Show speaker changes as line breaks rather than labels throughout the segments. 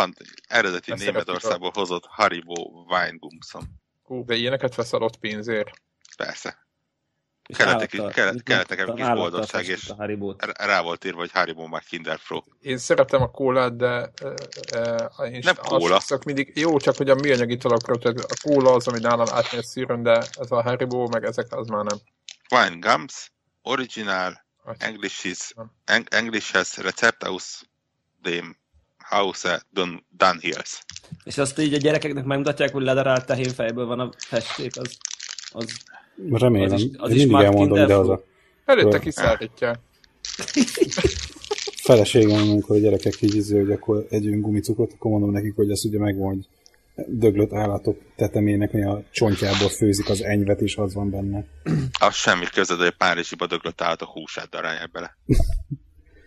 Van eredeti Németországból hozott Haribo Weingumszom.
Hú, de ilyeneket veszel ott pénzért.
Persze. Kellett, nekem kis boldogság, és rá- volt írva, hogy Haribo meg Kinder Pro.
Én szeretem a kólát, de e, e, én
Nem kóla.
szok mindig, jó, csak hogy a műanyag italokra, tehát a kóla az, ami nálam átmegy szűrön, de ez a Haribo, meg ezek az már nem.
Wine Gums, Original,
Azt-
English is,
Nem.
Eng- English has Recept aus dem Hause Dun- Dunhills.
És azt így a gyerekeknek megmutatják, hogy ledarált tehén fejből van a festék, az, az
Remélem.
Az
Az
is- az
is,
is
mindig elmondom
Kinder
idehaza.
Előtte
Jó.
kiszállítják.
Feleségem, amikor a gyerekek így izé, hogy akkor együnk gumicukrot, akkor mondom nekik, hogy ez ugye megvan, hogy döglött állatok tetemének a csontjából főzik az enyvet, és az van benne.
Az semmi között, hogy a párizsiba döglött állatok húsát darálják bele.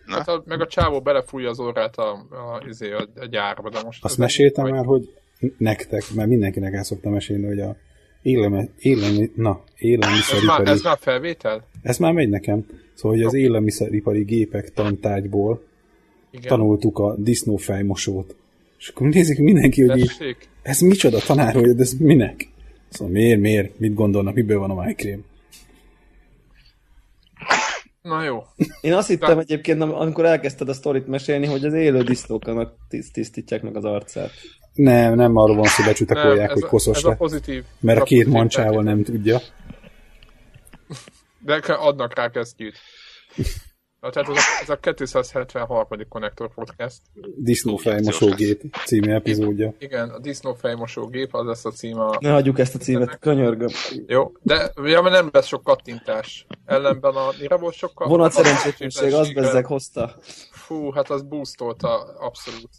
Na,
Hát a, meg a csávó belefújja az orrát a, a, izé, a, a gyárba, de most...
Azt meséltem már, hogy nektek, mert mindenkinek el szoktam mesélni, hogy a élelme, élelmi, na,
Ez már,
élelmiszeripari...
ez már felvétel?
Ez már megy nekem. Szóval, hogy az élelmiszeripari gépek tantárgyból
Igen.
tanultuk a disznófejmosót. És akkor nézik mindenki, hogy így, ez micsoda tanár, hogy ez minek? Szóval miért, miért, mit gondolnak, miből van a májkrém?
Na jó.
Én azt hittem egyébként, am- amikor elkezdted a sztorit mesélni, hogy az élő disznóknak tiszt, tisztítják meg az arcát.
Nem, nem arról van szó,
Nem,
becsütekolják,
ez,
hogy koszos
ez a pozitív.
Mert a két
pozitív
mancsával nem tudja.
De adnak rá kesztyűt. Na, tehát ez a, ez a 273. Connector Podcast.
Disznófejmosógép című epizódja.
Igen, a disznófejmosógép, az lesz a címe.
Ne hagyjuk ezt a címet, könyörgöm.
Jó, de ja, mert nem lesz sok kattintás. Ellenben a mire volt sok kattintás?
Vonat szerencsétlenség, az bezzeg hozta.
Fú, hát az boostolta abszolút.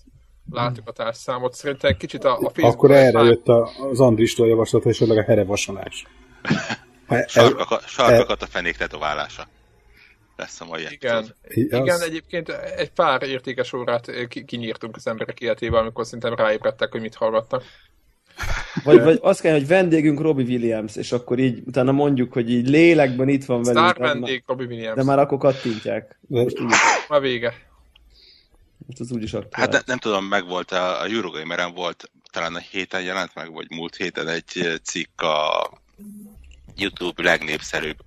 Látjuk a társszámot. Szerintem egy kicsit a, a Facebook...
Akkor erre jött a, az Andristól javaslata, és a herevasalás. Ha
sarkakat, sarkakat a fenék tetoválása. Lesz a mai
Igen,
epizód.
az-
igen, egyébként egy pár értékes órát eh, ki- kinyírtunk az emberek életében, amikor szerintem ráébredtek, hogy mit hallgatnak.
Vagy, vagy azt kell, hogy vendégünk Robbie Williams, és akkor így utána mondjuk, hogy így lélekben itt van velünk.
Sztár vendég, Robbie Williams.
de már akkor kattintják.
Már vége.
Most az úgyis aktuális.
Hát ne, nem tudom, megvolt a, a Eurogameren volt, talán a héten jelent meg, vagy múlt héten egy eh, cikk a YouTube legnépszerűbb,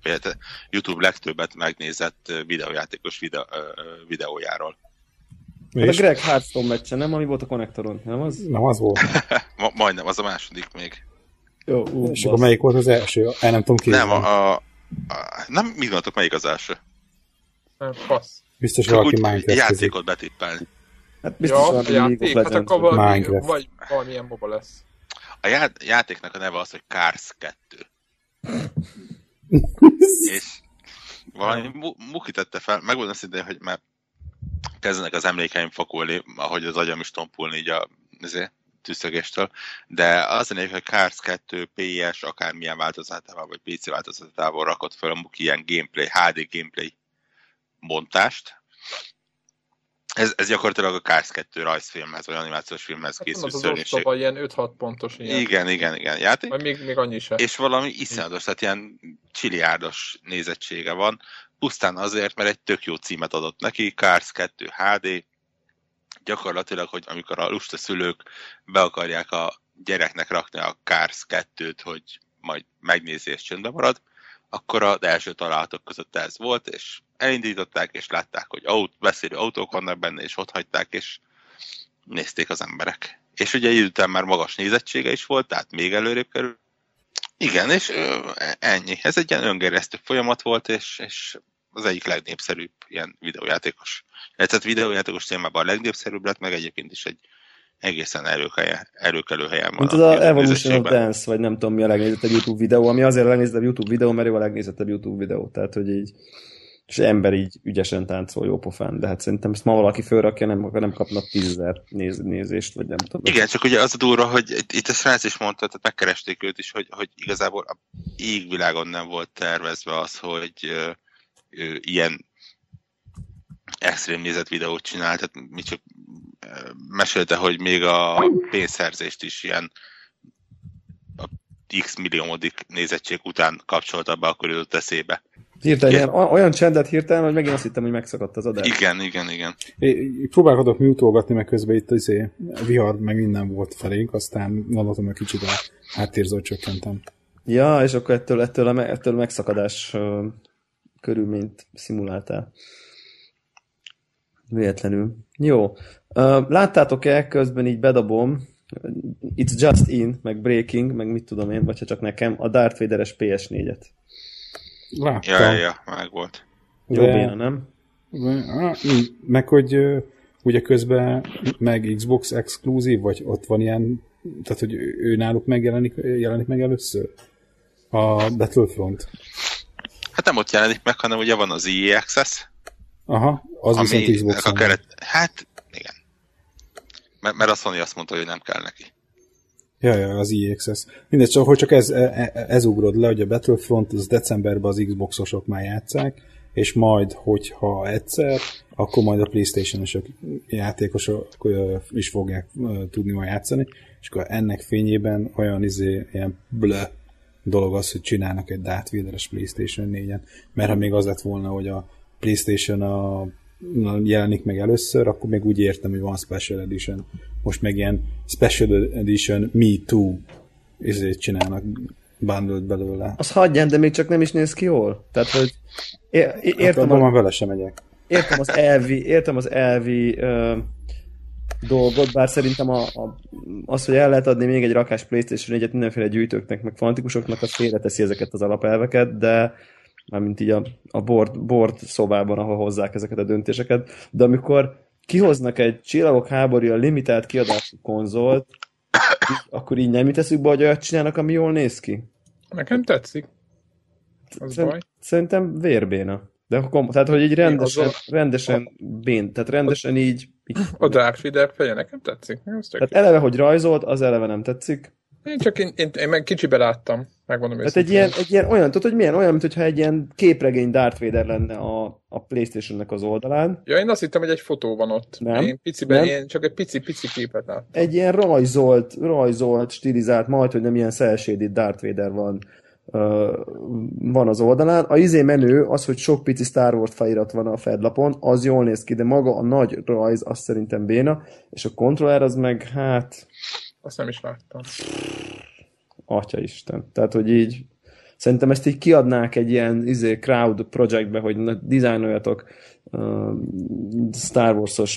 YouTube legtöbbet megnézett videójátékos videó, videójáról.
Hát a Greg Hearthstone meccse, nem? Ami volt a konnektoron, nem az?
nem az volt.
Ma, majdnem, az a második még.
Jó, ú,
És akkor melyik volt az első? El nem tudom ki.
Nem, a, a, a, nem, mit gondoltok, melyik az első?
Nem, fasz.
Biztos
Csak
valaki Minecraft
játékot betippelni.
Hát biztos
Ja,
League
játék, hát akkor valami,
Minecraft.
vagy valamilyen moba lesz.
A já, játéknak a neve az, hogy Cars 2. és valami mu- muki tette fel, megmondom szintén, hogy már kezdenek az emlékeim fakulni, ahogy az agyam is tompulni így a azért, de az név, hogy Cars 2 PS akármilyen változatával, vagy PC változatával rakott fel a muki ilyen gameplay, HD gameplay bontást. Ez, ez gyakorlatilag a Cars 2 rajzfilmhez, vagy animációs filmhez
Hát
készült
az az
szörnyűség.
ostoba, ilyen 5-6 pontos ilyen.
Igen, igen, igen, játék.
Vagy még, még annyi se.
És valami iszonyatos, tehát ilyen csiliárdos nézettsége van, pusztán azért, mert egy tök jó címet adott neki, Cars 2 HD, gyakorlatilag, hogy amikor a lusta szülők be akarják a gyereknek rakni a Cars 2-t, hogy majd megnézi és csöndbe marad, akkor az első találatok között ez volt, és elindították, és látták, hogy aut, beszélő autók vannak benne, és ott hagyták, és nézték az emberek. És ugye egy idő után már magas nézettsége is volt, tehát még előrébb kerül. Igen, és ö, ennyi. Ez egy ilyen öngerjesztő folyamat volt, és, és az egyik legnépszerűbb ilyen videójátékos. Tehát videójátékos témában a legnépszerűbb lett, meg egyébként is egy egészen erőkelő, erőkelő helyen van.
Mint az
a
Evolution of. Dance, vagy nem tudom mi a legnézettebb YouTube videó, ami azért a legnézettebb YouTube videó, mert ő a legnézettebb YouTube videó. Tehát, hogy így és ember így ügyesen táncol jó pofán, de hát szerintem ezt ma valaki fölrakja, nem, nem kapnak tízezer néz, nézést, vagy nem tudom.
Igen, csak ugye az a durva, hogy itt- a srác is mondta, tehát megkeresték őt is, hogy, hogy igazából a égvilágon nem volt tervezve az, hogy ö, ö, ilyen extrém nézett videót csinál, tehát mi csak mesélte, hogy még a pénzszerzést is ilyen a x milliómodik nézettség után kapcsolta be, akkor jutott eszébe.
Hirtelen,
Igen.
ilyen, olyan csendet hirtelen, hogy megint azt hittem, hogy megszakadt az adás.
Igen, igen, igen.
É, próbálkodok mutolgatni, meg közben itt izé, vihar, meg minden volt felénk, aztán gondoltam, hogy kicsit a háttérzőt csökkentem.
Ja, és akkor ettől, ettől, a, ettől a megszakadás uh, körülményt szimuláltál. Véletlenül. Jó. Láttátok-e, közben így bedobom, It's Just In, meg Breaking, meg mit tudom én, vagy ha csak nekem, a Darth Vader-es PS4-et.
Láttam.
Ja, ja, meg volt.
Jó
De-
béna, nem?
Ah, Meg hogy ugye közben meg Xbox exkluzív, vagy ott van ilyen, tehát hogy ő náluk megjelenik jelenik meg először? A Battlefront.
Hát nem ott jelenik meg, hanem ugye van az EA Access,
Aha, az viszont
ami
Xbox
a keret... Hát. Mert, a Sony azt mondta, hogy nem kell neki.
Ja, ja, az EA Access. Mindegy, csak, hogy csak ez, e- e- ez ugrod le, hogy a Battlefront az decemberben az Xboxosok már játszák, és majd, hogyha egyszer, akkor majd a Playstation-osok játékosok is fogják tudni majd játszani, és akkor ennek fényében olyan izé, ilyen blö dolog az, hogy csinálnak egy Darth Vader-es Playstation 4-en, mert ha még az lett volna, hogy a Playstation a, jelenik meg először, akkor még úgy értem, hogy van Special Edition. Most meg ilyen Special Edition Me Too ezért csinálnak bundled belőle.
Az hagyján, de még csak nem is néz ki jól. Tehát, hogy é-
Értem,
értem,
akkor
a,
vele sem megyek.
értem az elvi, értem az elvi ö, dolgot, bár szerintem a, a, az, hogy el lehet adni még egy rakás Playstation 4-et mindenféle gyűjtőknek, meg fanatikusoknak, az félreteszi ezeket az alapelveket, de mármint így a, a board, board szobában, ahol hozzák ezeket a döntéseket, de amikor kihoznak egy Csillagok háborúja limitált kiadású konzolt, akkor így nem jut eszükbe, hogy olyat csinálnak, ami jól néz ki.
Nekem tetszik. Az
Szerint-
baj.
Szerintem vérbéna. De akkor, kom- tehát, hogy így rendesen,
azon-
rendesen bén, tehát rendesen így, így
A Darth Vader feje nekem tetszik. Tök
tehát eleve, hogy rajzolt, az eleve nem tetszik.
Én csak én, én, én meg kicsibe láttam, megmondom
Tehát egy ilyen, egy ilyen olyan, tudod, hogy milyen, olyan, mintha egy ilyen képregény Darth Vader lenne a, a Playstation-nek az oldalán.
Ja, én azt hittem, hogy egy fotó van ott.
Nem.
Én piciben,
Nem.
Én csak egy pici-pici képet láttam.
Egy ilyen rajzolt, rajzolt, stilizált, majd, hogy nem ilyen cel Darth Vader van, van az oldalán. A izé menő, az, hogy sok pici Star Wars felirat van a fedlapon, az jól néz ki, de maga a nagy rajz, az szerintem béna, és a kontroller az meg, hát,
Azt nem is láttam.
Atya Isten. Tehát, hogy így szerintem ezt így kiadnák egy ilyen izé, crowd projektbe, hogy na, dizájnoljatok uh, Star Wars-os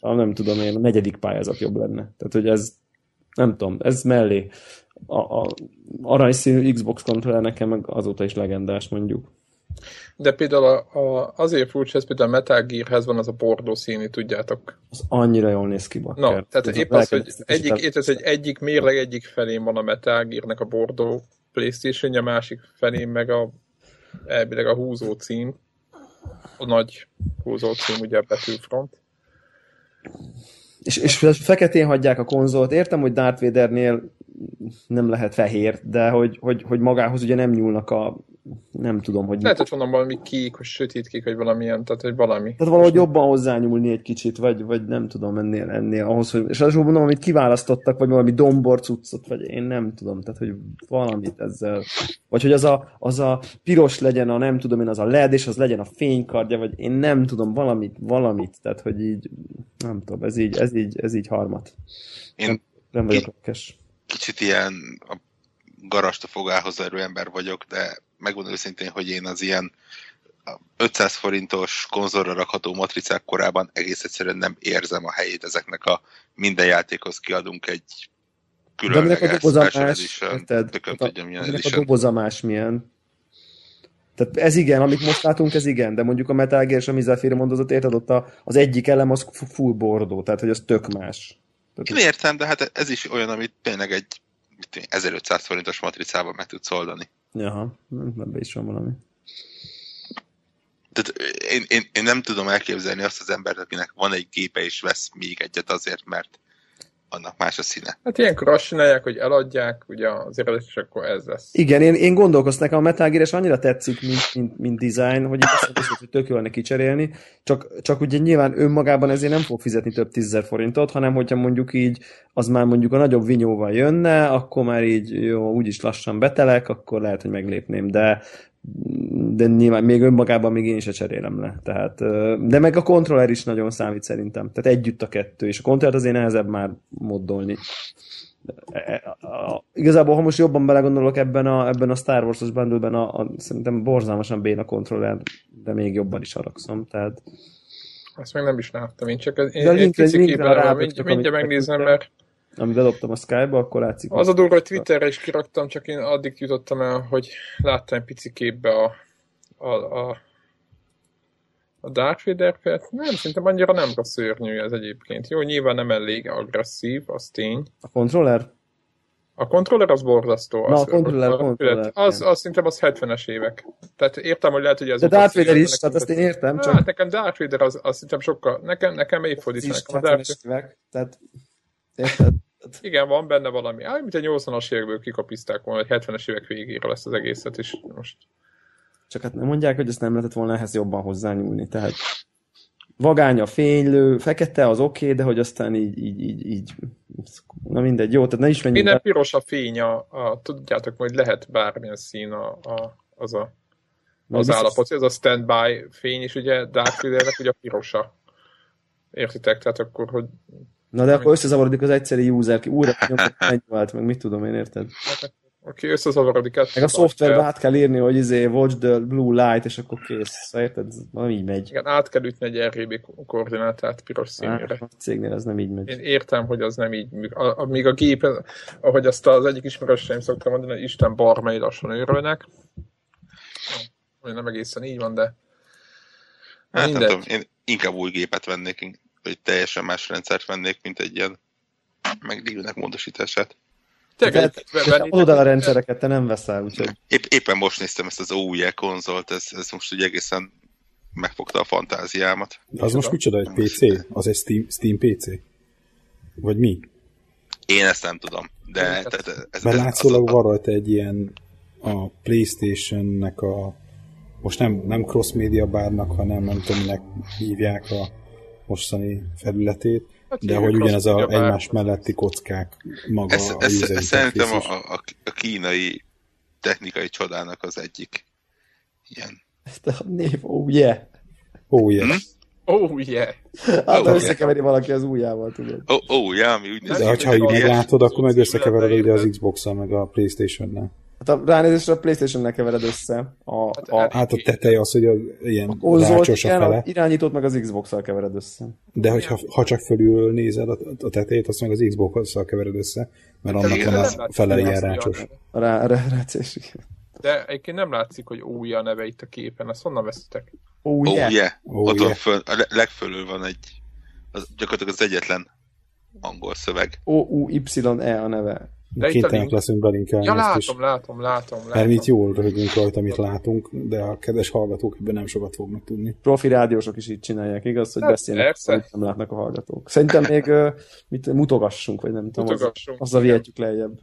nem tudom én, a negyedik pályázat jobb lenne. Tehát, hogy ez nem tudom, ez mellé. A, a aranyszínű Xbox controller nekem meg azóta is legendás, mondjuk.
De például a, a, azért furcsa, ez például a Metal Gearhez van az a bordó színű, tudjátok.
Az annyira jól néz ki, bakker.
No, tehát
Ez
épp az, hogy egyik, épp az, hogy egyik mérleg egyik felén van a Metal Gearnek a bordó playstation a másik felén meg a elvileg a húzó cím. A nagy húzó cím, ugye a Battlefront.
És, és feketén hagyják a konzolt. Értem, hogy Darth Vadernél nem lehet fehér, de hogy, hogy, hogy magához ugye nem nyúlnak a nem tudom, hogy...
Lehet, hogy mondom valami kék, vagy sötét kék, vagy valamilyen, tehát hogy valami.
Tehát valahogy jobban hozzányúlni egy kicsit, vagy, vagy nem tudom ennél, ennél ahhoz, hogy... És az mondom, amit kiválasztottak, vagy valami dombor cuccot, vagy én nem tudom, tehát hogy valamit ezzel... Vagy hogy az a, az a piros legyen a nem tudom én, az a LED, és az legyen a fénykardja, vagy én nem tudom, valamit, valamit, tehát hogy így, nem tudom, ez így, ez így, ez így harmat.
Én
Nem, nem vagyok lökes.
kicsit ilyen a garasta fogához erő ember vagyok, de megmondom őszintén, hogy én az ilyen 500 forintos konzolra rakható matricák korában egész egyszerűen nem érzem a helyét ezeknek a minden játékhoz kiadunk egy
De aminek a
különleges
doboza más,
edition, tököm
a-
tudja milyen
aminek a
edition.
doboza más milyen. Tehát ez igen, amit most látunk, ez igen, de mondjuk a Metal Gear és a Mizafire mondozott, érted, ott az egyik elem az full bordó, tehát hogy az tök más.
Én
Tehát,
értem, de hát ez is olyan, amit tényleg egy mit tudom én, 1500 forintos matricában meg tudsz oldani.
Jaha, nem, ebbe is van valami.
Tehát én, én, én nem tudom elképzelni azt az embert, akinek van egy gépe és vesz még egyet azért, mert annak más a színe.
Hát ilyenkor azt csinálják, hogy eladják, ugye az eredet, és akkor ez lesz.
Igen, én, én gondolkoztam, nekem a Metal Gear és annyira tetszik, mint, mint, mint design, hogy azt hiszem, hogy tök jó lenne kicserélni, csak, csak ugye nyilván önmagában ezért nem fog fizetni több tízezer forintot, hanem hogyha mondjuk így az már mondjuk a nagyobb vinyóval jönne, akkor már így jó, úgyis lassan betelek, akkor lehet, hogy meglépném, de de nyilván még önmagában még én se cserélem le. Tehát, de meg a kontroller is nagyon számít szerintem. Tehát együtt a kettő, és a kontrollert azért nehezebb már moddolni. Igazából, ha most jobban belegondolok ebben a, ebben a Star Wars-os bundle-ben, a, a, szerintem borzalmasan béna kontroller, de még jobban is haragszom. Tehát...
Ezt még nem is láttam, én csak én,
De
képben,
rábökök,
mindjárt, mindjárt megnézem, mert
Amit bedobtam a Skype-ba, akkor látszik.
az a durva, hogy Twitterre is kiraktam, csak én addig jutottam el, hogy láttam egy pici képbe a, a, a, a Darth vader -t. Nem, szerintem annyira nem rossz szörnyű ez egyébként. Jó, nyilván nem elég agresszív, az tény.
A kontroller?
A kontroller az borzasztó.
Na,
az,
a kontroller,
az,
kontroller,
Az, az szerintem az 70-es évek. Tehát értem, hogy lehet, hogy ez...
De Darth Vader is, tehát ezt én értem,
Csak... Hát nekem Darth Vader az, az szerintem sokkal... Nekem, nekem évfordít.
is
a Darth
70-es évek, tehát érted?
Igen, van benne valami. Á, mint egy 80-as évekből kikapiszták volna, hogy 70-es évek végére lesz az egészet, és most...
Csak hát nem mondják, hogy ezt nem lehetett volna ehhez jobban hozzányúlni, tehát vagány a fénylő, fekete az oké, okay, de hogy aztán így, így, így, így, na mindegy, jó, tehát ne is menjünk
Minden
be.
piros a fény, a, a, tudjátok, hogy lehet bármilyen szín a, a, az, a,
Na,
az
biztos-
állapot. Ez a standby fény is, ugye Darth Vadernek ugye a pirosa. Értitek? Tehát akkor, hogy
Na de akkor összezavarodik az egyszeri user, ki újra nyomott egy vált, meg mit tudom én, érted?
aki összezavarodik, hát
Meg a szoftverbe át kell írni, hogy izé, watch the blue light, és akkor kész. Szóval érted? Valami így megy.
Igen, át kell ütni egy RGB koordinátát piros
Á,
színére.
a cégnél ez nem így megy.
Én értem, hogy az nem így működik. A, a, még a gép, ahogy azt az egyik ismerőseim szoktam mondani, hogy Isten barmai lassan őrölnek. Nem egészen így van, de
Hát nem tudom, én inkább új gépet vennék, vagy teljesen más rendszert vennék, mint egy ilyen meglévőnek módosítását.
Tényleg,
Tehát, a rendszereket, te nem veszel, úgyhogy
Épp, éppen most néztem ezt az OUE konzolt, ez, ez most úgy egészen megfogta a fantáziámat.
Az most micsoda egy PC? Az egy Steam, Steam PC? Vagy mi?
Én ezt nem tudom, de
Hát,
tehát ez, ez,
Mert látszólag van rajta egy ilyen a Playstation-nek a most nem, nem cross-media bárnak, hanem nem tudom, minek hívják a mostani felületét,
Hát
de hogy ugyanez a egymás melletti kockák maga
ez,
a
ez, ez szerintem a, a, a kínai technikai csodának az egyik ilyen.
ezt a név, oh yeah.
Oh, yeah.
Hm?
Oh, yeah.
Hát,
Oh,
ha
yeah.
összekeveri valaki az ujjával, tudod.
Oh, oh, ja, ami úgy néz
De
hogy
így meglátod, akkor meg összekevered ugye az Xbox-al, meg a Playstation-nel.
Hát a ránézésre a Playstation-nek kevered össze. A, a,
Hát a teteje az, hogy az ilyen
konzolt,
rácsos a fele,
irányítót meg az Xbox-szal kevered össze.
de hogyha ha csak fölül nézed a, a tetejét, azt meg az Xbox-szal kevered össze, mert annak
igen,
van
nem
a
látszik,
fele ilyen
az
rácsos.
rá, rá, igen.
De egyébként nem látszik, hogy új a neve itt a képen. Ezt honnan veszitek?
Oh
Oh,
yeah.
yeah.
Oh,
Ott van
yeah.
föl, a le- legfölül van egy, az, gyakorlatilag az egyetlen angol szöveg.
O-U-Y-E a neve.
De itt
Kénytelenek
link.
leszünk belinkelni
Ja,
ezt is.
látom, látom, látom, látom.
Mert mi itt jól röhögünk rajta, amit látunk, de a kedves hallgatók ebben nem sokat fognak tudni.
Profi rádiósok is így csinálják, igaz, hogy
Hát,
beszélnek,
persze.
amit nem látnak a hallgatók. Szerintem még mit, mutogassunk, vagy nem tudom, az,
Mutogassunk,
azzal
igen.
vihetjük lejjebb.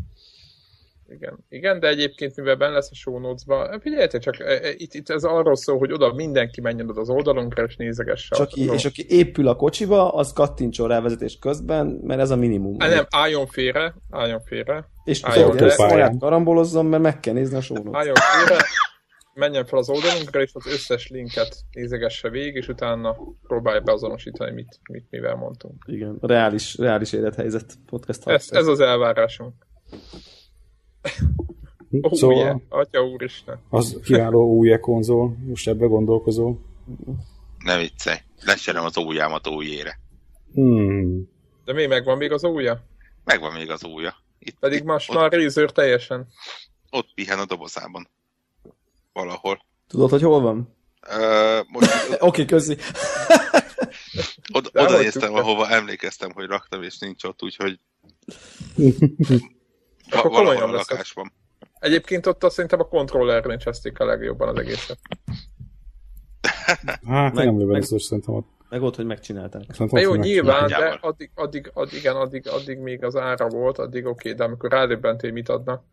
Igen. Igen, de egyébként, mivel benne lesz a show notes-ba, figyeljetek csak, e, e, itt, itt ez arról szól, hogy oda mindenki menjen oda az oldalunkra, és nézegesse.
Aki,
az-
és aki épül a kocsiba, az kattintson rá vezetés közben, mert ez a minimum.
Á, nem, álljon félre, álljon félre,
és
álljon
saját karambolozzon, mert meg kell nézni a sónot.
álljon félre, menjen fel az oldalunkra, és az összes linket nézegesse végig, és utána próbálja beazonosítani, mit, mit mivel mondtunk.
Igen, reális, reális élethelyzet podcast.
Ez, ez az elvárásunk.
Szóval
yeah. Atya úristen.
az kiváló új konzol, most ebbe gondolkozol.
Ne viccelj. Leserem az ujjámat ójére.
Hmm.
De mi megvan még az újja?
Megvan még az újja. Itt,
Pedig
itt,
most
ott,
már Razer teljesen.
ott pihen a dobozában. Valahol.
Tudod, hogy hol van?
Uh, most
Oké, okay, köszi.
oda, néztem, ahova emlékeztem, hogy raktam, és nincs ott, úgyhogy
Akkor komolyan
a lakásban.
Egyébként ott azt szerintem a kontrollernél cseszték a legjobban az egészet.
Hát
Meg-
nem
meg-
biztos, szerintem ott.
Meg ott, hogy megcsinálták.
Szerintem
jó, nyilván, de addig, addig, addig, igen, addig, addig még az ára volt, addig oké, okay, de amikor rádöbbentél, mit adnak.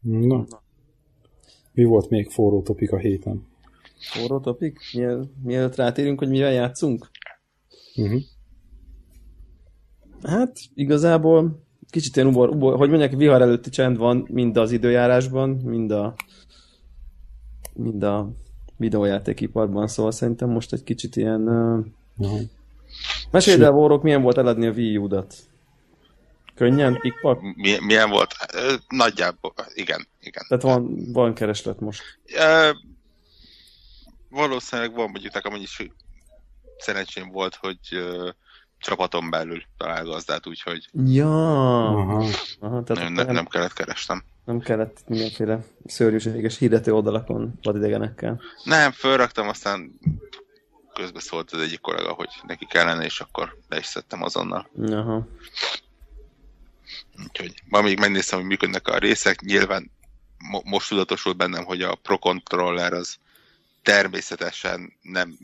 Na. Mi volt még forró topik a héten?
Forró topik? Miel, mielőtt rátérünk, hogy mivel játszunk?
Uh-huh.
Hát, igazából kicsit ilyen ubor, ubor, hogy mondják, vihar előtti csend van mind az időjárásban, mind a mind a videójátékiparban, szóval szerintem most egy kicsit ilyen... Uh...
Aha.
Mesélj el, Vórok, milyen volt eladni a Wii U-dat? Könnyen, pikpak?
Mi, milyen volt? Nagyjából, igen, igen.
Tehát van, van kereslet most.
Ö, valószínűleg van mondjuk nekem sü- szerencsém volt, hogy csapaton belül találgazdát, úgyhogy
Ja,
Aha.
Aha, tehát
nem,
nem,
nem, nem kellett kerestem.
nem kellett mindenféle szörnyűséges hirdető oldalakon vadidegenekkel.
Nem, fölraktam, aztán közbe szólt az egyik kollega, hogy neki kellene, és akkor le is szedtem azonnal.
Aha.
Úgyhogy ma még megnéztem, hogy működnek a részek. Nyilván mo- most tudatosult bennem, hogy a Pro Controller az természetesen nem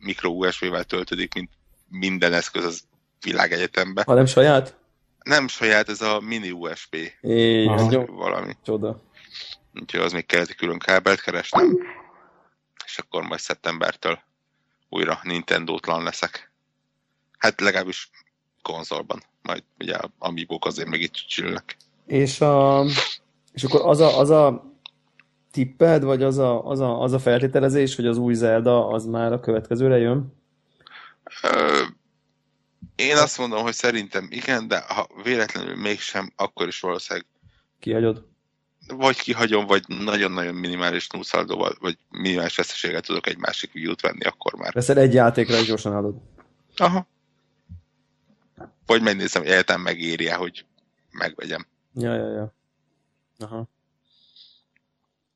micro USB-vel töltődik, mint minden eszköz az világegyetembe.
Ha nem saját?
Nem saját, ez a mini USB
jó,
valami.
csoda.
Úgyhogy az még kellett egy külön kábelt keresnem. És akkor majd szeptembertől újra Nintendo-tlan leszek. Hát legalábbis konzolban. Majd ugye a Amiibók azért még itt csillnek.
És, a, és akkor az a, az a tipped, vagy az a, az, a, az a feltételezés, hogy az új Zelda az már a következőre jön?
Én azt mondom, hogy szerintem igen, de ha véletlenül mégsem, akkor is valószínűleg
Kihagyod?
vagy kihagyom, vagy nagyon-nagyon minimális nuszaldóval, vagy minimális veszteséggel tudok egy másik U-t venni, akkor már.
Veszel egy játékra, és gyorsan adod.
Aha. Vagy megnézem, hogy egyetem megéri hogy megvegyem.
Ja, ja, ja. Aha.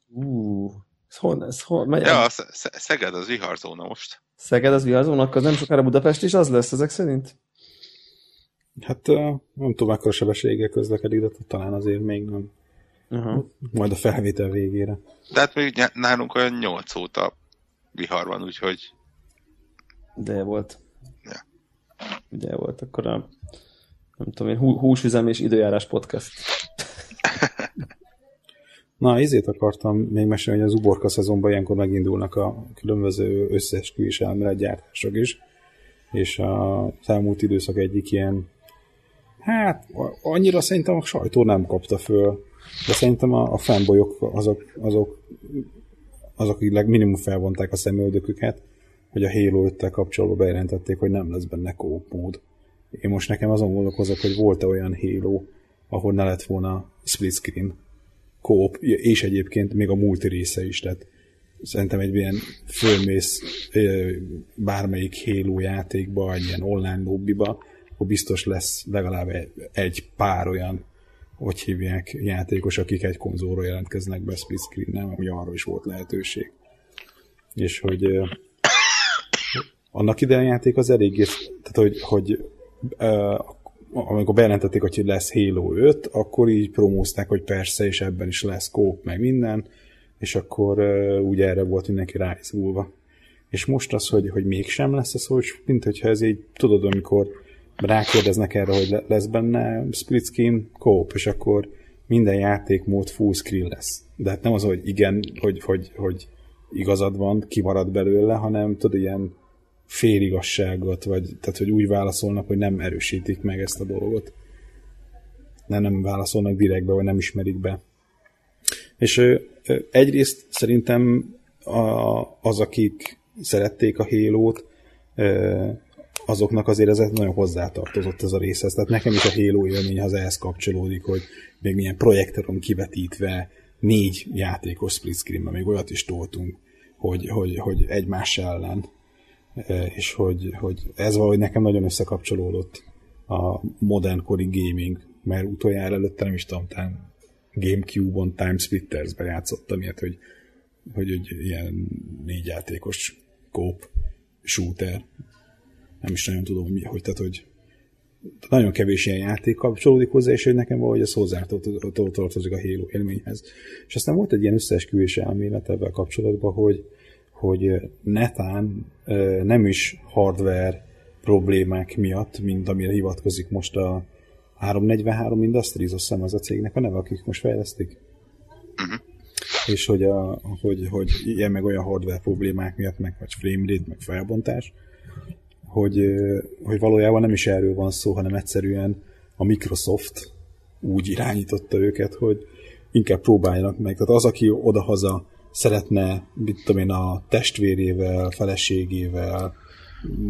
Ú, ez hol, ez hol megy?
Ja, a Sze- Sze- Szeged az viharzóna most.
Szeged az viharzónak, az nem sokára Budapest is az lesz ezek szerint?
Hát nem tudom, mekkora sebességgel közlekedik, de talán azért még nem.
Aha.
Majd a felvétel végére.
De hát még nálunk olyan 8 óta vihar van, úgyhogy
De volt.
Ja.
De volt, akkor a nem tudom én, hú- húsüzem és időjárás podcast.
Na, ezért akartam még mesélni, hogy az uborka szezonban ilyenkor megindulnak a különböző összeesküvés elméletgyártások is, és a elmúlt időszak egyik ilyen, hát annyira szerintem a sajtó nem kapta föl, de szerintem a, a fanboyok azok, azok, azok, minimum felvonták a szemöldöküket, hogy a Halo 5 kapcsolatban bejelentették, hogy nem lesz benne co mód. Én most nekem azon gondolkozok, hogy volt-e olyan Halo, ahol ne lett volna split screen kóp, és egyébként még a multi része is, tehát szerintem egy ilyen fölmész bármelyik Halo játékba, egy ilyen online lobbyba, akkor biztos lesz legalább egy, pár olyan, hogy hívják, játékos, akik egy konzolra jelentkeznek be split screen nem, ami arra is volt lehetőség. És hogy ö, annak idején a játék az eléggé, tehát hogy, hogy ö, amikor bejelentették, hogy lesz Halo 5, akkor így promózták, hogy persze, és ebben is lesz kóp, meg minden, és akkor uh, úgy erre volt mindenki ráizgulva. És most az, hogy, hogy mégsem lesz ez, hogy mint hogyha ez így, tudod, amikor rákérdeznek erre, hogy le- lesz benne split screen kóp, és akkor minden játékmód full screen lesz. De hát nem az, hogy igen, hogy, hogy, hogy igazad van, kimarad belőle, hanem tudod, ilyen féligasságot, vagy tehát, hogy úgy válaszolnak, hogy nem erősítik meg ezt a dolgot. Nem, nem válaszolnak direktbe, vagy nem ismerik be. És ö, ö, egyrészt szerintem a, az, akik szerették a Halo-t, ö, azoknak azért ez nagyon hozzátartozott ez a részhez. Tehát nekem is a Halo élmény az ehhez kapcsolódik, hogy még milyen projektoron kivetítve négy játékos split screenben, még olyat is toltunk, hogy, hogy, hogy egymás ellen és hogy, hogy ez valahogy nekem nagyon összekapcsolódott a modern kori gaming, mert utoljára előtte nem is tudom, Gamecube-on Time Splitters-be játszottam ilyet, hogy, hogy, hogy ilyen négy játékos kóp shooter. Nem is nagyon tudom, hogy, mi, hogy tehát, hogy nagyon kevés ilyen játék kapcsolódik hozzá, és hogy nekem valahogy ez hozzátartozik a Halo élményhez. És aztán volt egy ilyen összeesküvés elmélet ebben kapcsolatban, hogy, hogy netán nem is hardware problémák miatt, mint amire hivatkozik most a 343 Industries, azt hiszem az a cégnek a neve, akik most fejlesztik. És hogy, a, hogy, hogy ilyen meg olyan hardware problémák miatt, meg vagy frame rate, meg felbontás, hogy, hogy valójában nem is erről van szó, hanem egyszerűen a Microsoft úgy irányította őket, hogy inkább próbáljanak meg. Tehát az, aki odahaza szeretne, mit tudom én, a testvérével, feleségével,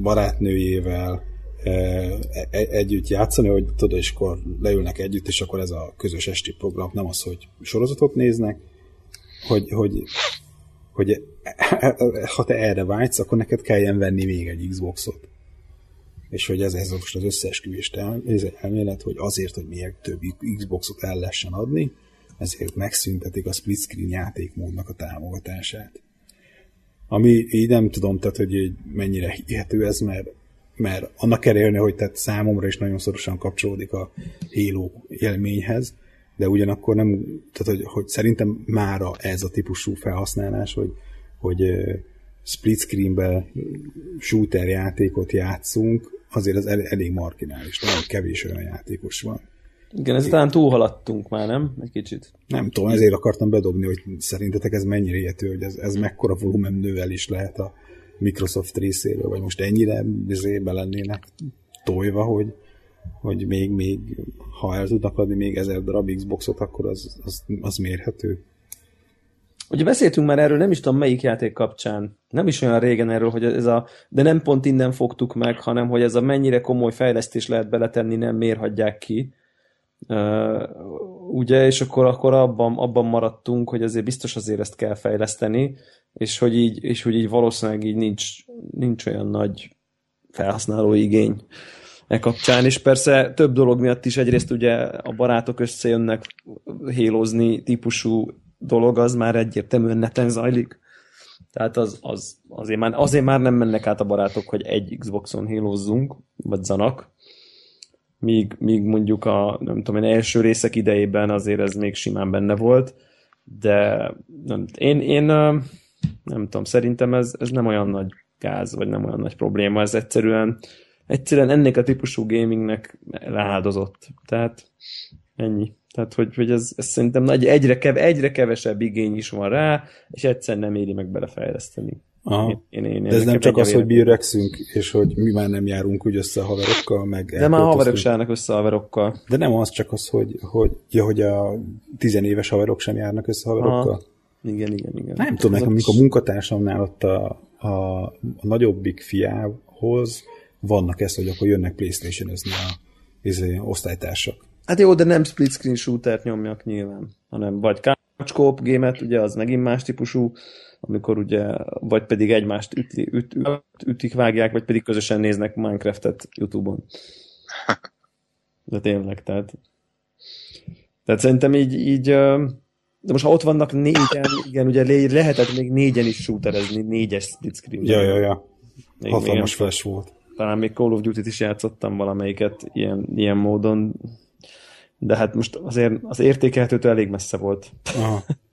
barátnőjével e, e, együtt játszani, hogy tudod, és akkor leülnek együtt, és akkor ez a közös esti program, nem az, hogy sorozatot néznek, hogy, hogy, hogy ha te erre vágysz, akkor neked kelljen venni még egy Xboxot. És hogy ez, ez most az összeesküvést el, elmélet, hogy azért, hogy még több Xboxot el lehessen adni, ezért megszüntetik a split screen játékmódnak a támogatását. Ami így nem tudom, tehát, hogy mennyire hihető ez, mert, mert annak kell élni, hogy tehát számomra is nagyon szorosan kapcsolódik a Halo élményhez, de ugyanakkor nem, tehát hogy, hogy szerintem mára ez a típusú felhasználás, hogy, hogy split screenben shooter játékot játszunk, azért az elég marginális, nagyon kevés olyan játékos van.
Igen, ezután túlhaladtunk már, nem? Egy kicsit.
Nem tudom, ezért akartam bedobni, hogy szerintetek ez mennyire értő, hogy ez, ez mekkora volumen növelés lehet a Microsoft részéről, vagy most ennyire be lennének tojva, hogy, hogy még, még ha el tudnak adni még ezer darab Xboxot, akkor az, az, az mérhető.
Ugye beszéltünk már erről, nem is tudom melyik játék kapcsán, nem is olyan régen erről, hogy ez a, de nem pont innen fogtuk meg, hanem hogy ez a mennyire komoly fejlesztés lehet beletenni, nem mérhatják ki. Uh, ugye, és akkor, akkor abban, abban maradtunk, hogy azért biztos azért ezt kell fejleszteni, és hogy így, és hogy így valószínűleg így nincs, nincs olyan nagy felhasználó igény e kapcsán, és persze több dolog miatt is egyrészt ugye a barátok összejönnek hélozni típusú dolog, az már egyértelműen neten zajlik. Tehát az, az, azért, már, azért már nem mennek át a barátok, hogy egy Xboxon hélozzunk, vagy zanak, míg, míg mondjuk a nem tudom, én első részek idejében azért ez még simán benne volt, de nem, én, én nem tudom, szerintem ez, ez nem olyan nagy gáz, vagy nem olyan nagy probléma, ez egyszerűen egyszerűen ennek a típusú gamingnek leáldozott. Tehát ennyi. Tehát, hogy, hogy ez, ez szerintem nagy, egyre, kev, egyre kevesebb igény is van rá, és egyszer nem éri meg belefejleszteni.
Aha. Én, én, én, De ez nem csak az, hogy mi öregszünk, és hogy mi már nem járunk úgy össze a haverokkal, meg
De már haverok sem járnak össze a haverokkal.
De nem az csak az, hogy, hogy, ja, hogy a tizenéves haverok sem járnak össze a haverokkal. Aha.
Igen, igen, igen.
Nem tudom, nekem, amikor a munkatársamnál ott a, a, a nagyobbik fiához vannak ezt, hogy akkor jönnek Playstation-özni a, a izé, osztálytársak.
Hát jó, de nem split screen shootert nyomjak nyilván, hanem vagy couch gémet, ugye az megint más típusú, amikor ugye, vagy pedig egymást üti, üt, üt, ütik, vágják, vagy pedig közösen néznek Minecraftet Youtube-on. De tényleg, tehát tehát szerintem így, így de most ha ott vannak négyen, igen, ugye lehetett még négyen is shooterezni, négyes split screen.
Ja, ja, ja. Még, Hatalmas flash volt.
Talán még Call of Duty-t is játszottam valamelyiket ilyen, ilyen módon, de hát most azért az értékelhetőtől elég messze volt. Aha.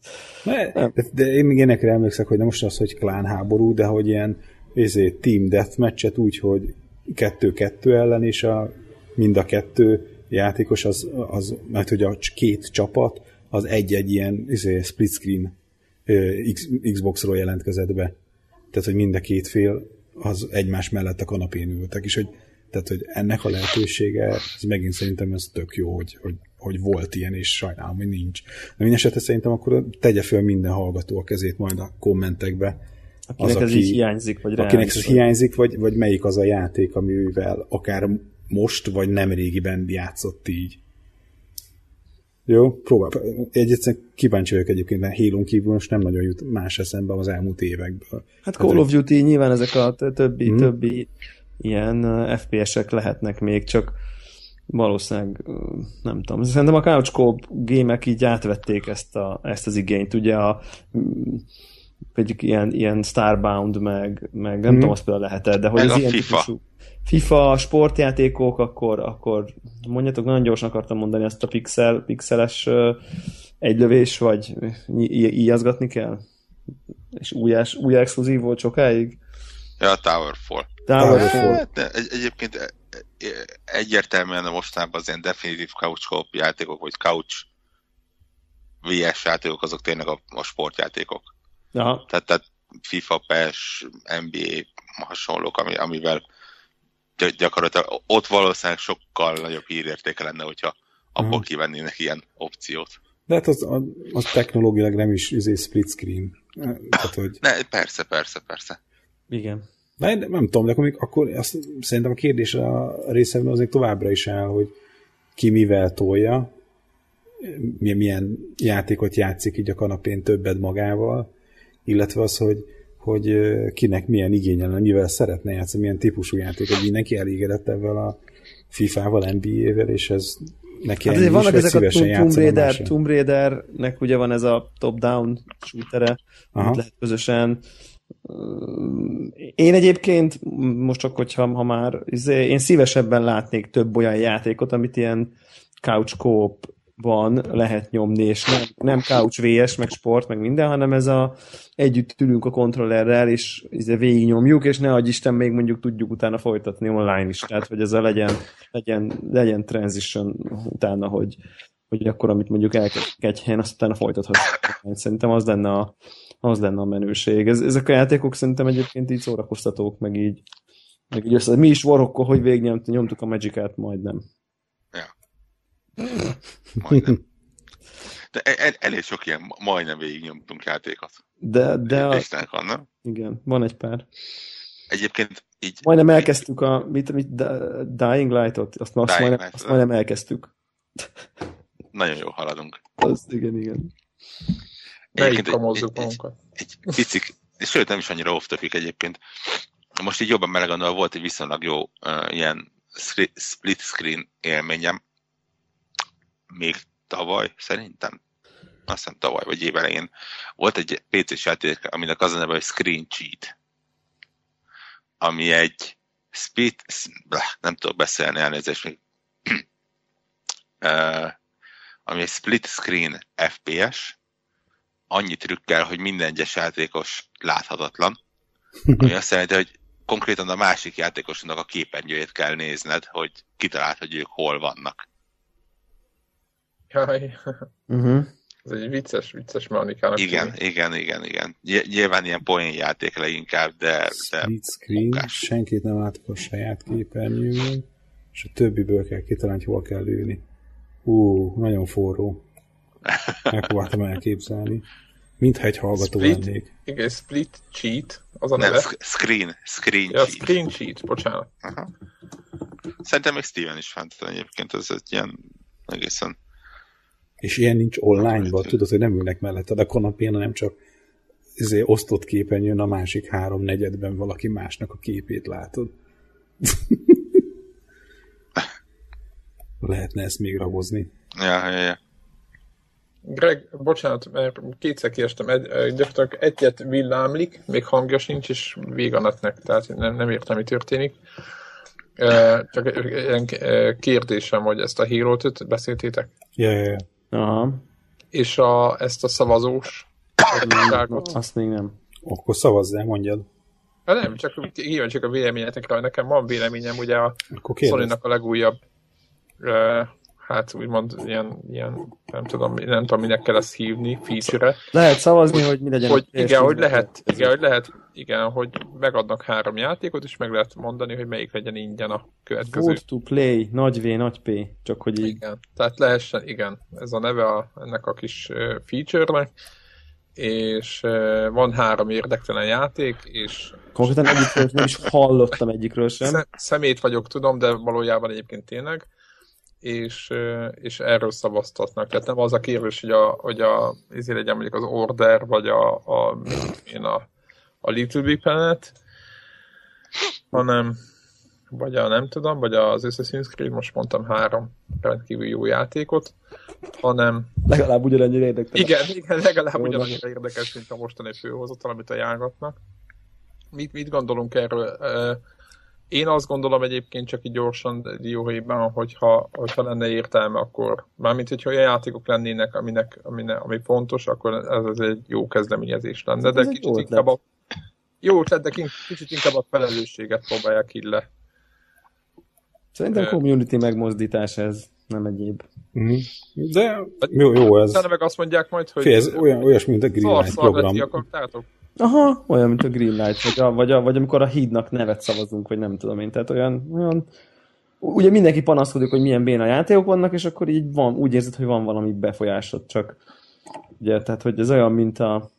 De, de, de én még énekre emlékszek, hogy nem most az, hogy klán háború, de hogy ilyen ezért team deathmatchet úgy, hogy kettő-kettő ellen, és a, mind a kettő játékos az, az mert hogy a két csapat az egy-egy ilyen izé, split screen Xboxról jelentkezett be. Tehát, hogy mind a két fél az egymás mellett a kanapén ültek, és hogy tehát, hogy ennek a lehetősége, ez megint szerintem ez tök jó, hogy, hogy, hogy volt ilyen, és sajnálom, hogy nincs. De minden esetre szerintem akkor tegye föl minden hallgató a kezét majd a kommentekbe.
Akinek az, ez aki, így hiányzik, vagy
Akinek ez hiányzik, vagy, vagy melyik az a játék, amivel akár most, vagy nem régiben játszott így. Jó, próbál. Egyébként kíváncsi vagyok egyébként, mert Halo kívül most nem nagyon jut más eszembe az elmúlt évekből.
Hát Call hát, of Duty nyilván ezek a többi, hmm. többi ilyen FPS-ek lehetnek még, csak valószínűleg nem tudom. Szerintem a Couch Co-op gémek így átvették ezt, a, ezt az igényt. Ugye a egyik ilyen, ilyen Starbound, meg, meg nem hmm. tudom, azt például lehet de hogy
meg
az
ilyen FIFA. Típusú,
FIFA, sportjátékok, akkor, akkor mondjatok, nagyon gyorsan akartam mondani azt a pixel, pixeles egylövés, vagy íjazgatni kell? És új, új exkluzív volt sokáig?
Ja, Towerfall.
Towerfall.
De egy, egyébként e, e, egyértelműen mostában az ilyen definitív couch co játékok, vagy couch VS játékok, azok tényleg a, a sportjátékok.
Aha.
Tehát, tehát FIFA, PES, NBA hasonlók, ami, amivel gy- gyakorlatilag ott valószínűleg sokkal nagyobb hírértéke lenne, hogyha abból
Aha.
kivennének ilyen opciót.
De hát az, az, az technológilag nem is izé split screen. Tehát, hogy
Ne, persze, persze, persze.
Igen.
De nem, nem tudom, de akkor, még, akkor azt, szerintem a kérdés a részemben az még továbbra is áll, hogy ki mivel tolja, mi- milyen játékot játszik így a kanapén többet magával, illetve az, hogy, hogy kinek milyen igénye lenne, mivel szeretne játszani, milyen típusú játék, hogy mindenki elégedett ezzel a FIFA-val, NBA-vel, és ez neki
Hát vannak ezek a Tomb Raider? Tomb Raidernek ugye van ez a top-down shootere, amit lehet közösen. Én egyébként, most csak hogyha ha már, izé, én szívesebben látnék több olyan játékot, amit ilyen couch co van, lehet nyomni, és nem, nem couch VS, meg sport, meg minden, hanem ez a együtt ülünk a kontrollerrel, és izé végignyomjuk, és ne adj Isten, még mondjuk tudjuk utána folytatni online is. Tehát, hogy ez a legyen, legyen, legyen transition utána, hogy, hogy akkor, amit mondjuk elkezdtek egy helyen, azt utána folytathatsz. Szerintem az lenne a, az lenne a menőség. Ez, ezek a játékok szerintem egyébként így szórakoztatók, meg így, meg így össze. Mi is Warhawkkal, hogy végignyomtuk nyomtuk a Magic-át, majdnem.
Majdnem. De e- el, elég sok ilyen majdnem végignyomtunk játékot.
De, de a,
Istenek van, nem?
igen, van egy pár.
Egyébként így
Majdnem elkezdtük a mit, mit, Dying Light-ot, azt, azt,
Dying
majdnem,
Light,
azt majdnem elkezdtük.
nagyon jól haladunk.
Az, igen, igen.
Egyébként egy, egy, egy picik, sőt nem is annyira off topic egyébként. Most így jobban melegondolva volt egy viszonylag jó uh, ilyen split screen élményem. Még tavaly, szerintem. Azt hiszem tavaly, vagy év elején. Volt egy PC-s játék, aminek az a neve, hogy Screen Cheat. Ami egy split, nem tudok beszélni, elnézést még. uh, ami egy split screen FPS, annyi trükkel, hogy minden egyes játékos láthatatlan. Ami azt jelenti, hogy konkrétan a másik játékosnak a képernyőjét kell nézned, hogy kitalált, hogy ők hol vannak.
Jaj,
Uh-huh.
ez egy vicces, vicces mechanikának.
Igen,
tűnik.
igen, igen, igen. Gy- Nyilván ilyen poén játék leginkább, de, de
Split screen,
munkás.
senkit nem látok a saját képernyőmön, és a többiből kell kitalálni, hogy hol kell lőni. Ú, nagyon forró. Megpróbáltam elképzelni. Mintha egy hallgató
Split?
lennék.
Igen, split cheat, az a
nem,
neve.
sc- screen, screen
Ja,
cheat.
screen cheat, bocsánat.
Aha. Szerintem még Steven is fent egyébként, ez egy ilyen egészen
És ilyen nincs online-ban, tudod, hogy nem ülnek melletted a kanapén, hanem csak ezért osztott képen jön a másik három negyedben valaki másnak a képét látod. Lehetne ezt még ragozni.
Ja, ja, ja.
Greg, bocsánat, mert kétszer kiestem, egy, gyakorlatilag egyet villámlik, még hangja sincs, és vége a netnek, tehát nem, nem értem, mi történik. Csak egy ilyen kérdésem, hogy ezt a hero beszéltétek,
Ja, ja, ja.
Aha.
és a, ezt a szavazós.
Azt még nem.
Akkor szavazzál, mondjad.
Hát nem, csak kíváncsiak a véleményetekre, nekem van véleményem, ugye a. Sony-nak a legújabb hát úgymond ilyen, ilyen nem tudom, nem tudom, minek kell ezt hívni, feature
Lehet szavazni, hogy mi legyen.
hogy igen, hogy
PS10-ben.
lehet, igen, hogy lehet, igen, hogy megadnak három játékot, és meg lehet mondani, hogy melyik legyen ingyen a következő.
Vote to play, nagy V, nagy P, csak hogy így.
Igen, tehát lehessen, igen, ez a neve a, ennek a kis feature-nek, és van három érdektelen játék, és
Konkrétan egyikről nem is hallottam egyikről sem.
szem, szemét vagyok, tudom, de valójában egyébként tényleg, és, és erről szavaztatnak. Tehát nem az a kérdés, hogy a, hogy a ezért legyen mondjuk az Order, vagy a, a, én a, a Little Big Planet, hanem vagy a nem tudom, vagy az Assassin's Creed, most mondtam három rendkívül jó játékot, hanem
Legalább ugyanennyire érdektelen.
igen, igen legalább
Jó,
ugyanannyira érdekes, mint a mostani főhozatal, amit ajánlatnak. Mit, mit gondolunk erről? Én azt gondolom egyébként csak így gyorsan dióhéjban, hogyha, hogyha lenne értelme, akkor mármint, hogyha olyan játékok lennének, aminek, aminek, ami fontos, akkor ez, ez egy jó kezdeményezés lenne.
Ez
De kicsit inkább a, jó ötlet, de kicsit inkább a felelősséget próbálják így le.
Szerintem community megmozdítás ez, nem egyéb.
Mhm. De jó, jó ez.
Utána meg azt mondják majd, hogy
Fé, ez olyan, olyas, mint a Green Light program.
akartátok?
Aha, olyan, mint a Green Light, vagy, a, vagy, a, vagy amikor a hídnak nevet szavazunk, vagy nem tudom én, tehát olyan, olyan ugye mindenki panaszkodik, hogy milyen béna játékok vannak, és akkor így van, úgy érzed, hogy van valami befolyásod, csak ugye, tehát hogy ez olyan, mint a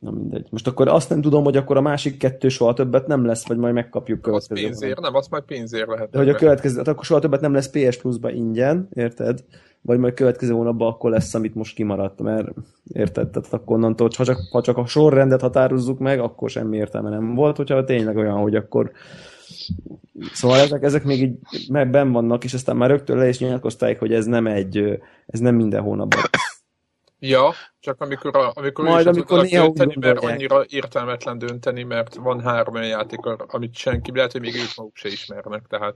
Na mindegy. Most akkor azt nem tudom, hogy akkor a másik kettő soha többet nem lesz, vagy majd megkapjuk
következő. Az pénzért, nem, azt majd pénzért lehet.
De hogy a következő, hát akkor soha többet nem lesz PS Plus-ba ingyen, érted? Vagy majd következő hónapban akkor lesz, amit most kimaradt, mert érted? Tehát akkor onnantól, ha csak, ha csak a sorrendet határozzuk meg, akkor semmi értelme nem volt, hogyha tényleg olyan, hogy akkor Szóval ezek, ezek még így ben vannak, és aztán már rögtön le is nyilatkozták, hogy ez nem egy, ez nem minden hónapban.
Ja, csak amikor, a, amikor
Majd, amikor néha
dönteni, mert annyira értelmetlen dönteni, mert van három olyan játék, amit senki, lehet, hogy még ők maguk se ismernek, tehát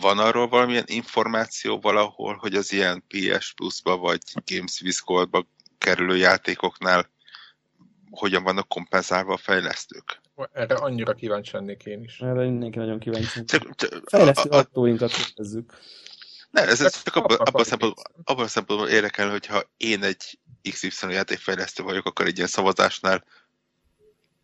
van arról valamilyen információ valahol, hogy az ilyen PS Plus-ba vagy Games with Gold-ba kerülő játékoknál hogyan vannak kompenzálva a fejlesztők?
Erre annyira kíváncsi lennék én is.
Erre mindenki nagyon kíváncsi. Csak, csak, Fejlesztő a, a, kérdezzük.
Ne, ez, ez csak abban, abban, a szempontból, abban a szempontból érdekel, hogyha én egy XY játékfejlesztő vagyok, akkor egy ilyen szavazásnál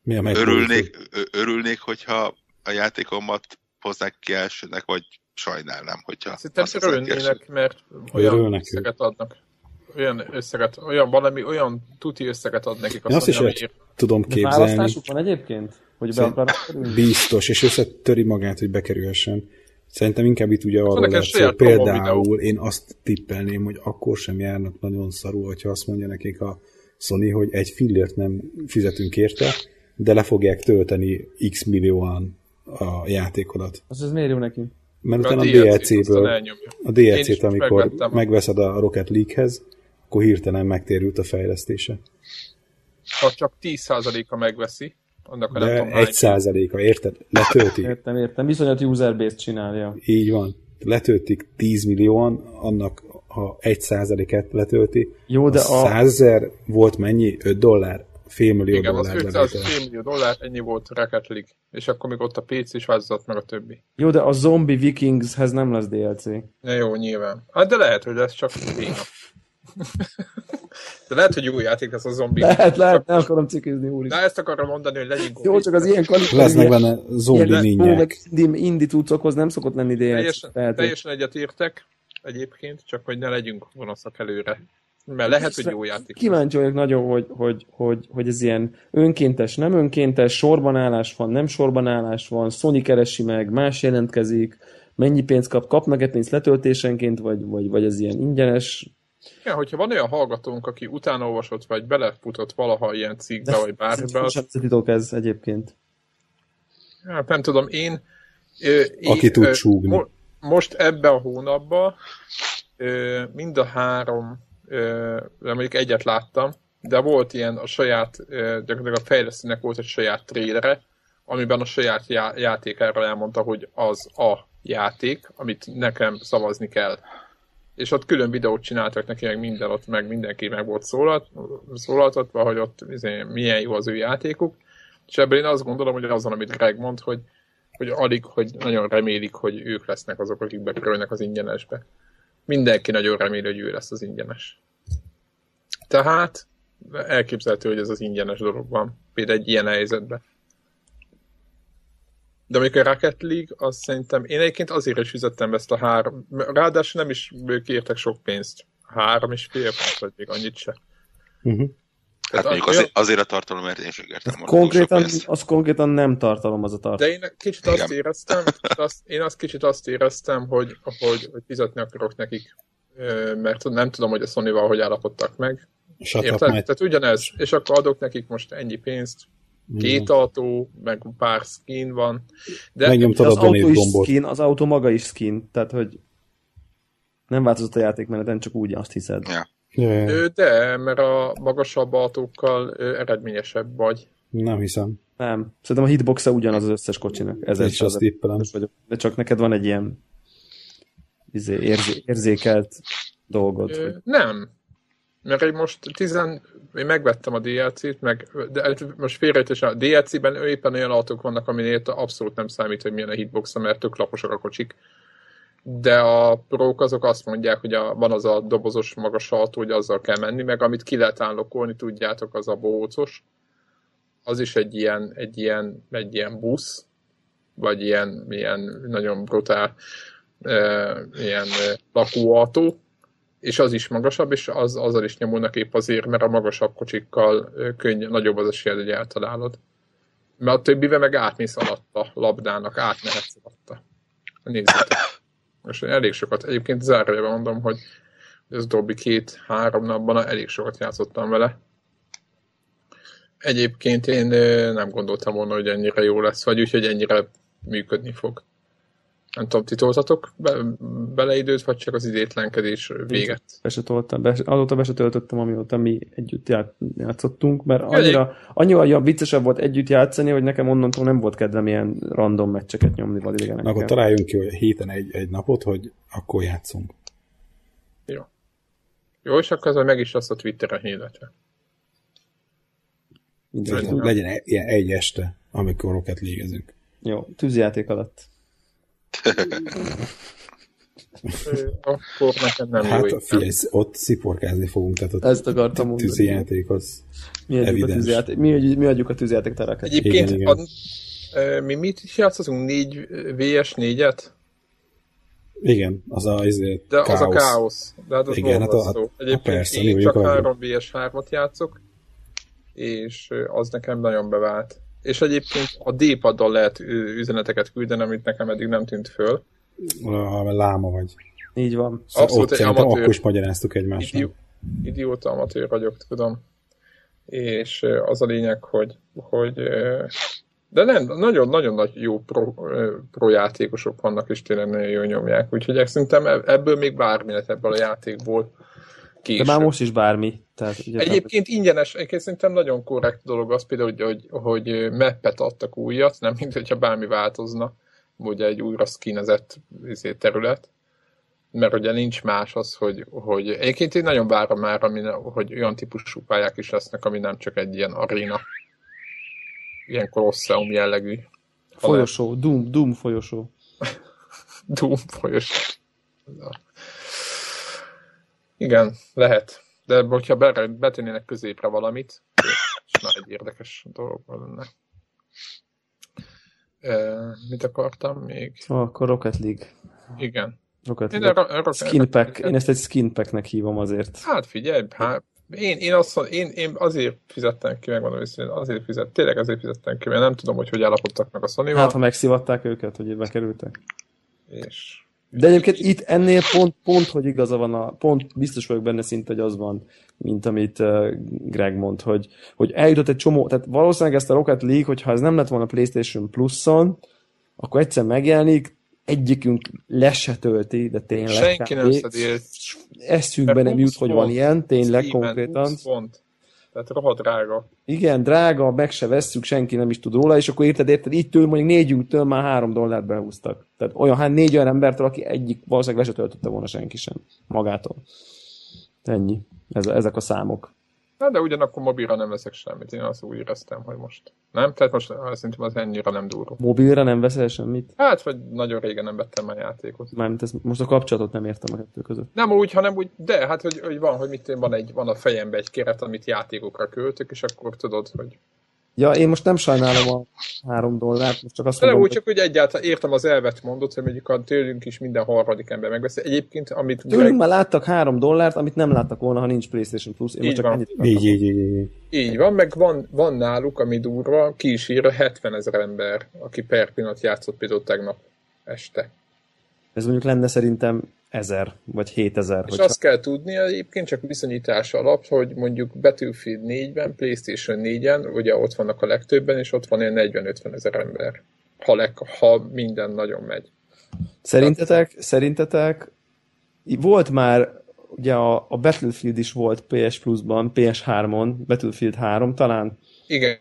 örülnék, örülnék, hogyha a játékomat hoznák ki elsőnek, vagy sajnálnám, hogyha...
Szerintem örülnének, mert olyan összeget adnak. Olyan összeget, olyan valami, olyan tuti összeget ad nekik.
Azt, azt is el tudom képzelni. De választásuk
van egyébként? Hogy be akarnak
Biztos, és összetöri magát, hogy bekerülhessen. Szerintem inkább itt ugye arról lesz, hogy például én azt tippelném, hogy akkor sem járnak nagyon szarul, hogyha azt mondja nekik a Sony, hogy egy fillért nem fizetünk érte, de le fogják tölteni x millióan a játékodat.
Az ez miért jó neki?
Mert utána a DLC-ből, a DLC-t, amikor megvettem. megveszed a Rocket League-hez, akkor hirtelen megtérült a fejlesztése.
Ha csak 10%-a megveszi, annak a
De nem egy százaléka, érted? Letöltik.
Értem, értem. Viszonyat user base csinálja.
Így van. Letöltik 10 millióan, annak ha egy százaléket letölti. Jó, de a, a... százezer volt mennyi? 5 dollár? Fél millió
Igen, dollár. Igen, az 500 fél millió dollár, ennyi volt Rocket League. És akkor még ott a PC is változott meg a többi.
Jó, de a Zombie Vikingshez nem lesz DLC.
Ja, jó, nyilván. Hát de lehet, hogy lesz csak béna. De lehet, hogy jó játék lesz a zombi.
Lehet, lehet, nem akarom cikizni, úr.
De ezt akarom mondani, hogy legyünk
Jó, csak az ilyen
Lesznek benne zombi lények.
Indi, indi cuccokhoz nem szokott lenni DLC.
Teljesen, teljesen egyetértek egyébként, csak hogy ne legyünk gonoszak előre. Mert lehet, hogy jó játék.
Kíváncsi vagyok nagyon, hogy, hogy, hogy, hogy ez ilyen önkéntes, nem önkéntes, sorban állás van, nem sorban állás van, Sony keresi meg, más jelentkezik, mennyi pénzt kap, kapnak-e pénzt letöltésenként, vagy, vagy, vagy ez ilyen ingyenes,
igen, hogyha van olyan hallgatónk, aki utána olvasott, vagy belefutott valaha ilyen cikkbe, vagy bármibe.
Az... titok ez egyébként.
Hát nem tudom, én...
Aki én, tud súgni. Mo-
most ebbe a hónapban mind a három, mondjuk egyet láttam, de volt ilyen a saját, gyakorlatilag a fejlesztőnek volt egy saját trélere, amiben a saját já- játékára elmondta, hogy az a játék, amit nekem szavazni kell és ott külön videót csináltak neki, meg minden, ott meg mindenki meg volt szólalt, szólaltatva, hogy ott izé, milyen jó az ő játékuk, és ebből én azt gondolom, hogy azon, amit Greg mond, hogy, hogy alig, hogy nagyon remélik, hogy ők lesznek azok, akik bekerülnek az ingyenesbe. Mindenki nagyon reméli, hogy ő lesz az ingyenes. Tehát elképzelhető, hogy ez az ingyenes dolog van, például egy ilyen helyzetben. De amikor a Rocket League, azt szerintem, én egyébként azért is fizettem ezt a három, ráadásul nem is kértek sok pénzt. Három és fél vagy még annyit se.
Uh-huh. Hát mondjuk azért, azért a tartalomért én sem értem.
Konkrétan, az konkrétan nem tartalom az a tartalom.
De én kicsit Igen. azt éreztem, azt, én azt kicsit azt éreztem, hogy, hogy, hogy fizetni akarok nekik, mert nem tudom, hogy a Sony-val hogy állapodtak meg. Érted? Tehát ugyanez, és akkor adok nekik most ennyi pénzt, Két autó, meg pár skin van.
De az autó is skin, az autó maga is skin, tehát hogy nem változott a játékmeneten, csak úgy azt hiszed.
Ja.
Yeah. De, mert a magasabb autókkal eredményesebb vagy.
Nem hiszem.
Nem. Szerintem a hitbox -e ugyanaz az összes kocsinak. Ez
is azt tippelem.
De csak neked van egy ilyen izé, érzé, érzékelt dolgod. Ö,
hogy... Nem. Mert egy most tizen, én megvettem a DLC-t, meg, de most félrejtés, a DLC-ben éppen olyan autók vannak, aminél abszolút nem számít, hogy milyen a hitbox mert tök laposak a kocsik. De a prók azok azt mondják, hogy a, van az a dobozos magas autó, hogy azzal kell menni, meg amit ki lehet állokolni, tudjátok, az a bohócos. Az is egy ilyen, egy ilyen, egy ilyen busz, vagy ilyen, ilyen nagyon brutál e, ilyen e, lakóautó, és az is magasabb, és az, azzal is nyomulnak épp azért, mert a magasabb kocsikkal könny, nagyobb az esély, hogy eltalálod. Mert a többivel meg átmész alatta, labdának, átmehetsz alatta. Nézzétek. Most elég sokat, egyébként zárójelben mondom, hogy ez dobbi két-három napban elég sokat játszottam vele. Egyébként én nem gondoltam volna, hogy ennyire jó lesz, vagy úgy, hogy ennyire működni fog. Nem tudom, titoltatok be, bele időt, vagy csak az idétlenkedés véget?
Be se toltam, be, azóta be se töltöttem, amióta mi együtt játszottunk, mert annyira, annyira viccesebb volt együtt játszani, hogy nekem onnantól nem volt kedvem ilyen random meccseket nyomni vadidegenekkel.
Akkor találjunk ki hogy héten egy, egy napot, hogy akkor játszunk.
Jó. Jó, és akkor ez meg is azt a Twitteren hirdetve.
Legyen, legyen egy, ilyen egy este, amikor rocket légezünk.
Jó, tűzjáték alatt.
Akkor nekem nem
hát,
jó
figyelj, ott sziporkázni fogunk, tehát ott
Ezt akartam mondani.
tűzijáték az
mi adjuk, a tűzijáték, mi, mi adjuk a tűzijáték tereket.
Egyébként igen, igen. A, mi mit is játszhatunk? 4 VS 4-et?
Igen, az a, az,
De káosz. az a káosz. De hát az
Igen, hát a,
a, Egyébként persze, én csak 3 VS 3-ot játszok, és az nekem nagyon bevált és egyébként a D-paddal lehet üzeneteket küldeni, amit nekem eddig nem tűnt föl.
A láma vagy.
Így van.
Szóval Abszolút egy amatőr. Akkor is magyaráztuk egymásnak. Idió,
idióta amatőr vagyok, tudom. És az a lényeg, hogy, hogy de nem, nagyon-nagyon nagy jó pro, pro játékosok vannak, és tényleg nagyon jól nyomják. Úgyhogy szerintem ebből még bármi lehet ebből a játékból
később. De már most is bármi. Tehát,
ugye, egyébként tehát... ingyenes, egyébként szerintem nagyon korrekt dolog az például, hogy, hogy, hogy meppet adtak újat, nem mint hogyha bármi változna, ugye egy újra skinezett izé, terület, mert ugye nincs más az, hogy, hogy egyébként én nagyon várom már, ami, hogy olyan típusú pályák is lesznek, ami nem csak egy ilyen aréna, ilyen Colosseum jellegű.
Folyosó, Doom, Doom folyosó.
Doom folyosó. Igen, lehet. De hogyha betennének középre valamit, és már egy érdekes dolog lenne. E, mit akartam még?
Szóval akkor Rocket League.
Igen.
Rocket League. Én, a, a, skin pack. Én ezt egy skin packnek hívom azért.
Hát figyelj, hát én, én, azt, én, én azért fizettem ki, megmondom őszintén, azért fizettem, tényleg azért fizettem ki, mert nem tudom, hogy hogy állapodtak meg a sony
Hát, ha megszivatták őket, hogy bekerültek.
És
de egyébként itt ennél pont, pont, hogy igaza van, a, pont biztos vagyok benne szinte, hogy az van, mint amit uh, Greg mond, hogy, hogy eljutott egy csomó, tehát valószínűleg ezt a Rocket League, hogyha ez nem lett volna PlayStation Plus-on, akkor egyszer megjelenik, egyikünk le se tölti, de tényleg.
Senki nem szedi
Eszünkbe nem jut, hogy van ilyen, tényleg konkrétan.
Pont. Tehát rohadt drága.
Igen, drága, meg se vesszük, senki nem is tud róla, és akkor érted, érted, itt től mondjuk négyünktől már három dollárt behúztak. Tehát olyan, hát négy olyan embertől, aki egyik valószínűleg le se töltötte volna senki sem magától. Ennyi. Ez, ezek a számok.
Na, de ugyanakkor mobilra nem veszek semmit. Én azt úgy éreztem, hogy most. Nem? Tehát most szerintem az ennyire nem durva.
Mobilra nem veszel semmit?
Hát, vagy nagyon régen nem vettem már játékot.
Mármint ez, most a kapcsolatot nem értem a kettő között.
Nem úgy, hanem úgy, de hát, hogy, hogy van, hogy mit én, van, egy, van a fejembe egy keret, amit játékokra költök, és akkor tudod, hogy
Ja, én most nem sajnálom a három dollárt, most csak azt
mondom, úgy, csak hogy egyáltalán értem az elvet mondott, hogy mondjuk a tőlünk is minden harmadik ember megveszi. Egyébként, amit...
Tőlünk Greg... már láttak három dollárt, amit nem láttak volna, ha nincs PlayStation Plus. Én így csak
van.
így, így, így, így.
így van, meg van, van náluk, ami durva, ki is ír 70 ezer ember, aki per pillanat játszott például tegnap este.
Ez mondjuk lenne szerintem ezer, vagy 7000.
És hogyha... azt kell tudni egyébként csak viszonyítás alap, hogy mondjuk Battlefield 4-ben, Playstation 4-en, ugye ott vannak a legtöbben, és ott van ilyen 40-50 ezer ember. Ha, leg, ha minden nagyon megy.
Szerintetek, szerintetek volt már, ugye a, a Battlefield is volt PS Plus-ban, PS3-on, Battlefield 3 talán?
Igen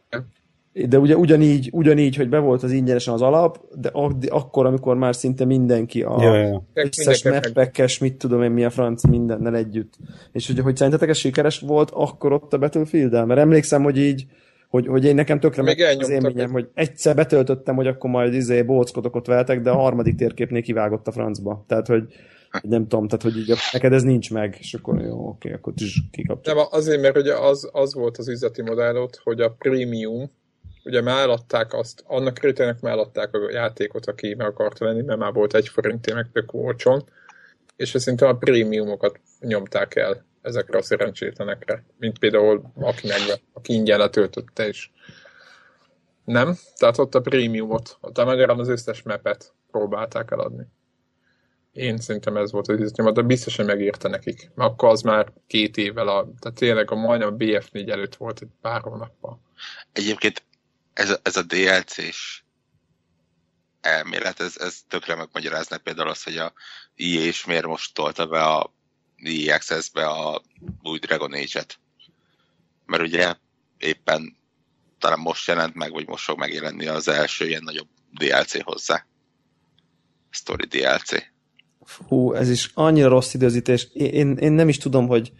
de ugye ugyanígy, ugyanígy, hogy be volt az ingyenesen az alap, de ak- akkor, amikor már szinte mindenki a
ja, ja.
összes mappekes, mit tudom én, mi a franc mindennel együtt. És hogy, hogy szerintetek ez sikeres volt akkor ott a battlefield -el? Mert emlékszem, hogy így hogy, hogy én nekem tökre meg az élményem,
egy-
hogy egyszer betöltöttem, hogy akkor majd izé bóckodok ott veletek, de a harmadik térképnél kivágott a francba. Tehát, hogy hogy nem tudom, tehát, hogy így neked ez nincs meg, és akkor jó, oké, akkor is kikapcsolod.
Nem, azért, mert ugye az, az volt az üzleti modellot, hogy a prémium, ugye már eladták azt, annak kritének már eladták a játékot, aki meg akarta venni, mert már volt egy forinté, meg tök olcsón, és szerintem a prémiumokat nyomták el ezekre a szerencsétlenekre, mint például aki megvett, aki ingyen letöltötte is. Nem? Tehát ott a prémiumot, ott a magyarán az összes mapet próbálták eladni. Én szerintem ez volt az üzletem, de biztos, hogy nekik. Mert akkor az már két évvel, a, tehát tényleg a majdnem a BF4 előtt volt egy pár hónappal.
Egyébként ez ez a DLC-s elmélet, ez, ez tökre megmagyarázna például azt, hogy a EA és miért most tolta be a EA Access-be a új Dragon Age-et. Mert ugye éppen talán most jelent meg, vagy most fog megjelenni az első ilyen nagyobb DLC hozzá. Story DLC.
Hú, ez is annyira rossz időzítés. Én, én nem is tudom, hogy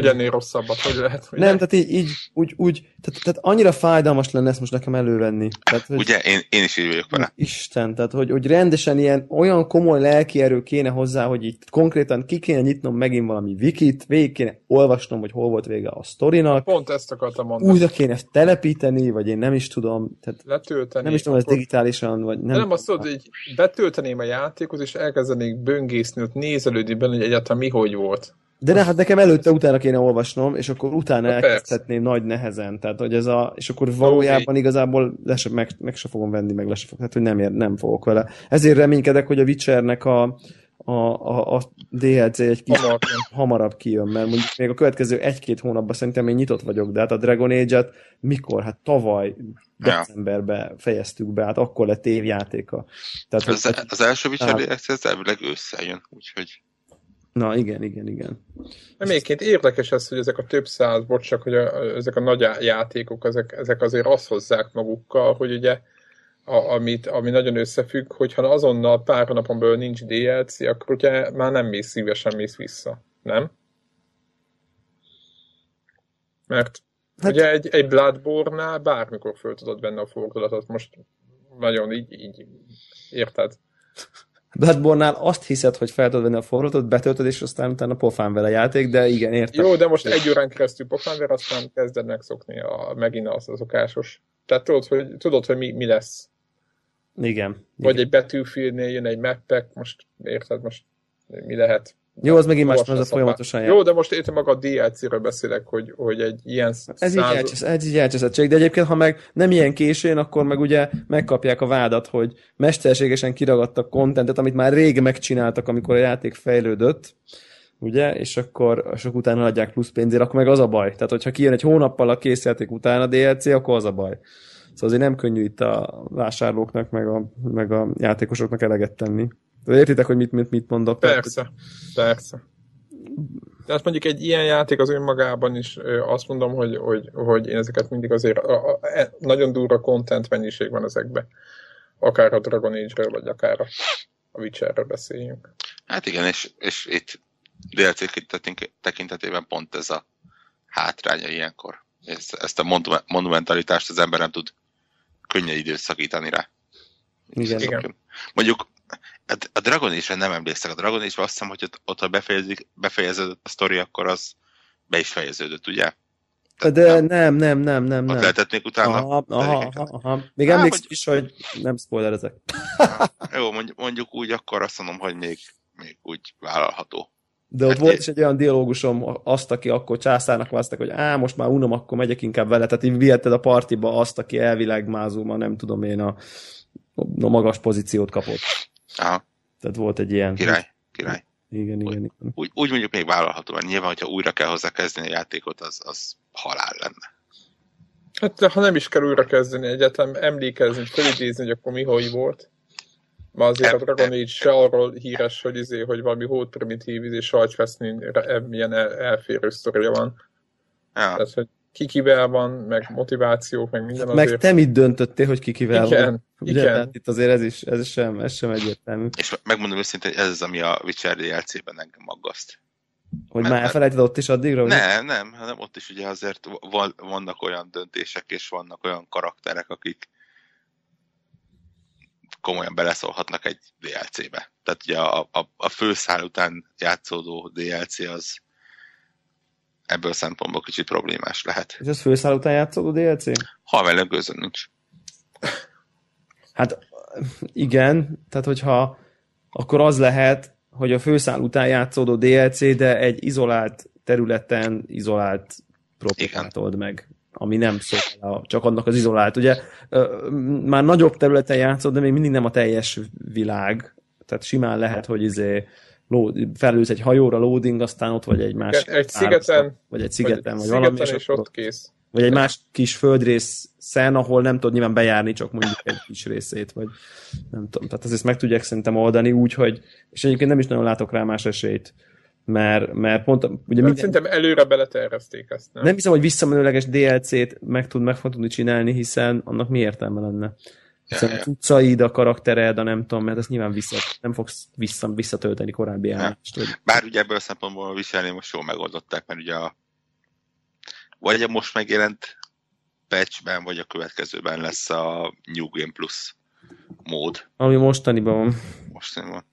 Hogy ennél rosszabbat, hogy lehet, hogy
nem, tehát így, így úgy, úgy tehát, tehát annyira fájdalmas lenne ezt most nekem elővenni. Tehát, hogy
Ugye? Én, én is így vagyok vele.
Isten, tehát hogy, hogy rendesen ilyen olyan komoly lelki erő kéne hozzá, hogy így konkrétan ki kéne nyitnom megint valami wikit, végig kéne olvasnom, hogy hol volt vége a sztorinak,
Pont ezt akartam mondani.
újra kéne ezt telepíteni, vagy én nem is tudom, tehát
Letölteni.
nem is tudom, ez
akkor-
digitálisan, vagy nem.
Nem, nem azt tudod, hogy betölteném a játékot, és elkezdenék böngészni, ott nézelődni benne, hogy egyáltalán mi hogy volt.
De ne, hát nekem előtte utána kéne olvasnom, és akkor utána elkezdhetném nagy nehezen. Tehát, hogy ez a, és akkor valójában igazából le se, meg, meg se fogom venni, meg le se fog, tehát, hogy nem, ér, nem fogok vele. Ezért reménykedek, hogy a Witchernek a, a, a, a DLC egy
Hamar.
hamarabb kijön, mert mondjuk még a következő egy-két hónapban szerintem én nyitott vagyok, de hát a Dragon Age-et mikor? Hát tavaly decemberben fejeztük be, hát akkor lett évjátéka. Tehát,
Az,
hogy,
az első Witcher DLC elvileg ősszel jön, úgyhogy
na igen, igen, igen.
Nem, egyébként érdekes ez, hogy ezek a több száz, bocs, csak hogy a, ezek a nagy já- játékok, ezek, ezek azért azt hozzák magukkal, hogy ugye a, amit, ami nagyon összefügg, hogyha azonnal pár napon belül nincs DLC, akkor ugye már nem mész szívesen mész vissza, nem? Mert
Hát-
hát, ugye egy, egy Bloodborne-nál bármikor föl tudod venni a fordulatot, most nagyon így, így érted?
Bloodborne-nál azt hiszed, hogy fel tudod venni a forrótot, betöltöd, és aztán utána pofán vele a játék, de igen, értem.
Jó, de most egy órán keresztül pofán ver, aztán kezded megszokni a, megint az, az szokásos. Tehát tudod, hogy, tudod, hogy mi, mi lesz.
Igen.
Vagy
igen.
egy Battlefield-nél jön egy mappek, most érted, most mi lehet.
Jó, az megint más, mert ez a folyamatosan
Jó, de most értem maga a DLC-ről beszélek, hogy, hogy egy ilyen
Ez így, elcsesz, ez így elcseszettség, de egyébként, ha meg nem ilyen későn, akkor meg ugye megkapják a vádat, hogy mesterségesen kiragadtak kontentet, amit már rég megcsináltak, amikor a játék fejlődött, ugye, és akkor, akkor utána adják plusz pénzért, akkor meg az a baj. Tehát, hogyha kijön egy hónappal a kész játék után a DLC, akkor az a baj. Szóval azért nem könnyű itt a vásárlóknak, meg a, meg a játékosoknak eleget tenni. De értitek, hogy mit, mit, mit mondok? Tehát,
Persze, persze. De hát mondjuk egy ilyen játék az önmagában is azt mondom, hogy, hogy, hogy én ezeket mindig azért a, a, e- nagyon durva content mennyiség van ezekben. Akár a Dragon Age-ről, vagy akár a, a Witcherről beszéljünk.
hát igen, és, és itt DLC tekintetében pont ez a hátránya ilyenkor. Ezt, ezt a monume- monumentalitást az ember nem tud könnyen időszakítani rá.
Igen.
Igen.
Mondjuk a- a Dragon age nem emlékszek. A Dragon age azt hiszem, hogy ott, ott ha befejezik, befejeződött a sztori, akkor az be is fejeződött, ugye?
De nem, nem, nem, nem,
Ott
nem.
lehetett még utána.
Aha, aha, aha, aha. Még
Á,
emlékszem
hogy-
is, hogy nem spoilerezek.
Jó, mondjuk, mondjuk úgy, akkor azt mondom, hogy még, még úgy vállalható.
De ott
Hát
volt is egy olyan dialógusom, azt, aki akkor császárnak választak, hogy á, most már unom, akkor megyek inkább vele. Tehát így vihetted a partiba azt, aki elvileg mázulma, nem tudom én, a, a magas pozíciót kapott.
Aha,
Tehát volt egy ilyen.
király, király.
Igen, igen, igen.
Úgy, úgy mondjuk még vállalható, mert nyilván, hogyha újra kell hozzá kezdeni a játékot, az, az halál lenne.
Hát de ha nem is kell újra kezdeni egyetem, emlékezni, felidézni, hogy akkor mi hogy volt. Ma azért a Dragon Age se arról híres, hogy, izé, hogy valami hód primitív izé, sajtfeszni, milyen el, elférő sztoria van.
Ja,
Tehát, hogy ki kivel van, meg motivációk, meg minden
Meg
azért.
te mit döntöttél, hogy ki kivel
Igen,
van? Ugye?
igen.
Tehát itt azért ez is, ez sem, ez sem egyértelmű.
és megmondom őszintén, ez az, ami a Witcher DLC-ben engem aggaszt.
Hogy
Nem,
már
nem.
elfelejted ott is addigra? hogy-
Nem, nem, hanem ott is ugye azért van, vannak olyan döntések, és vannak olyan karakterek, akik komolyan beleszólhatnak egy DLC-be. Tehát ugye a, a, a főszál után játszódó DLC az ebből szempontból kicsit problémás lehet.
És ez főszál után játszódó DLC?
Ha velem közön nincs.
Hát igen, tehát hogyha akkor az lehet, hogy a főszál után játszódó DLC, de egy izolált területen izolált problémát old meg, ami nem szól a, csak annak az izolált. Ugye már nagyobb területen játszod, de még mindig nem a teljes világ, tehát simán lehet, hogy izé ló, felülsz egy hajóra, loading, aztán ott vagy egy másik
Egy szigeten,
vagy egy szigeten, vagy,
vagy
valami, és,
és ott kész.
vagy egy más kis földrészen, ahol nem tudod nyilván bejárni, csak mondjuk egy kis részét, vagy nem tudom. Tehát ezt meg tudják szerintem oldani úgy, hogy, és egyébként nem is nagyon látok rá más esélyt, mert, mert pont, ugye
Minden...
minden,
Szerintem előre beletervezték ezt, nem?
nem hiszem, hogy visszamenőleges DLC-t meg tud, meg fog tudni csinálni, hiszen annak mi értelme lenne?
Ja,
a
ja.
cuccaid, a karaktered, a nem tudom, mert ezt nyilván vissza, nem fogsz vissza, visszatölteni korábbi állást.
Bár ugye ebből a szempontból viselni most jól megoldották, mert ugye a, vagy a most megjelent patchben, vagy a következőben lesz a New Game Plus mód.
Ami mostaniban van.
Most nem van.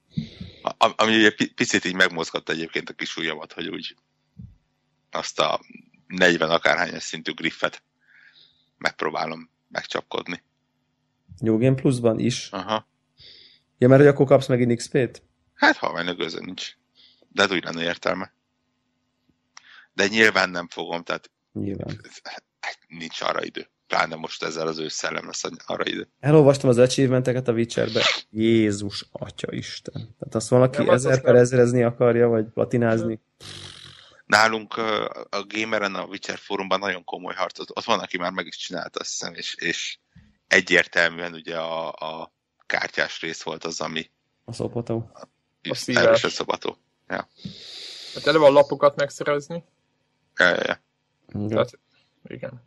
A- Ami ugye pi- picit így megmozgatta egyébként a kis ujjamat, hogy úgy azt a 40 akárhányas szintű griffet megpróbálom megcsapkodni.
New Game Plus-ban is.
Aha.
Ja, mert hogy akkor kapsz megint XP-t?
Hát ha menő közön nincs. De hát úgy lenne értelme. De nyilván nem fogom, tehát
Nyilván.
hát nincs arra idő. Pláne most ezzel az ősszel nem lesz arra idő.
Elolvastam az achievementeket a Witcherbe. Jézus, atya Isten. Tehát azt valaki
Nem, az
ezer per
nem.
ezerezni akarja, vagy platinázni.
Nálunk a Gameren, a Witcher fórumban nagyon komoly harc, ott, ott van, aki már meg is csinálta, azt hiszem, és, és egyértelműen ugye a, a kártyás rész volt az, ami
A szopató.
szívás.
erősen szobató.
Hát eleve a lapokat megszerezni.
Ja, ja, ja.
Igen.
Tehát, igen.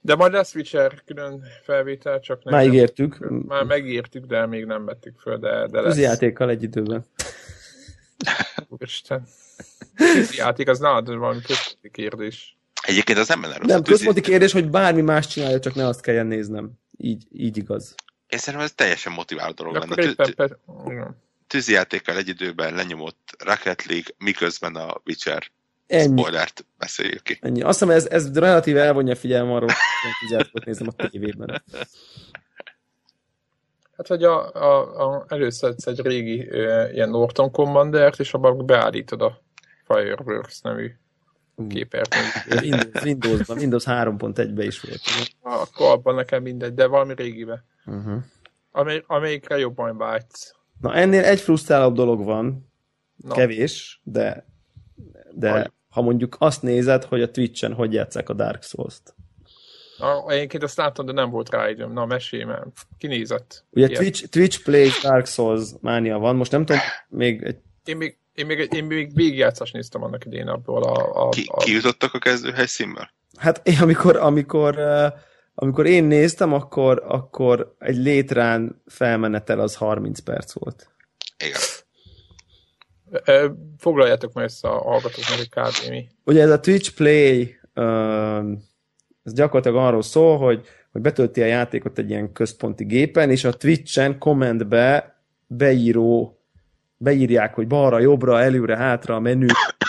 De majd lesz Witcher külön felvétel, csak nem.
Már ígértük.
Már megírtük, de még nem vettük föl, de, de lesz.
játékkal egy időben.
Úristen. játék az nálad valami központi kérdés.
Egyébként az nem lenne rossz.
Nem,
tűzi-
központi kérdés, hogy bármi más csinálja, csak ne azt kelljen néznem. Így, így igaz.
Én szerintem ez teljesen motiváló dolog
De
lenne.
éppen...
Tűzijátékkal egy időben lenyomott Rocket League, miközben a Witcher
Ennyi.
spoilert beszéljük ki.
Ennyi. Azt hiszem, ez, ez relatíve elvonja figyelme arról, hogy játékot nézem a tévében.
Hát, hogy a, a, a, előszedsz egy régi ö, ilyen Norton Commander-t, és abban beállítod a Fireworks nevű képernyőt.
Windows, Windowsban, Windows 3.1-ben is volt.
Akkor abban nekem mindegy, de valami régibe.
Uh-huh.
Amely, amelyikre jobban vágysz.
Na ennél egy frusztrálóbb dolog van,
Na,
kevés, de, de ha mondjuk azt nézed, hogy a Twitch-en hogy játszák a Dark Souls-t.
Na, egyébként azt látom, de nem volt rá időm. Na, mesélj már. Kinézett.
Ugye
Ilyet.
Twitch, Twitch Plays Dark Souls mánia van, most nem tudom, még egy,
Én még, én még, én még végigjátszást néztem annak idén abból a... a,
Ki,
a
kijutottak a kezdőhelyszínből?
hát én, amikor, amikor, amikor én néztem, akkor, akkor egy létrán felmenetel az 30 perc volt.
Igen.
Foglaljátok meg össze a hallgatóknak, hogy kb. mi.
Ugye ez a Twitch Play, ez gyakorlatilag arról szól, hogy, hogy betölti a játékot egy ilyen központi gépen, és a Twitch-en kommentbe beíró beírják, hogy balra, jobbra, előre, hátra, a menü,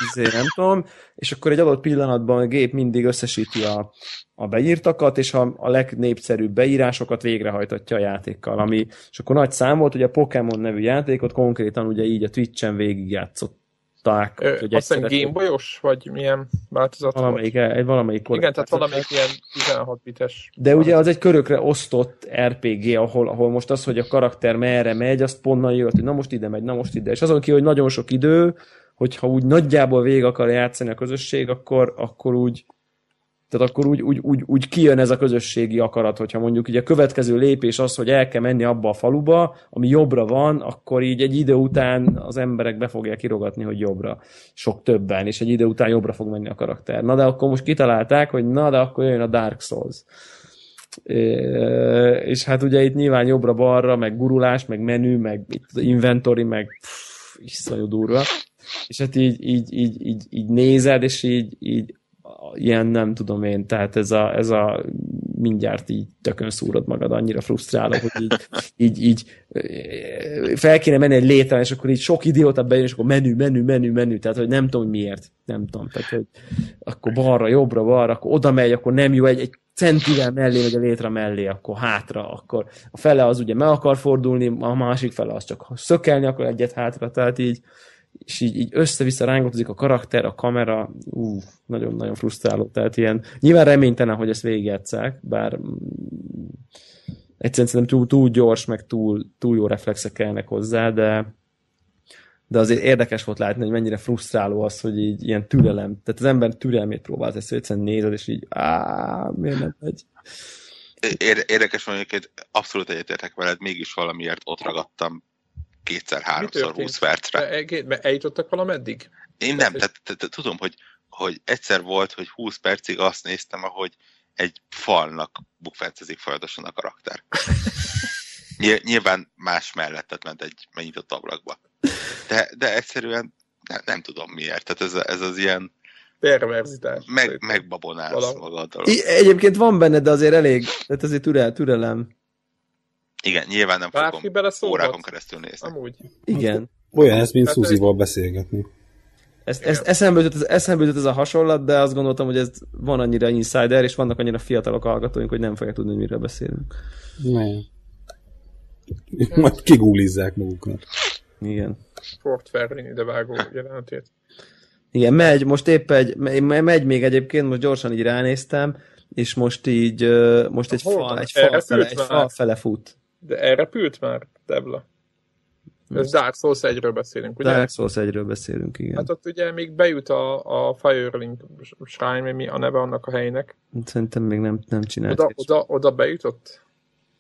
izé, nem tudom, és akkor egy adott pillanatban a gép mindig összesíti a, a beírtakat, és a, a legnépszerűbb beírásokat végrehajtatja a játékkal, ami, és akkor nagy szám volt, hogy a Pokémon nevű játékot konkrétan ugye így a Twitch-en végigjátszották.
Ö,
hogy
Azt hiszem Gameboyos, vagy milyen változat
Valamelyik, egy valamelyik
volt? Igen, tehát
korrekt-
valamelyik ilyen 16 bites.
De ugye az egy körökre osztott RPG, ahol, ahol most az, hogy a karakter merre megy, azt ponnan jött, hogy na most ide megy, na most ide. És azon ki, hogy nagyon sok idő, hogyha úgy nagyjából végig akar játszani a közösség, akkor, akkor úgy tehát akkor úgy, úgy, úgy, úgy kijön ez a közösségi akarat, hogyha mondjuk ugye a következő lépés az, hogy el kell menni abba a faluba, ami jobbra van, akkor így egy idő után az emberek be fogják kirogatni, hogy jobbra. Sok többen, és egy idő után jobbra fog menni a karakter. Na de akkor most kitalálták, hogy na de akkor jön a Dark Souls. É, és hát ugye itt nyilván jobbra-balra, meg gurulás, meg menü, meg inventory, meg pff, iszonyú durva. és hát így, így, így, így, így nézed, és így, így ilyen nem tudom én, tehát ez a, ez a mindjárt így tökön szúrod magad, annyira frusztráló, hogy így, így, így fel kéne menni egy létre, és akkor így sok idióta bejön, és akkor menü, menü, menü, menü, tehát hogy nem tudom miért, nem tudom, tehát hogy akkor balra, jobbra, balra, akkor oda megy, akkor nem jó, egy, egy centivel mellé, vagy a létre mellé, akkor hátra, akkor a fele az ugye meg akar fordulni, a másik fele az csak szökelni akkor egyet hátra, tehát így, és így, így össze-vissza rángotozik a karakter, a kamera, ú, nagyon-nagyon frusztráló, tehát ilyen, nyilván reménytelen, hogy ezt végigjátszák, bár mm, egyszerűen szerintem túl, túl gyors, meg túl, túl jó reflexek kellnek hozzá, de de azért érdekes volt látni, hogy mennyire frusztráló az, hogy így ilyen türelem, tehát az ember türelmét próbált, ezt egyszerűen nézed, és így, á, miért nem megy?
Érdekes van, hogy abszolút egyetértek veled, mégis valamiért ott ragadtam kétszer, háromszor, húsz percre.
Eljutottak valameddig?
Én nem, tehát, tehát tudom, hogy, hogy egyszer volt, hogy 20 percig azt néztem, ahogy egy falnak bukfencezik folyamatosan a karakter. Nyilván más mellettet ment egy megnyitott ablakba. De, de egyszerűen nem, nem tudom miért. Tehát ez, ez az ilyen
perverzitás.
Meg, megbabonálsz magaddal.
Egyébként van benne, de azért elég, tehát azért türel, türelem.
Igen, nyilván nem Bárki fogom bele órákon keresztül nézni.
Amúgy.
Igen.
Olyan ez, mint Szuzival beszélgetni.
Ezt, ezt eszembe, jutott, eszembe jutott ez a hasonlat, de azt gondoltam, hogy ez van annyira insider, és vannak annyira fiatalok hallgatóink, hogy nem fogják tudni, hogy miről beszélünk.
Nem. Majd kigulizzák maguknak.
Igen.
Fort Ferrin vágó jelenetét.
Igen, megy, most épp egy, megy még egyébként, most gyorsan így ránéztem, és most így, most egy, fal, egy, fal, fele, egy fal fele fut.
De elrepült már, Debla? Ez Dark Souls 1-ről beszélünk, ugye?
Dark Souls 1-ről beszélünk, igen.
Hát ott ugye még bejut a, a Firelink Shrine, mi a neve annak a helynek.
Szerintem még nem, nem csinált.
Oda, oda, oda bejutott?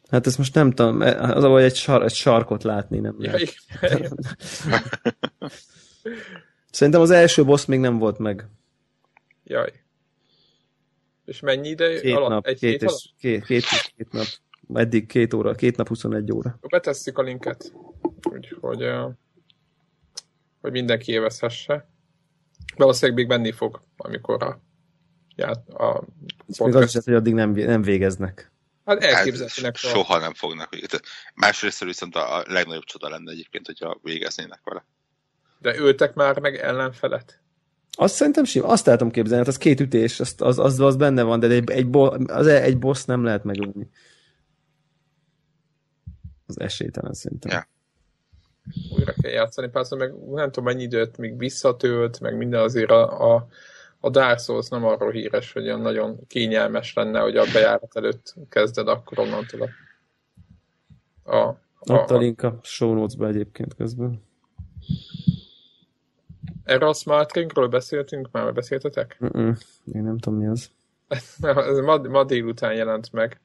Hát ezt most nem tudom, az a egy, sar, egy sarkot látni nem
ja,
Szerintem az első boss még nem volt meg.
Jaj. És mennyi ide
két alatt? Nap, egy két, és, két, két, két nap. Eddig két óra, két nap 21 óra.
Betesszük a linket, úgy, hogy, hogy mindenki élvezhesse. Valószínűleg még benni fog, amikor a, já, a
még az is, hogy addig nem, nem végeznek.
Hát elképzelhetőnek.
Hát, soha nem fognak. Másrészt viszont a legnagyobb csoda lenne egyébként, hogyha végeznének vele.
De öltek már meg ellenfelet?
Azt szerintem sim, azt látom képzelni, hát az két ütés, az, az, az, az benne van, de egy, egy, bo, az egy boss nem lehet megölni. Az esélytelen szerintem. Ja.
Újra kell játszani, persze meg nem tudom mennyi időt még visszatölt, meg minden azért a, a, a Dark Souls nem arról híres, hogy olyan nagyon kényelmes lenne, hogy a bejárat előtt kezded, akkor onnantól a,
a, a, Ott a link a show notes-ba egyébként közben.
Erre a Smart Ringről beszéltünk? Már beszéltetek?
Mm-mm. Én nem tudom, mi az.
Ez ma, ma délután jelent meg.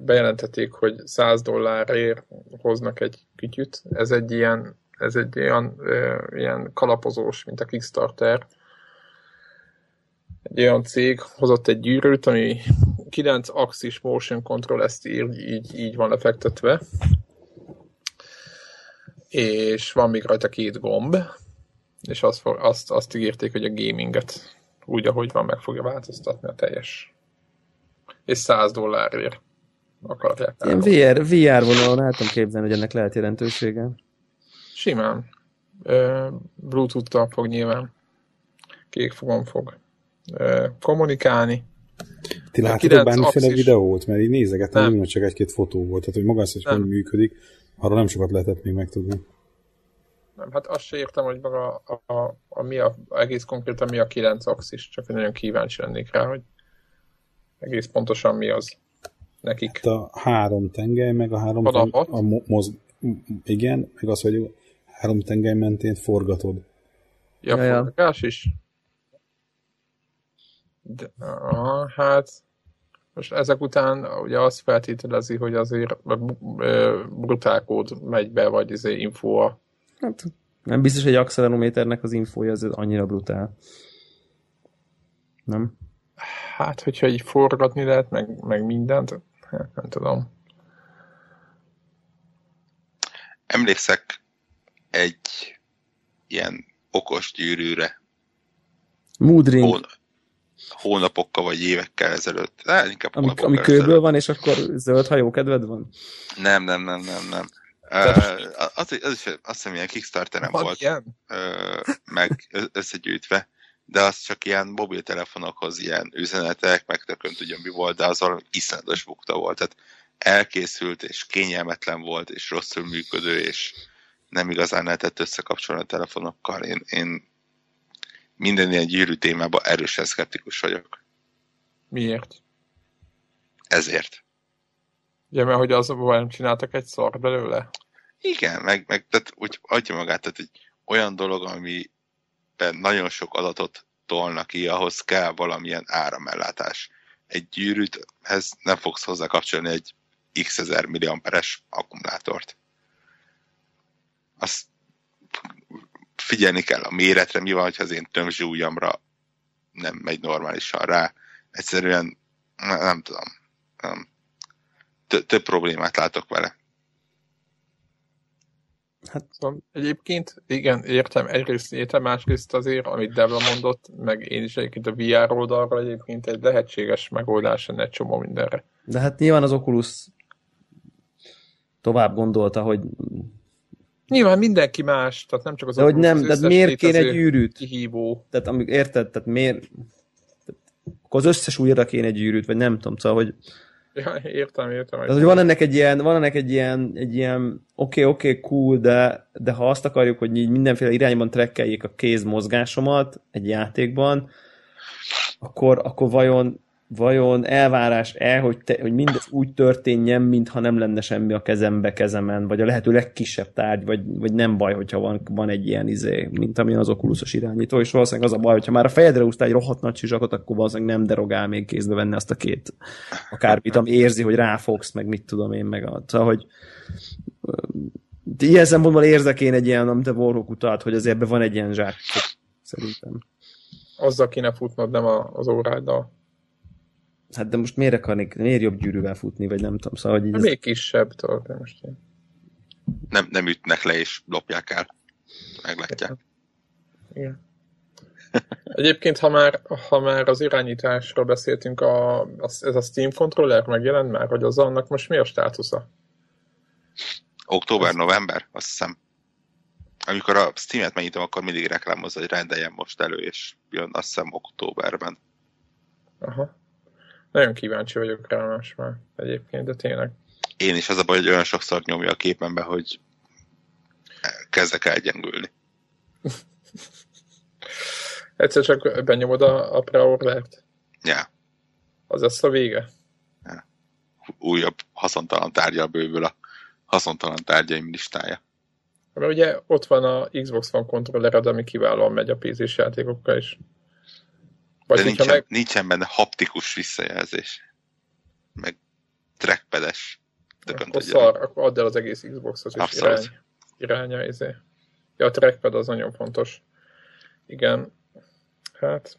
Bejelentették, hogy 100 dollárért hoznak egy kütyüt. Ez egy ilyen, ez egy olyan ilyen kalapozós, mint a Kickstarter. Egy olyan cég hozott egy gyűrűt, ami 9 axis motion control, ezt így, így, így van lefektetve és van még rajta két gomb, és azt, azt, azt ígérték, hogy a gaminget úgy, ahogy van, meg fogja változtatni a teljes. És 100 dollárért akarják.
Ilyen VR, VR vonalon el tudom képzelni, hogy ennek lehet jelentősége.
Simán. Bluetooth-tal fog nyilván. Kék fogom fog kommunikálni.
Ti láttatok bármiféle videót? Mert így nézegettem, nem. csak egy-két fotó volt. Tehát, hogy maga az, hogy hogy működik, arra nem sokat lehetett még megtudni.
Nem, hát azt se értem, hogy maga a, a, a, mi a, egész konkrétan mi a 9 axis, csak nagyon kíváncsi lennék rá, hogy egész pontosan mi az nekik.
Hát a három tengely, meg a három
tengely, a
moz, igen, meg az, hogy három tengely mentén forgatod.
Ja, ja, forgás is. De, aha, hát most ezek után ugye azt feltételezi, hogy azért brutálkód megy be, vagy azért info a
Hát nem biztos, hogy egy accelerométernek az infója az annyira brutál. Nem?
Hát, hogyha így forgatni lehet, meg, meg mindent, hát nem tudom.
Emlékszek egy ilyen okos gyűrűre
Moodring,
hón, hónapokkal vagy évekkel ezelőtt. De inkább
ami, ami kőből
ezelőtt.
van, és akkor zöld hajó kedved van?
Nem, nem, nem, nem, nem.
Tehát-
Uh, az, az is azt hiszem ilyen Kickstarteren volt
ilyen?
ö, meg összegyűjtve, de az csak ilyen mobiltelefonokhoz ilyen üzenetek, meg tökön tudja mi volt, de az valami iszonyatos bukta volt. Tehát elkészült, és kényelmetlen volt, és rosszul működő, és nem igazán lehetett összekapcsolni a telefonokkal. Én, én minden ilyen gyűrű témában erősen szkeptikus vagyok.
Miért?
Ezért.
Ugye, mert hogy az nem csináltak egy szar belőle?
Igen, meg, meg tehát úgy adja magát, tehát egy olyan dolog, amiben nagyon sok adatot tolnak ki, ahhoz kell valamilyen áramellátás. Egy gyűrűthez nem fogsz hozzá kapcsolni egy x ezer milliamperes akkumulátort. Azt figyelni kell a méretre, mi van, hogyha az én tömzsi nem megy normálisan rá. Egyszerűen ne- nem tudom. Nem. Tö- Több problémát látok vele.
Szóval egyébként, igen, értem, egyrészt értem, másrészt azért, amit Devla mondott, meg én is egyébként a VR oldalra egyébként egy lehetséges megoldás lenne egy csomó mindenre.
De hát nyilván az Oculus tovább gondolta, hogy
Nyilván mindenki más, tehát nem csak az
de hogy
Oculus,
nem,
az
de
összes
miért kéne
létező
gyűrűt?
Kihívó.
Tehát amíg érted, tehát miért tehát, akkor az összes újra kéne gyűrűt, vagy nem tudom, szóval, hogy,
Ja, értem, értem.
tehát, hogy van ennek egy ilyen, van ennek egy ilyen, egy ilyen oké, okay, oké, okay, cool, de, de ha azt akarjuk, hogy így mindenféle irányban trekkeljék a kézmozgásomat egy játékban, akkor, akkor vajon, vajon elvárás-e, hogy, te, hogy mindez úgy történjen, mintha nem lenne semmi a kezembe, kezemen, vagy a lehető legkisebb tárgy, vagy, vagy nem baj, hogyha van, van egy ilyen izé, mint amilyen az okulusos irányító, és valószínűleg az a baj, hogyha már a fejedre úsztál egy rohadt nagy csizsakot, akkor valószínűleg nem derogál még kézbe venni azt a két akármit, ami érzi, hogy ráfogsz, meg mit tudom én, meg a, szóval, hogy ilyen szempontból érzek én egy ilyen, amit a Warhawk utalt, hogy azért ebben van egy ilyen zsák, szerintem.
Azzal kéne futnod, nem az óráddal.
Hát de most miért akarnék, miért jobb gyűrűvel futni, vagy nem tudom, szóval, hogy így
Hát
ez,
még kisebb, tudod, de most én.
Nem, nem ütnek le és lopják el. Meglátják.
Igen. Egyébként, ha már, ha már az irányításról beszéltünk, a, az, ez a Steam controller megjelent már, hogy az annak most mi a státusza?
Október-november, azt hiszem. Amikor a Steam-et megnyitom, akkor mindig reklámozza, hogy rendeljen most elő, és jön azt hiszem októberben.
Aha. Nagyon kíváncsi vagyok rá most már egyébként, de tényleg.
Én is az a baj, hogy olyan sokszor nyomja a képembe, hogy kezdek el gyengülni.
Egyszer csak benyomod a, a preordert,
Ja,
az lesz a vége.
újabb haszontalan tárgyal bővül a haszontalan tárgyaim listája.
Mert ugye ott van a Xbox One kontrollered, ami kiválóan megy a PC-s játékokkal is. Vagy
De nincsen,
meg...
nincsen benne haptikus visszajelzés. Meg trackpedes. Tökön
Akkor
tudja.
szar, akkor add el az egész Xboxot, és
Abszolút.
irány, iránya izé. Ja, a trackpad az nagyon fontos. Igen. Hát,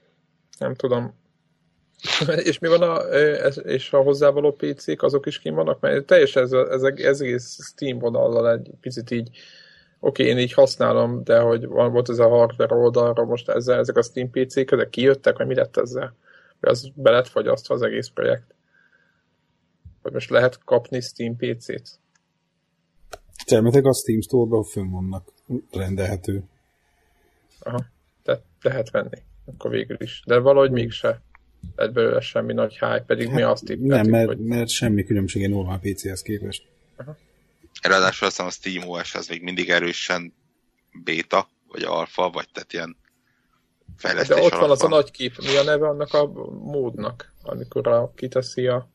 nem tudom. és mi van a, ez- és a hozzávaló PC-k, azok is kim vannak? Mert teljesen ez, ez, ez egész Steam vonallal egy picit így oké, én így használom, de hogy van, volt ez a hardware oldalra, most ezzel, ezek a Steam PC-k, ezek kijöttek, vagy mi lett ezzel? Vagy az be lett fagyasztva az egész projekt? Vagy most lehet kapni Steam PC-t?
Termetek a Steam Store-ban fönn vannak rendelhető.
Aha, tehát lehet venni. Akkor végül is. De valahogy mégse lett belőle semmi nagy hype, pedig mi azt tippeltük,
Nem, mert,
hogy
mert semmi különbség egy normál PC-hez képest.
Ráadásul azt hiszem a Steam OS az még mindig erősen beta, vagy alfa, vagy tehát ilyen fejlesztés
de ott van
alatt
az a nagy kép, mi a neve annak a módnak, amikor a, kiteszi a,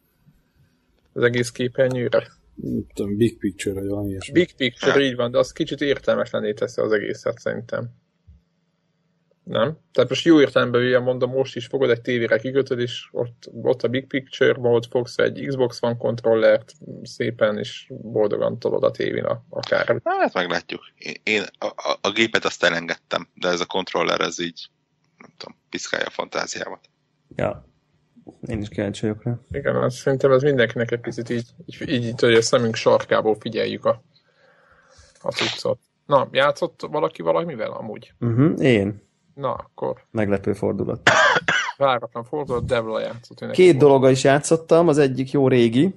az egész képernyőre.
Nem tudom, Big Picture, vagy valami ilyesmi.
Big picture,
Ja.
így van, de az kicsit értelmetlené teszi az egészet szerintem. Nem? Tehát most jó értelemben ilyen mondom, most is fogod egy tévére kikötöd, és ott, ott a Big Picture mód, fogsz egy Xbox One kontrollert, szépen és boldogan tolod a tévén akár.
Hát meglátjuk. Én, én a, a, a gépet azt elengedtem, de ez a kontroller, ez így, nem tudom, piszkálja a fantáziámat.
Ja. Én is kíváncsi vagyok rá.
Igen, az, szerintem ez mindenkinek egy picit így, így, így, így hogy a szemünk sarkából figyeljük a, a cuccot. Na, játszott valaki valamivel amúgy?
Uh-huh, én.
Na, akkor
Meglepő fordulat.
váratlan fordulat, Devla játszott.
Két
volt.
dologgal is játszottam, az egyik jó régi,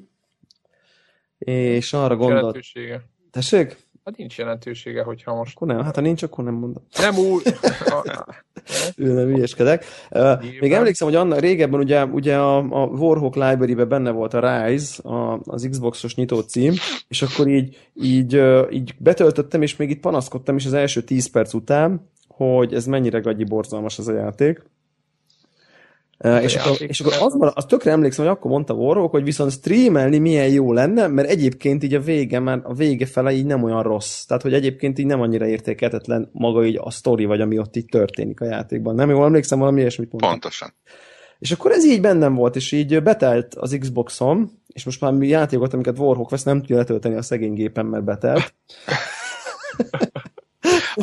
és arra gondolt...
Jelentősége.
Tessék?
Hát nincs jelentősége, hogyha most
Akkor nem, hát ha nincs, akkor nem mondom.
nem úgy... A-
Ő nem ügyeskedek. Uh, még emlékszem, hogy annak régebben ugye, ugye a, a Warhawk library benne volt a Rise, a, az Xboxos nyitó cím, és akkor így, így, így betöltöttem, és még itt panaszkodtam is az első 10 perc után, hogy ez mennyire gagyi borzalmas ez a játék. Uh, és, akkor, és akkor az, mara- az tökre emlékszem, hogy akkor mondta Warhawk, hogy viszont streamelni milyen jó lenne, mert egyébként így a vége, már a vége fele így nem olyan rossz. Tehát, hogy egyébként így nem annyira értékelhetetlen maga így a sztori, vagy ami ott így történik a játékban. Nem jól emlékszem, valami ilyesmit mondtam.
Pontosan.
És akkor ez így bennem volt, és így betelt az Xboxom, és most már mi játékokat, amiket Warhawk vesz, nem tudja letölteni a szegény gépen, mert betelt.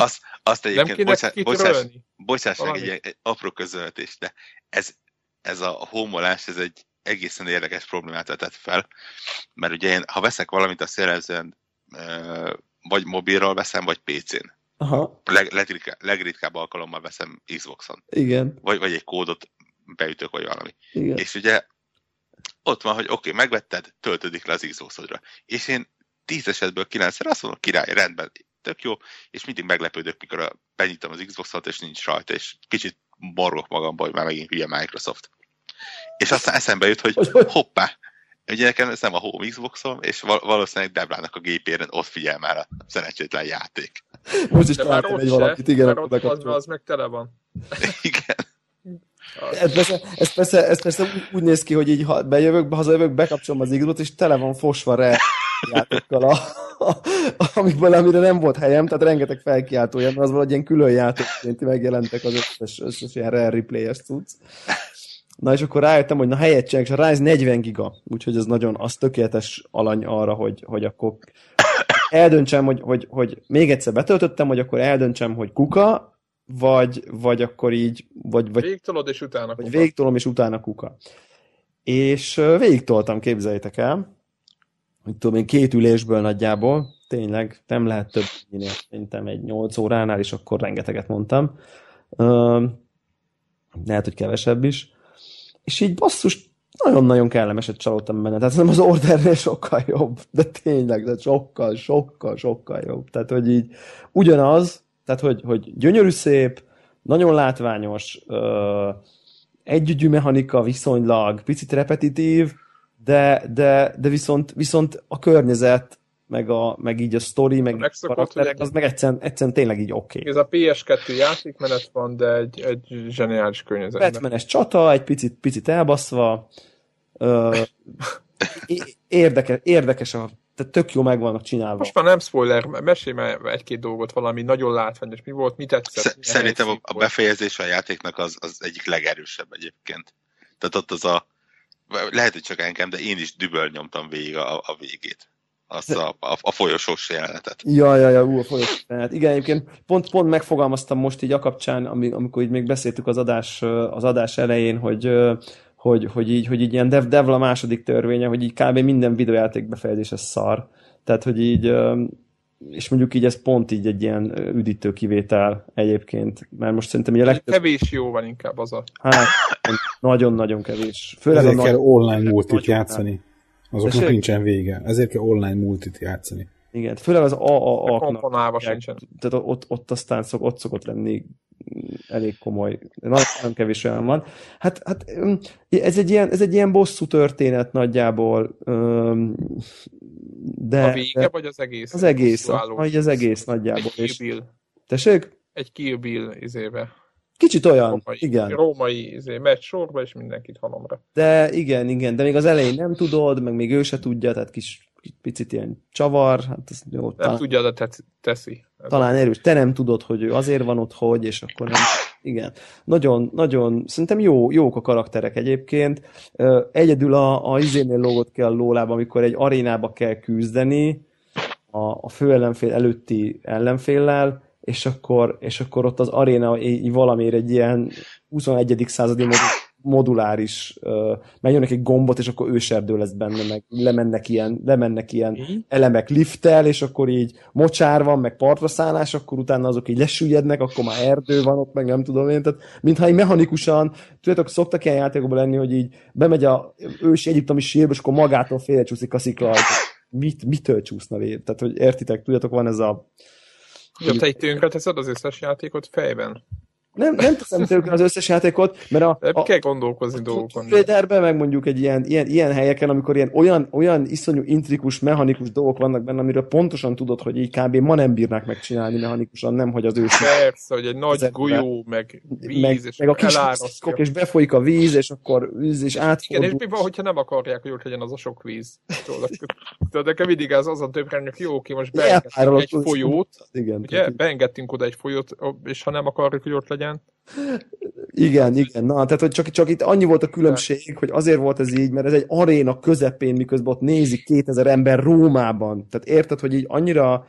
Azt, azt egyébként, bocsás, bocsáss meg egy, egy apró közöltés, de ez, ez a homolás, ez egy egészen érdekes problémát vetett fel, mert ugye én, ha veszek valamit, azt jellemzően vagy mobilról veszem, vagy PC-n.
Aha,
Leg, legritká, legritkább alkalommal veszem Xboxon,
igen,
vagy, vagy egy kódot beütök, vagy valami.
igen.
És ugye ott van, hogy oké, okay, megvetted, töltődik le az Xboxodra. És én tíz esetből kilencszer azt mondom, király, rendben, tök jó, és mindig meglepődök, mikor a, benyitom az Xboxot, és nincs rajta, és kicsit morgok magamban, hogy már megint hülye Microsoft. És aztán eszembe jut, hogy hoppá, ugye nekem ez nem a home Xboxom, és val- valószínűleg Deblának a gépéren ott figyel már a szerencsétlen játék.
Most is
már
találtam egy valakit, igen,
mert
akkor
ott az, az meg tele van.
Igen.
Ez persze, ez persze, ez persze úgy, úgy néz ki, hogy így ha bejövök, hazajövök, bekapcsolom az Xbox-ot, és tele van fosva re játékkal, a, a, amikből, amire nem volt helyem, tehát rengeteg felkiáltója, mert az valahogy ilyen külön játékként megjelentek az összes, összes ilyen rare replay-es cucc. Na és akkor rájöttem, hogy na helyet csinálják, és a Rise 40 giga, úgyhogy ez nagyon, az tökéletes alany arra, hogy, hogy akkor eldöntsem, hogy, hogy, hogy még egyszer betöltöttem, hogy akkor eldöntsem, hogy kuka, vagy, vagy akkor így, vagy, vagy
Végtolod, és utána
vagy
kuka.
végtolom, és utána kuka. És végigtoltam, képzeljétek el, hogy tudom én, két ülésből nagyjából, tényleg nem lehet több, minél szerintem egy 8 óránál, és akkor rengeteget mondtam. Lehet, hogy kevesebb is. És így basszus, nagyon-nagyon kellemeset csalódtam benne. Tehát nem az ordernél sokkal jobb, de tényleg, de sokkal, sokkal, sokkal jobb. Tehát, hogy így ugyanaz, tehát, hogy, hogy gyönyörű szép, nagyon látványos, ö, együgyű mechanika viszonylag, picit repetitív, de, de, de viszont, viszont a környezet, meg, a, meg így a story, meg a
megszokott,
karakterek, az meg egyszerűen, egyszerűen tényleg így oké. Okay.
Ez a PS2 játékmenet van, de egy, egy zseniális környezetben.
Batmanes csata, egy picit, picit elbaszva, ö, érdekes, érdekes a, tehát tök jó meg vannak csinálva.
Most már nem spoiler, mesélj már egy-két dolgot, valami nagyon látványos. Mi volt, mi tetszett?
Szerintem a, befejezés a játéknak az, az egyik legerősebb egyébként. Tehát ott az a, lehet, hogy csak engem, de én is düböl nyomtam végig a, a végét. Azt a, a, a folyosós jelenetet.
Ja, ja, ja, ú, a folyos. Tehát igen, egyébként pont, pont megfogalmaztam most így a kapcsán, ami, amikor így még beszéltük az adás, az adás elején, hogy, hogy, hogy, így, hogy így ilyen dev, devla második törvénye, hogy így kb. minden videójáték befejezés ez szar. Tehát, hogy így, és mondjuk így ez pont így egy ilyen üdítő kivétel egyébként, mert most szerintem így a legtöbb,
Kevés jó van inkább az a...
hát, nagyon-nagyon kevés. Főleg a
Ezért kell
nagy,
online multit játszani. Azoknak nincsen vége. Ezért kell online multit játszani.
Igen, főleg az AAA-knak
Komponálva sincsen.
tehát ott, ott aztán szok, ott szokott lenni elég komoly, nagyon, nagyon kevés olyan van. Hát, hát ez egy ilyen, ez egy ilyen bosszú történet nagyjából, de,
A vége,
de
vagy az egész?
az egész, vagy az egész nagyjából.
Egy Kill
És,
Bill.
tessék?
Egy Kill Bill izébe.
Kicsit olyan,
Római,
igen.
római izé, megy sorba, és mindenkit halomra.
De igen, igen, de még az elején nem tudod, meg még ő se tudja, tehát kis picit ilyen csavar, hát ez jó,
Nem
talán,
tudja, de tesz- teszi.
Talán erős. Te nem tudod, hogy ő azért van ott, hogy, és akkor nem. Igen. Nagyon, nagyon, szerintem jó, jók a karakterek egyébként. Egyedül a, a izénél lógott ki a lólába, amikor egy arénába kell küzdeni a, a fő ellenfél előtti ellenféllel, és akkor, és akkor ott az aréna így valamiért egy ilyen 21. századi módon moduláris, uh, megnyomnak egy gombot, és akkor őserdő lesz benne, meg lemennek ilyen, lemennek ilyen elemek lifttel, és akkor így mocsár van, meg partra szállás, akkor utána azok így lesüllyednek, akkor már erdő van ott, meg nem tudom én, tehát mintha így mechanikusan, tudjátok, szoktak ilyen játékokban lenni, hogy így bemegy a ősi egyiptomi sírba, és akkor magától félrecsúszik a szikla, mit, mitől csúszna vér? Tehát, hogy értitek, tudjátok, van ez a...
Ja, te itt tönkre teszed az összes játékot fejben?
Nem, nem teszem tönkre az összes játékot, mert a, a,
kell gondolkozni dolgokon.
Traderben, meg mondjuk egy ilyen, ilyen, ilyen helyeken, amikor ilyen olyan, olyan iszonyú intrikus, mechanikus dolgok vannak benne, amiről pontosan tudod, hogy így kb. ma nem bírnák megcsinálni mechanikusan, nem, hogy az ős
Persze, hogy egy nagy golyó, meg víz,
meg,
és
meg a kis szkok, és befolyik a víz, és akkor víz, és
Igen,
átfordul.
és mi van, hogyha nem akarják, hogy ott legyen az a sok víz? Tudod, nekem mindig az azon többre, hogy jó, oké, most beengedtünk egy folyót,
Igen,
ugye, beengedtünk oda egy folyót, és ha nem akarjuk, hogy ott legyen,
Igen, igen. Na, tehát hogy csak, csak itt annyi volt a különbség, hogy azért volt ez így, mert ez egy aréna közepén, miközben ott nézik 2000 ember Rómában. Tehát érted, hogy így annyira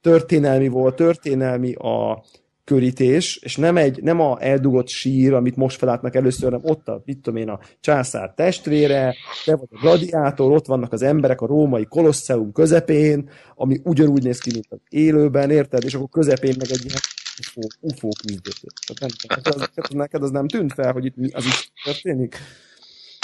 történelmi volt, történelmi a körítés, és nem, egy, nem a eldugott sír, amit most felálltnak először, hanem ott a, mit tudom én, a császár testvére, te vagy a gladiátor, ott vannak az emberek a római kolosseum közepén, ami ugyanúgy néz ki, mint az élőben, érted? És akkor közepén meg egy ilyen UFO, UFO küzdötő. Tehát nem, neked az nem tűnt fel, hogy itt mi az is történik?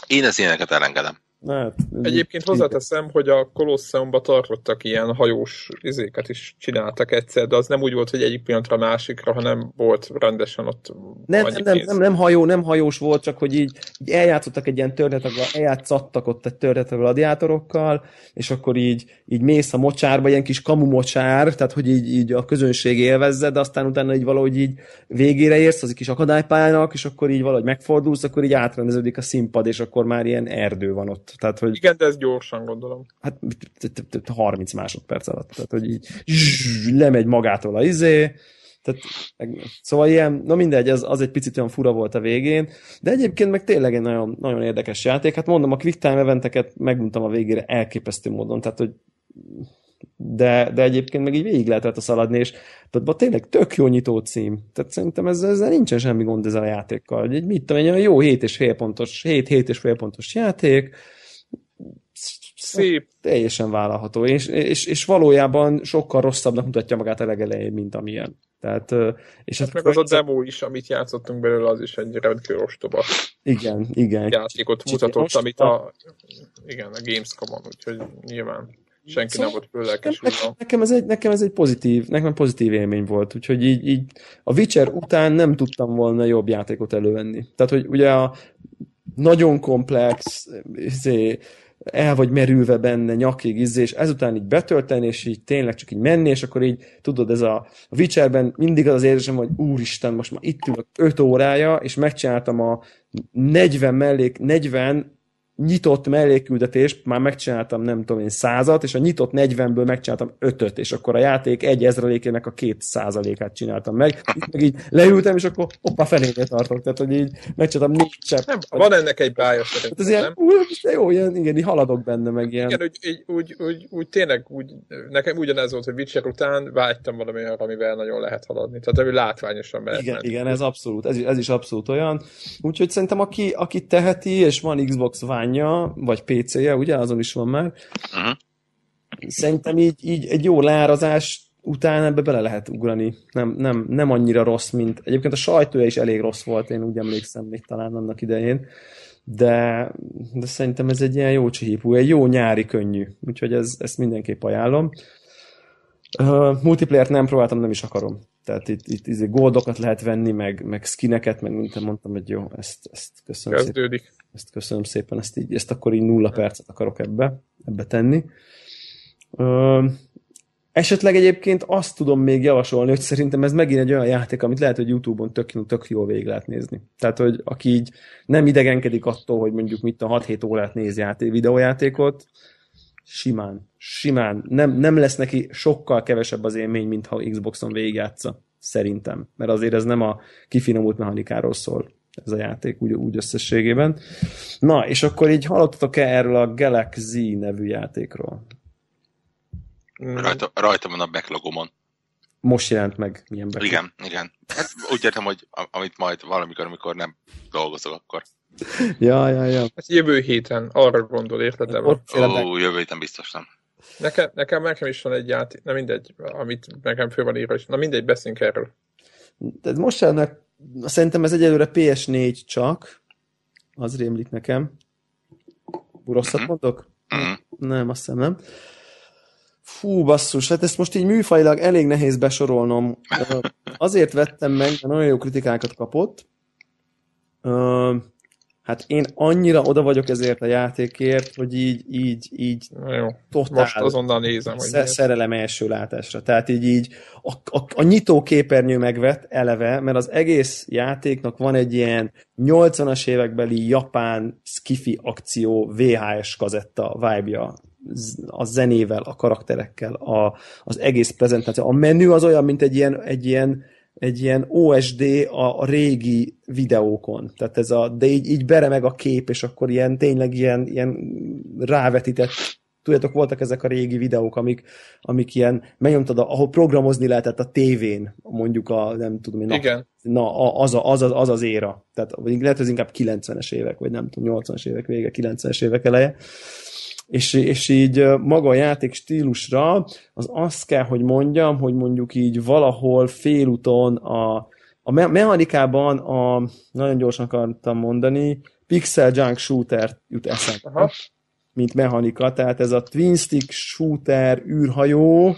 Én az ilyeneket elengedem.
Hát,
Egyébként hozzáteszem, hogy a Kolosseumban tartottak ilyen hajós izéket is csináltak egyszer, de az nem úgy volt, hogy egyik pillanatra a másikra, hanem volt rendesen ott
Nem, nem, nem, nem, nem, hajó, nem hajós volt, csak hogy így, így eljátszottak egy ilyen történetet, eljátszattak ott egy történetet a gladiátorokkal, és akkor így, így mész a mocsárba, ilyen kis kamu mocsár, tehát hogy így, így a közönség élvezze, de aztán utána így valahogy így végére érsz az egy kis akadálypályának, és akkor így valahogy megfordulsz, akkor így átrendeződik a színpad, és akkor már ilyen erdő van ott. Tehát, hogy
Igen, de ez gyorsan gondolom.
hát 30 másodperc alatt. Tehát, hogy így lemegy magától a izé, tehát, szóval ilyen, na mindegy, ez, az egy picit olyan fura volt a végén, de egyébként meg tényleg egy nagyon, nagyon érdekes játék. Hát mondom, a quick time eventeket meguntam a végére elképesztő módon, tehát, hogy de, de egyébként meg így végig lehetett a szaladni, és tehát tényleg tök jó nyitó cím. Tehát szerintem ezzel, ezzel nincsen semmi gond ezzel a játékkal. Egy, mit tudom, egy olyan jó 7 és fél pontos, 7-7 és fél pontos játék,
Szép.
teljesen vállalható, és, és, és valójában sokkal rosszabbnak mutatja magát a legelején, mint amilyen. Tehát, és
Hát
hát
meg az a demo is, amit játszottunk belőle, az is egy rendkívül ostoba
igen, igen.
játékot
kicsit
mutatott,
ostoba.
amit a, igen, a Gamescom-on, úgyhogy nyilván senki nem
Szóval
volt főlelkesülve.
Nekem, nekem, ez egy, nekem ez egy pozitív, nekem pozitív élmény volt, úgyhogy így, így a Witcher után nem tudtam volna jobb játékot elővenni. Tehát, hogy ugye a nagyon komplex, izé, el vagy merülve benne nyakig, izé, és ezután így betölteni, és így tényleg csak így menni, és akkor így, tudod, ez a, a Witcherben mindig az az érzésem, hogy úristen, most már itt ülök 5 órája, és megcsináltam a 40 mellék, 40 nyitott mellékküldetést, már megcsináltam nem tudom én százat, és a nyitott 40-ből megcsináltam ötöt, és akkor a játék egy ezrelékének a két százalékát csináltam meg. Itt meg így leültem, és akkor hoppá felénél tartok, tehát hogy így megcsináltam négy csepp.
Nem, van ennek egy bája
Hát ez ilyen, ú, de jó, ilyen, igen, így haladok benne, meg ilyen.
Igen, úgy, úgy, úgy, úgy, úgy, tényleg úgy, nekem ugyanez volt, hogy Witcher után vágytam valami olyanra, amivel nagyon lehet haladni. Tehát ami látványosan lehet
Igen, igen, ez abszolút, ez, is- ez is abszolút olyan. Úgyhogy szerintem aki, aki teheti, és van Xbox ványa, vagy PC-je, ugye, azon is van már,
Uh-huh.
szerintem így, így egy jó lárazás után ebbe bele lehet ugrani. Nem, nem, nem annyira rossz, mint... Egyébként a sajtója is elég rossz volt, én úgy emlékszem még talán annak idején. De, de szerintem ez egy ilyen jó csihípú, egy jó nyári könnyű. Úgyhogy ez, ezt mindenképp ajánlom. Uh, multiplayer nem próbáltam, nem is akarom. Tehát itt, itt izé goldokat lehet venni, meg, meg skineket, meg mint mondtam, hogy jó, ezt, ezt köszönöm szépen
Kezdődik.
ezt köszönöm szépen, ezt, így, ezt akkor így nulla percet akarok ebbe, ebbe tenni. Ö, esetleg egyébként azt tudom még javasolni, hogy szerintem ez megint egy olyan játék, amit lehet, hogy YouTube-on tök, tök jól végig lehet nézni. Tehát, hogy aki így nem idegenkedik attól, hogy mondjuk mit a 6-7 órát néz játék, videójátékot, simán, simán. Nem, nem lesz neki sokkal kevesebb az élmény, mint ha Xboxon végigjátsza. Szerintem. Mert azért ez nem a kifinomult mechanikáról szól ez a játék úgy, úgy összességében. Na, és akkor így hallottatok-e erről a Galaxy nevű játékról?
Mm,
Rajta, rajta van a backlogomon.
Most jelent meg milyen be.
Igen, igen. Hát úgy értem, hogy amit majd valamikor, amikor nem dolgozok, akkor
Ja, ja, ja.
Hát jövő héten arra gondol, érted? De
Ó, jövő héten biztos nem.
nekem, nekem, nekem is van egy játék, na mindegy, amit nekem fő van írva, és na mindegy, beszéljünk erről.
Tehát most ennek, szerintem ez egyelőre PS4 csak, az rémlik nekem. Rosszat
Mhm.
mondok?
Mhm.
Nem, azt hiszem nem. Fú, basszus, hát ezt most így műfajilag elég nehéz besorolnom. Azért vettem meg, mert nagyon jó kritikákat kapott. Hát én annyira oda vagyok ezért a játékért, hogy így, így, így
Na jó,
totál
most azonnal nézem, hogy
sze-
miért.
szerelem első látásra. Tehát így, így a, a, a nyitó képernyő megvett eleve, mert az egész játéknak van egy ilyen 80-as évekbeli japán skifi akció VHS kazetta vibe-ja Z- a zenével, a karakterekkel, a, az egész prezentáció. A menü az olyan, mint egy ilyen, egy ilyen, egy ilyen OSD a, a régi videókon. Tehát ez a, de így, így beremeg a kép, és akkor ilyen tényleg ilyen, ilyen rávetített tudjátok, voltak ezek a régi videók, amik, amik ilyen, megnyomtad, a- ahol programozni lehetett a tévén, mondjuk a, nem tudom na,
Igen,
na a- az, a, az, az, az az éra. Tehát vagy lehet, hogy inkább 90-es évek, vagy nem tudom, 80-as évek vége, 90-es évek eleje. És, és így maga a játék stílusra az azt kell, hogy mondjam, hogy mondjuk így valahol félúton a, a me- mechanikában a, nagyon gyorsan akartam mondani, pixel junk shooter jut eszembe
aha,
mint mechanika, tehát ez a twin stick shooter űrhajó,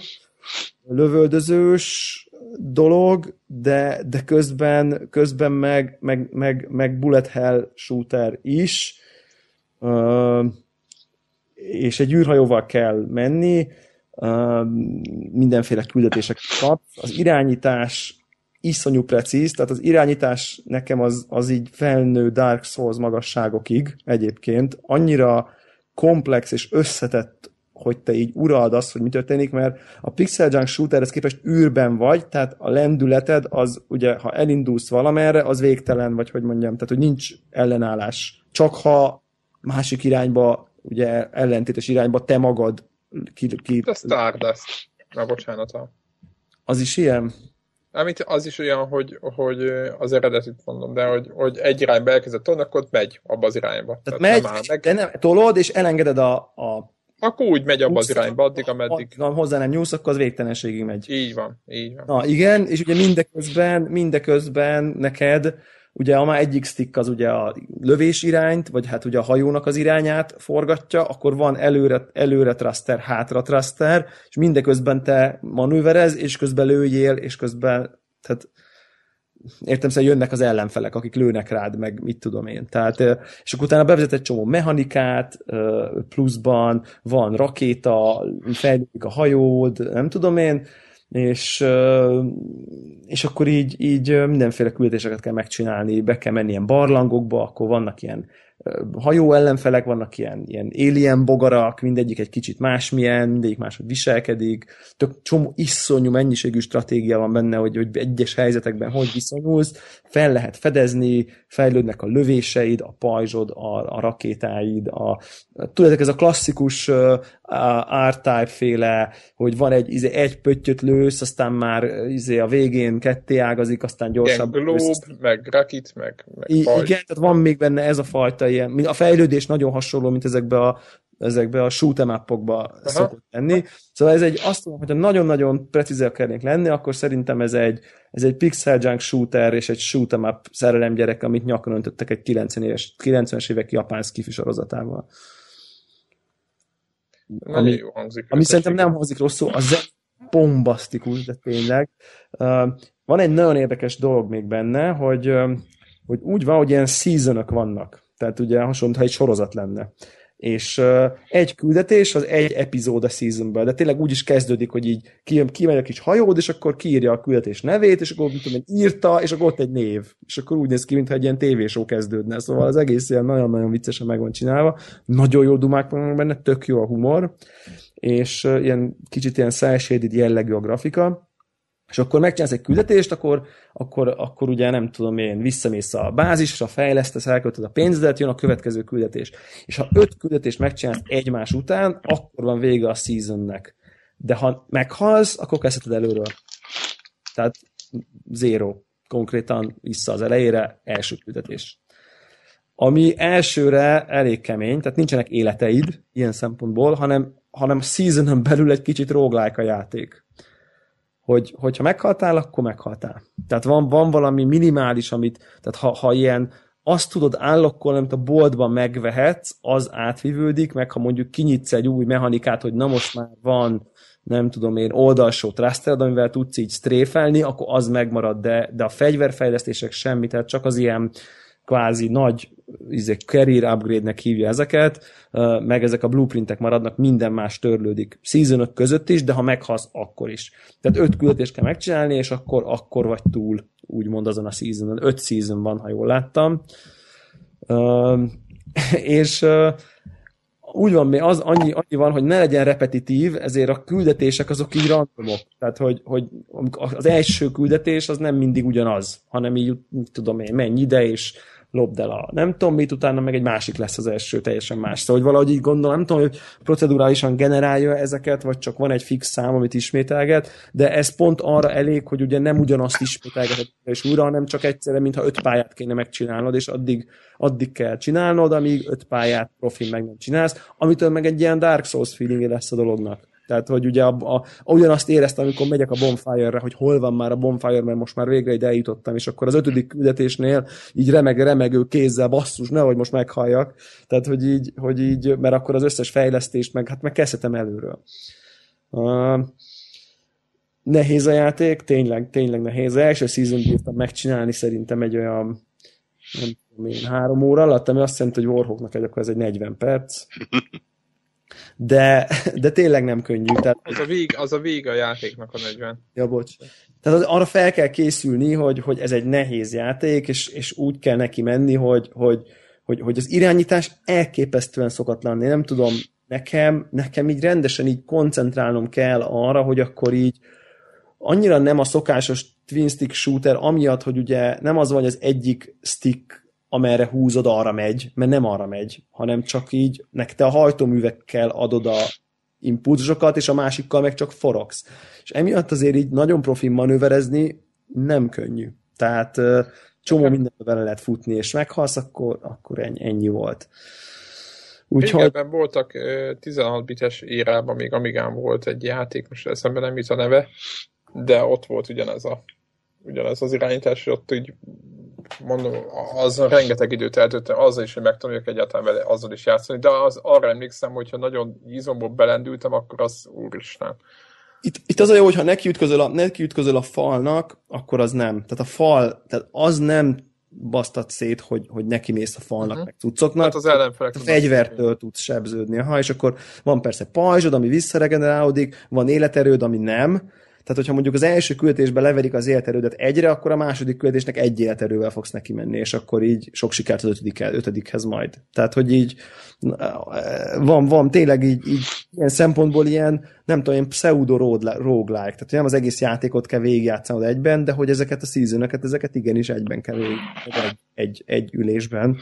lövöldözős dolog, de, de közben, közben meg, meg, meg, meg bullet hell shooter is, Ö, és egy űrhajóval kell menni, mindenféle küldetéseket kap. Az irányítás iszonyú precíz, tehát az irányítás nekem az, az így felnő Dark Souls magasságokig egyébként. Annyira komplex és összetett, hogy te így urald azt, hogy mi történik, mert a Pixel Junk Shooterhez képest űrben vagy, tehát a lendületed az ugye, ha elindulsz valamerre, az végtelen, vagy hogy mondjam, tehát hogy nincs ellenállás. Csak ha másik irányba, ugye ellentétes irányba te magad ki, ki,
de Stardust. Na, bocsánat. a-
az is ilyen?
Amit az is olyan, hogy, hogy az eredetit mondom, de hogy, hogy egy irányba elkezdett tolni, akkor megy abba az irányba.
Tehát
nem
megy,
áll meg.
de nem, tolod, és elengeded a, a
Akkor úgy megy abba az irányba, addig, ameddig.
Ha hozzá nem nyúlsz, akkor az végtelenségig megy.
Így van, így van.
Na igen, és ugye mindeközben, mindeközben neked, ugye a már egyik stick az ugye a lövés irányt, vagy hát ugye a hajónak az irányát forgatja, akkor van előre, előre thruster, hátra thruster, és mindeközben te manőverez, és közben lőjél, és közben, tehát értem szerint jönnek az ellenfelek, akik lőnek rád, meg mit tudom én. Tehát, ö, és akkor utána bevezet egy csomó mechanikát, ö, pluszban van rakéta, fejlődik a hajód, nem tudom én, és, és akkor így, így mindenféle küldetéseket kell megcsinálni, be kell menni ilyen barlangokba, akkor vannak ilyen hajó ellenfelek, vannak ilyen, ilyen alien bogarak, mindegyik egy kicsit másmilyen, mindegyik máshogy viselkedik, tök csomó iszonyú mennyiségű stratégia van benne, hogy, hogy egyes helyzetekben hogy viszonyulsz, fel lehet fedezni, fejlődnek a lövéseid, a pajzsod, a, a rakétáid, a, tudjátok, ez a klasszikus R-Type féle, hogy van egy, izé, egy pöttyöt lősz, aztán már izé, a végén ketté ágazik, aztán
Igen,
gyorsabb
Globe, meg Rakit, meg, meg
I- igen, tehát van még benne ez a fajta ilyen, a fejlődés nagyon hasonló, mint ezekbe a ezekbe a shoot em up-okba szokott lenni. Szóval ez egy, azt mondom, hogyha nagyon-nagyon precízek akarnék lenni, akkor szerintem ez egy, ez egy pixel junk shooter és egy shoot em up szerelem gyerek, amit nyakon öntöttek egy 90 éves, 90-es évek japán skifi sorozatával.
Nagyon
ami-
jó hangzik.
Ami szerintem nem hangzik rosszul, a zen bombasztikus, de tényleg. Uh, van egy nagyon érdekes dolog még benne, hogy, hogy úgy van, hogy ilyen seasonok vannak. Tehát ugye hasonló, ha egy sorozat lenne. És egy küldetés az egy epizód a seasonből, de tényleg úgy is kezdődik, hogy így kimegy a kis hajód, és akkor kiírja a küldetés nevét, és akkor mit tudom, írta, és akkor ott egy név. És akkor úgy néz ki, mintha egy ilyen tévéshow kezdődne. Szóval az egész ilyen nagyon-nagyon viccesen meg van csinálva. Nagyon jó dumák vannak benne, tök jó a humor és ilyen kicsit ilyen cel jellegű a grafika, és akkor megcsinálsz egy küldetést, akkor, akkor, akkor ugye nem tudom én, visszamész a bázisra, fejlesztesz, elköltöd a pénzedet, jön a következő küldetés. És ha öt küldetést megcsinálsz egymás után, akkor van vége a seasonnek. De ha meghalsz, akkor kezdheted előről. Tehát zero. Konkrétan vissza az elejére, első küldetés. ami elsőre elég kemény, tehát nincsenek életeid ilyen szempontból, hanem, hanem seasonon belül egy kicsit roguelike a játék. Hogy, hogyha meghaltál, akkor meghaltál. Tehát van, van valami minimális, amit, tehát ha, ha ilyen azt tudod állokkolni, amit a boltban megvehetsz, az átvivődik, meg ha mondjuk kinyitsz egy új mechanikát, hogy na most már van, nem tudom én, oldalsó thrustered, amivel tudsz így stréfelni, akkor az megmarad, de, de a fegyverfejlesztések semmi, tehát csak az ilyen kvázi nagy izé, career upgrade-nek hívja ezeket, meg ezek a blueprintek maradnak, minden más törlődik. season között is, de ha meghalsz, akkor is. Tehát öt küldetést kell megcsinálni, és akkor, akkor vagy túl, úgymond azon a seasonon. Öt season van, ha jól láttam. és úgy van, még az annyi, annyi van, hogy ne legyen repetitív, ezért a küldetések azok így randomok. Tehát, hogy, hogy az első küldetés az nem mindig ugyanaz, hanem így, mit tudom én, menj ide, és lopd el a nem tudom mit, utána meg egy másik lesz az első, teljesen más. Szóval, hogy valahogy így gondolom, nem tudom, hogy procedurálisan generálja ezeket, vagy csak van egy fix szám, amit ismételget, de ez pont arra elég, hogy ugye nem ugyanazt ismételget és újra, hanem csak egyszerre, mintha öt pályát kéne megcsinálnod, és addig, addig kell csinálnod, amíg öt pályát profil meg nem csinálsz, amitől meg egy ilyen Dark Souls feeling lesz a dolognak. Tehát, hogy ugye a, a, ugyanazt éreztem, amikor megyek a bonfire-re, hogy hol van már a bonfire, mert most már végre ide eljutottam, és akkor az ötödik küldetésnél így remeg, remegő kézzel, basszus, nehogy most meghalljak. Tehát, hogy így, hogy így, mert akkor az összes fejlesztést meg, hát meg kezdhetem előről. Uh, nehéz a játék, tényleg, tényleg nehéz. Az első season bírtam megcsinálni szerintem egy olyan nem tudom én, három óra alatt, ami azt jelenti, hogy Warhawknak egy, akkor ez egy 40 perc de, de tényleg nem könnyű. Tehát...
Az, a vég, az a vég a játéknak a 40.
Ja, bocs. Tehát az, arra fel kell készülni, hogy, hogy ez egy nehéz játék, és, és úgy kell neki menni, hogy, hogy, hogy, hogy az irányítás elképesztően szokatlan. Én nem tudom, nekem, nekem így rendesen így koncentrálnom kell arra, hogy akkor így annyira nem a szokásos twin stick shooter, amiatt, hogy ugye nem az van, hogy az egyik stick amerre húzod, arra megy, mert nem arra megy, hanem csak így, nek te a hajtóművekkel adod a impulzusokat, és a másikkal meg csak forogsz. És emiatt azért így nagyon profi manőverezni nem könnyű. Tehát csomó mindent vele lehet futni, és meghalsz, akkor, akkor ennyi, ennyi volt.
Úgyhogy... Régebben voltak 16 bites érában, még Amigán volt egy játék, most eszembe nem jut a neve, de ott volt ugyanez, a, ugyanez az irányítás, és ott így mondom, az rengeteg időt eltöltöttem azzal is, hogy megtanuljak egyáltalán vele azzal is játszani, de az, arra emlékszem, hogyha nagyon izomból belendültem, akkor az úristen.
Itt, itt az a jó, hogyha neki ütközöl a, neki ütközöl a falnak, akkor az nem. Tehát a fal, tehát az nem basztat szét, hogy, hogy neki mész a falnak, uh-huh. meg cuccoknak. Hát
az ellenfelek
a fegyvertől tudsz sebződni. Ha, és akkor van persze pajzsod, ami visszaregenerálódik, van életerőd, ami nem, tehát, hogyha mondjuk az első küldetésben leverik az életerődet egyre, akkor a második küldetésnek egy életerővel fogsz neki menni, és akkor így sok sikert az ötödik, ötödikhez majd. Tehát, hogy így van, van tényleg így, így ilyen szempontból ilyen, nem tudom, ilyen pseudo roguelike, tehát nem az egész játékot kell végigjátszanod egyben, de hogy ezeket a season ezeket igenis egyben kell végig, egy, egy, egy ülésben,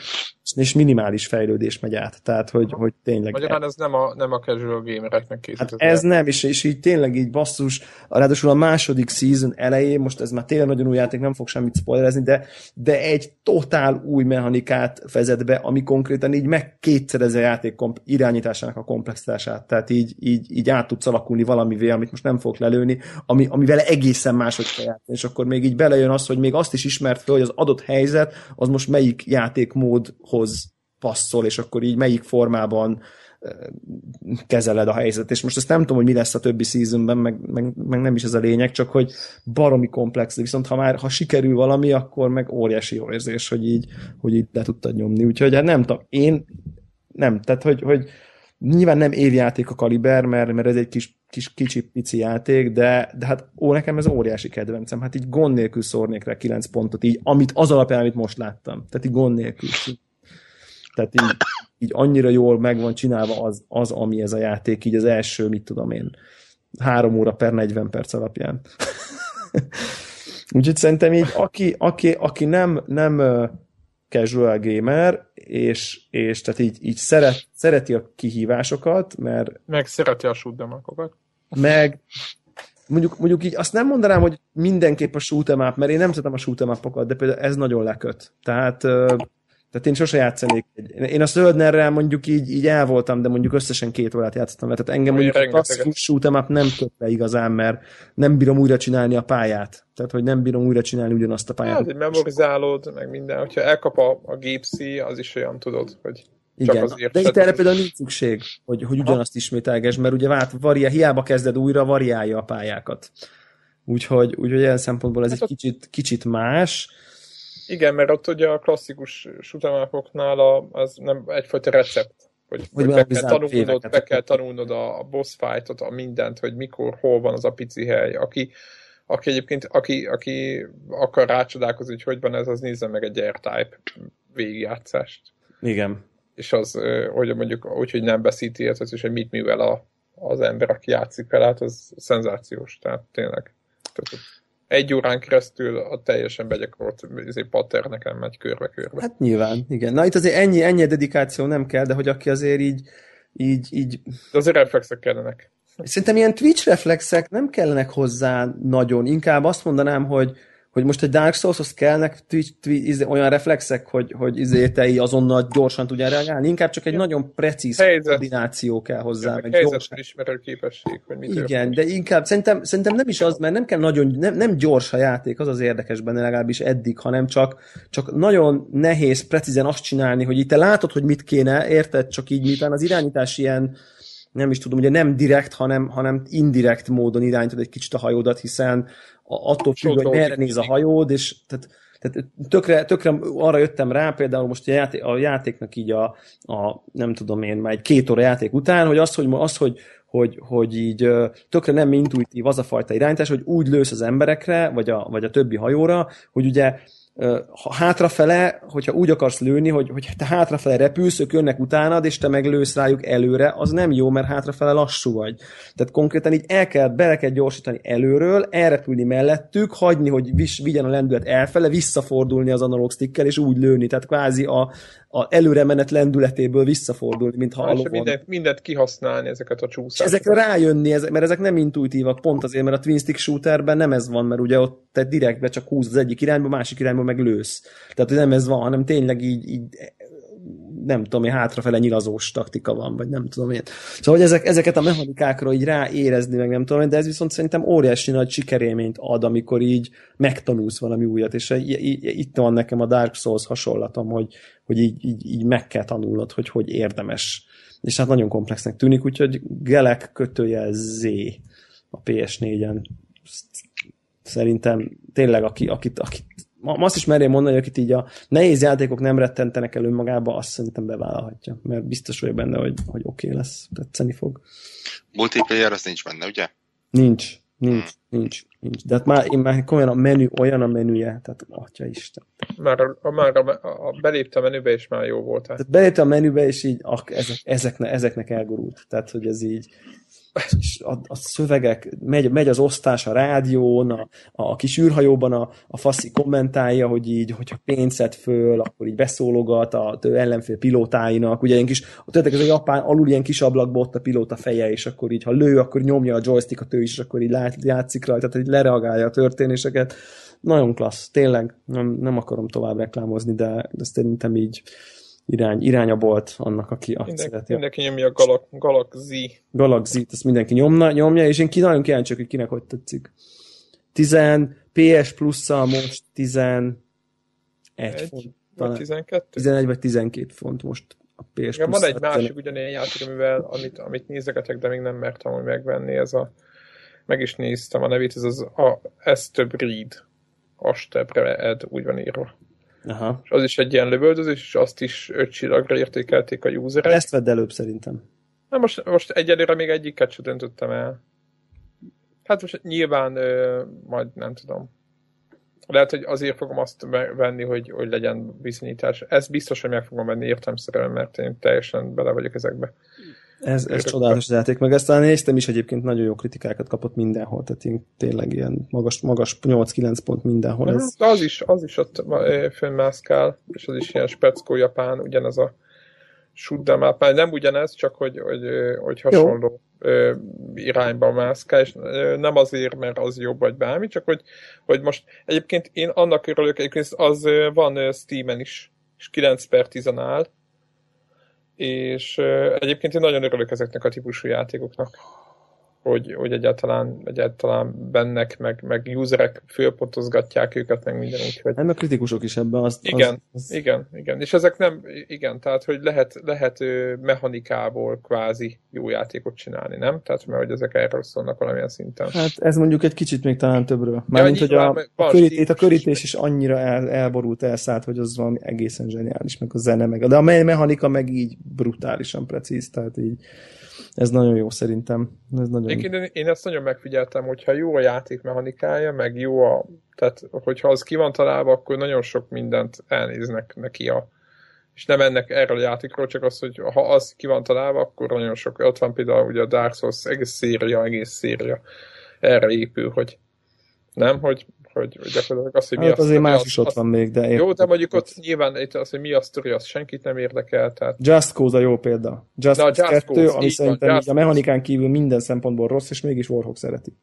és minimális fejlődés megy át, tehát hogy, hogy tényleg...
Magyarán ez nem a, nem a casual gamereknek készült.
Hát ez nem, és, és így tényleg így basszus, ráadásul a második season elején, most ez már tényleg nagyon új játék, nem fog semmit spoilerezni, de, de egy totál új mechanikát vezet be, ami konkrétan így meg kétszerez a játék irányításának a komplexitását, tehát így, így, így át tudsz alakulni valamivé, amit most nem fogok lelőni, ami, amivel egészen máshogy kell játszani, és akkor még így belejön az, hogy még azt is ismert fel, hogy az adott helyzet, az most melyik játékmódhoz passzol, és akkor így melyik formában kezeled a helyzet. És most ezt nem tudom, hogy mi lesz a többi seasonben, meg, meg, meg nem is ez a lényeg, csak hogy baromi komplex, viszont ha már ha sikerül valami, akkor meg óriási jó érzés, hogy így, hogy így le tudtad nyomni. Úgyhogy hát nem tudom, én nem, tehát hogy, hogy nyilván nem évjáték a kaliber, mert, mert ez egy kis, kis kicsi pici játék, de, de hát ó, nekem ez óriási kedvencem. Hát így gond nélkül szórnék rá 9 pontot, így, amit az alapján, amit most láttam. Tehát így gond nélkül. Tehát így, így annyira jól meg van csinálva az, az, ami ez a játék, így az első, mit tudom én, három óra per 40 perc alapján. Úgyhogy szerintem így, aki, aki, aki nem, nem casual gamer, és, és tehát így, így szeret, szereti a kihívásokat, mert...
Meg szereti a shoot'em
Meg mondjuk, mondjuk így azt nem mondanám, hogy mindenképp a shoot'em up, mert én nem szeretem a shoot'em de például ez nagyon leköt. Tehát tehát én sose játszanék. Én a Söldnerrel mondjuk így, így el voltam, de mondjuk összesen két órát játszottam vele. Tehát engem mondjuk a klasszikus shoot'em up nem köt be igazán, mert nem bírom újra csinálni a pályát. Tehát, hogy nem bírom újra csinálni ugyanazt a pályát.
Hát, hogy memorizálod, meg minden. Hogyha elkap a, a gépszi, az is olyan tudod, hogy
igen, de itt erre például nincs szükség, hogy, hogy ugyanazt ismételges, mert ugye vált, variá, hiába kezded újra, variálja a pályákat. Úgyhogy, úgyhogy ilyen szempontból ez hát egy kicsit, kicsit más.
Igen, mert ott ugye a klasszikus sutamákoknál az nem egyfajta recept, hogy, hogy be, kell tanulnod, be kell tanulnod a boss fightot, a mindent, hogy mikor, hol van az a pici hely. Aki, aki egyébként, aki, aki akar rácsodálkozni, hogy hogy van ez, az nézze meg egy R-Type végigjátszást.
Igen.
És az, hogy mondjuk úgy, hogy nem beszíti ezt, és hogy mit művel a, az ember, aki játszik vele, hát az szenzációs, tehát tényleg. Tehát egy órán keresztül a teljesen begyakorolt izé, patter nekem megy körbe-körbe.
Hát nyilván, igen. Na itt azért ennyi, ennyi dedikáció nem kell, de hogy aki azért így, így, így...
De azért reflexek kellenek.
Szerintem ilyen Twitch reflexek nem kellenek hozzá nagyon. Inkább azt mondanám, hogy, hogy most egy Dark Souls-hoz kellnek Twitch, Twitch, izé, olyan reflexek, hogy, hogy izé te azonnal gyorsan tudjál reagálni, inkább csak egy ja. nagyon precíz Helyzet. koordináció kell hozzá. Ja,
meg gyorsan. ismerő képesség, hogy mit
Igen, de inkább szerintem, szerintem nem is az, mert nem kell nagyon, nem, nem gyors a játék, az az érdekes benne legalábbis eddig, hanem csak, csak nagyon nehéz precízen azt csinálni, hogy itt te látod, hogy mit kéne, érted, csak így miután az irányítás ilyen nem is tudom, ugye nem direkt, hanem, hanem indirekt módon irányítod egy kicsit a hajódat, hiszen attól függ, hogy merre néz a hajód, és tehát, tehát tökre, tökre arra jöttem rá, például most a, játék, a játéknak így a, a, nem tudom én, már egy két óra játék után, hogy az, hogy, az, hogy, hogy, hogy így tökre nem intuitív az a fajta irányítás, hogy úgy lősz az emberekre, vagy a, vagy a többi hajóra, hogy ugye ha hátrafele, hogyha úgy akarsz lőni, hogy, hogy te hátrafele repülsz, ők jönnek utánad, és te meglősz rájuk előre, az nem jó, mert hátrafele lassú vagy. Tehát konkrétan így el kell, bele kell gyorsítani előről, elrepülni mellettük, hagyni, hogy vis, vigyen a lendület elfele, visszafordulni az analóg stickkel, és úgy lőni. Tehát kvázi a, a előre menet lendületéből visszafordulni, mintha a lovon.
Mindent, mindent kihasználni, ezeket a csúszásokat.
ezekre rájönni, ezek, mert ezek nem intuitívak, pont azért, mert a twin stick shooterben nem ez van, mert ugye ott te direktbe csak húz az egyik irányba, másik irányba meg lősz. Tehát nem ez van, hanem tényleg így, így nem tudom én, hátrafele nyilazós taktika van, vagy nem tudom én. Szóval, hogy ezek, ezeket a mechanikákra így ráérezni, meg nem tudom de ez viszont szerintem óriási nagy sikerélményt ad, amikor így megtanulsz valami újat, és itt van nekem a Dark Souls hasonlatom, hogy, hogy így, így, így meg kell tanulnod, hogy hogy érdemes. És hát nagyon komplexnek tűnik, úgyhogy Gelek kötője Z a PS4-en. Szerintem tényleg, aki, akit, akit azt is merjem mondani, hogy akit így a nehéz játékok nem rettentenek el önmagába, azt szerintem bevállalhatja, mert biztos vagyok benne, hogy, hogy oké okay lesz, tetszeni fog.
Multiplayer az nincs benne, ugye?
Nincs, nincs, hmm. nincs, nincs. De hát már, én már olyan a menü, olyan a menüje, tehát atya Isten.
Már, a, már a, a, a belépte a menübe, és már jó volt.
Tehát, tehát belépte a menübe, és így ak, ezek, ezekne, ezeknek elgurult. Tehát, hogy ez így, a, a szövegek, megy, megy az osztás a rádión, a, a kis űrhajóban a, a faszi kommentálja, hogy így, hogyha pénzet föl, akkor így beszólogat a ellenfél pilótáinak, ugye ilyen kis, tényleg ez a japán alul ilyen kis ablakba ott a pilóta feje, és akkor így, ha lő, akkor nyomja a joystickot ő is, és akkor így lát, játszik rajta, tehát így lereagálja a történéseket. Nagyon klassz, tényleg, nem, nem akarom tovább reklámozni, de, de szerintem így irány, iránya volt annak, aki azt
Minden,
szereti.
Mindenki nyomja a Galak, Galaxy.
Galaxy, ezt mindenki nyomna, nyomja, és én ki, nagyon kíváncsi, hogy kinek hogy tetszik. 10 PS plus most 11
egy, font. Vagy 12?
11 vagy 12 font most a PS
Igen, van egy másik ugyanilyen játék, amivel, amit, amit nézegetek, de még nem mertem hogy megvenni, ez a meg is néztem a nevét, ez az a Esther Breed. Astebre Ed, úgy van írva.
Aha.
És az is egy ilyen lövöldözés, és azt is öt csillagra értékelték a userek.
Ezt vedd előbb szerintem.
Na most, most egyelőre még egyiket sem döntöttem el. Hát most nyilván ö, majd nem tudom. Lehet, hogy azért fogom azt venni, hogy, hogy legyen bizonyítás. Ez biztos, hogy meg fogom venni értelmszerűen, mert én teljesen bele vagyok ezekbe.
Ez, ez csodálatos az játék, meg ezt néztem is egyébként, nagyon jó kritikákat kapott mindenhol, tehát én tényleg ilyen magas, magas 8-9 pont mindenhol. Ez...
De az is, az is ott fönnmászkál, és az is ilyen speckó japán, ugyanaz a shoot'em up, nem ugyanez, csak hogy, hogy, hogy hasonló jó. irányba mászkál, és nem azért, mert az jobb vagy bármi, csak hogy, hogy most egyébként én annak örülök, egyébként az van Steam-en is, és 9 per 10 áll, és egyébként én nagyon örülök ezeknek a típusú játékoknak hogy, hogy egyáltalán, egyáltalán bennek, meg, meg userek fölpontozgatják őket, meg minden úgyhogy...
Nem, a kritikusok is ebben. Az,
igen,
az,
az... igen, igen. És ezek nem, igen, tehát, hogy lehet, lehet mechanikából kvázi jó játékot csinálni, nem? Tehát, mert hogy ezek erről szólnak valamilyen szinten.
Hát ez mondjuk egy kicsit még talán többről. Mármint, ja, hogy a, a, körít, a körítés is annyira el, elborult, elszállt, hogy az valami egészen zseniális, meg a zene, meg de a mechanika meg így brutálisan precíz, tehát így ez nagyon jó szerintem. Ez nagyon...
Én, én ezt nagyon megfigyeltem, hogyha jó a játék mechanikája, meg jó a, tehát hogyha az ki van találva, akkor nagyon sok mindent elnéznek neki a, és nem ennek erről a játékról, csak az, hogy ha az ki van találva, akkor nagyon sok. Ott van például ugye a Dark Souls egész széria, egész széria erre épül, hogy nem, hogy hogy, gyakorlatilag az, hogy mi
hát azért más is ott van még, de...
Jó, de mondjuk ott nyilván itt az, hogy mi a sztori, az senkit nem érdekel, tehát...
Just Cause a jó példa. Just, Cause 2, Cause, ami szerintem van, a mechanikán kívül minden szempontból rossz, és mégis Warhawk szereti.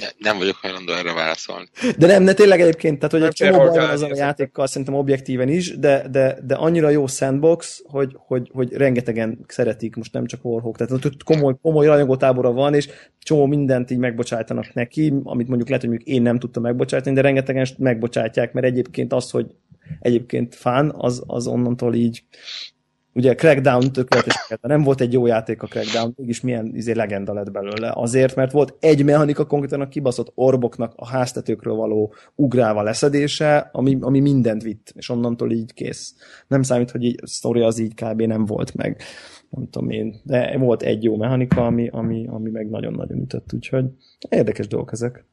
Ne, nem vagyok hajlandó erre válaszolni.
De nem, ne tényleg egyébként, tehát hogy egy csomó baj van azon a játékkal, szerintem objektíven is, de, de, de annyira jó sandbox, hogy, hogy, hogy rengetegen szeretik, most nem csak Warhawk, tehát ott komoly, komoly rajongótábora van, és csomó mindent így megbocsájtanak neki, amit mondjuk lehet, hogy mondjuk én nem tudtam megbocsájtani, de rengetegen megbocsátják, mert egyébként az, hogy egyébként fán, az, az onnantól így Ugye Crackdown tökéletes nem volt egy jó játék a Crackdown, mégis milyen izé, legenda lett belőle. Azért, mert volt egy mechanika konkrétan a kibaszott orboknak a háztetőkről való ugrálva leszedése, ami, ami mindent vitt, és onnantól így kész. Nem számít, hogy így, a sztori az így kb. nem volt meg. Nem tudom én, de volt egy jó mechanika, ami, ami, ami meg nagyon-nagyon ütött, úgyhogy érdekes dolgok ezek.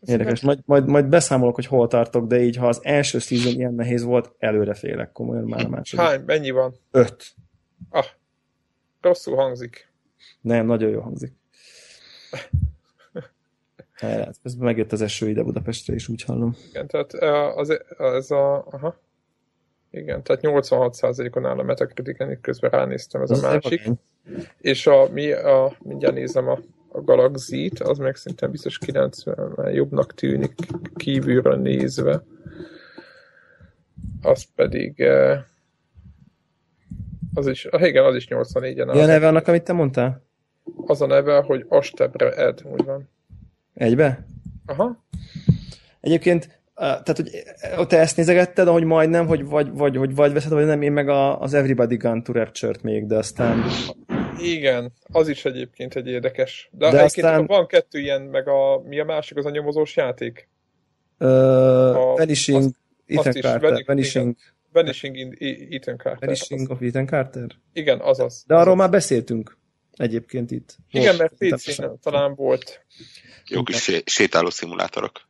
Érdekes. Majd, majd, majd beszámolok, hogy hol tartok, de így, ha az első season ilyen nehéz volt, előre félek komolyan már a második.
Hány? Mennyi van?
Öt.
Ah, rosszul hangzik.
Nem, nagyon jó hangzik. Hát, közben megjött az eső ide Budapestre is, úgy hallom.
Igen, tehát az, az a... Aha. Igen, tehát 86%-on áll a Metacritic-en, közben ránéztem, ez, ez a másik. És a, mi a, mindjárt nézem a a Galaxy-t, az meg szerintem biztos 90 jobbnak tűnik kívülről nézve. Az pedig eh, az is, ah, igen, az is 84-en.
Mi a neve annak, amit te mondtál?
Az a neve, hogy Astebre Ed, úgy van.
Egybe?
Aha.
Egyébként tehát, hogy te ezt nézegetted, ahogy majdnem, hogy vagy, vagy, hogy vagy veszed, vagy nem, én meg a, az Everybody Gun to Rapture-t még, de aztán...
Igen, az is egyébként egy érdekes. De, de egyébként aztán... van kettő ilyen, meg a, mi a másik, az a nyomozós játék?
Uh, a, Vanishing, azt, Ethan azt Carter. Is, Vanishing,
Vanishing in Ethan Carter.
Vanishing of Ethan Carter?
Igen, azaz.
De arról már beszéltünk egyébként itt.
Igen, mert pc talán volt.
Jó kis sétáló szimulátorok.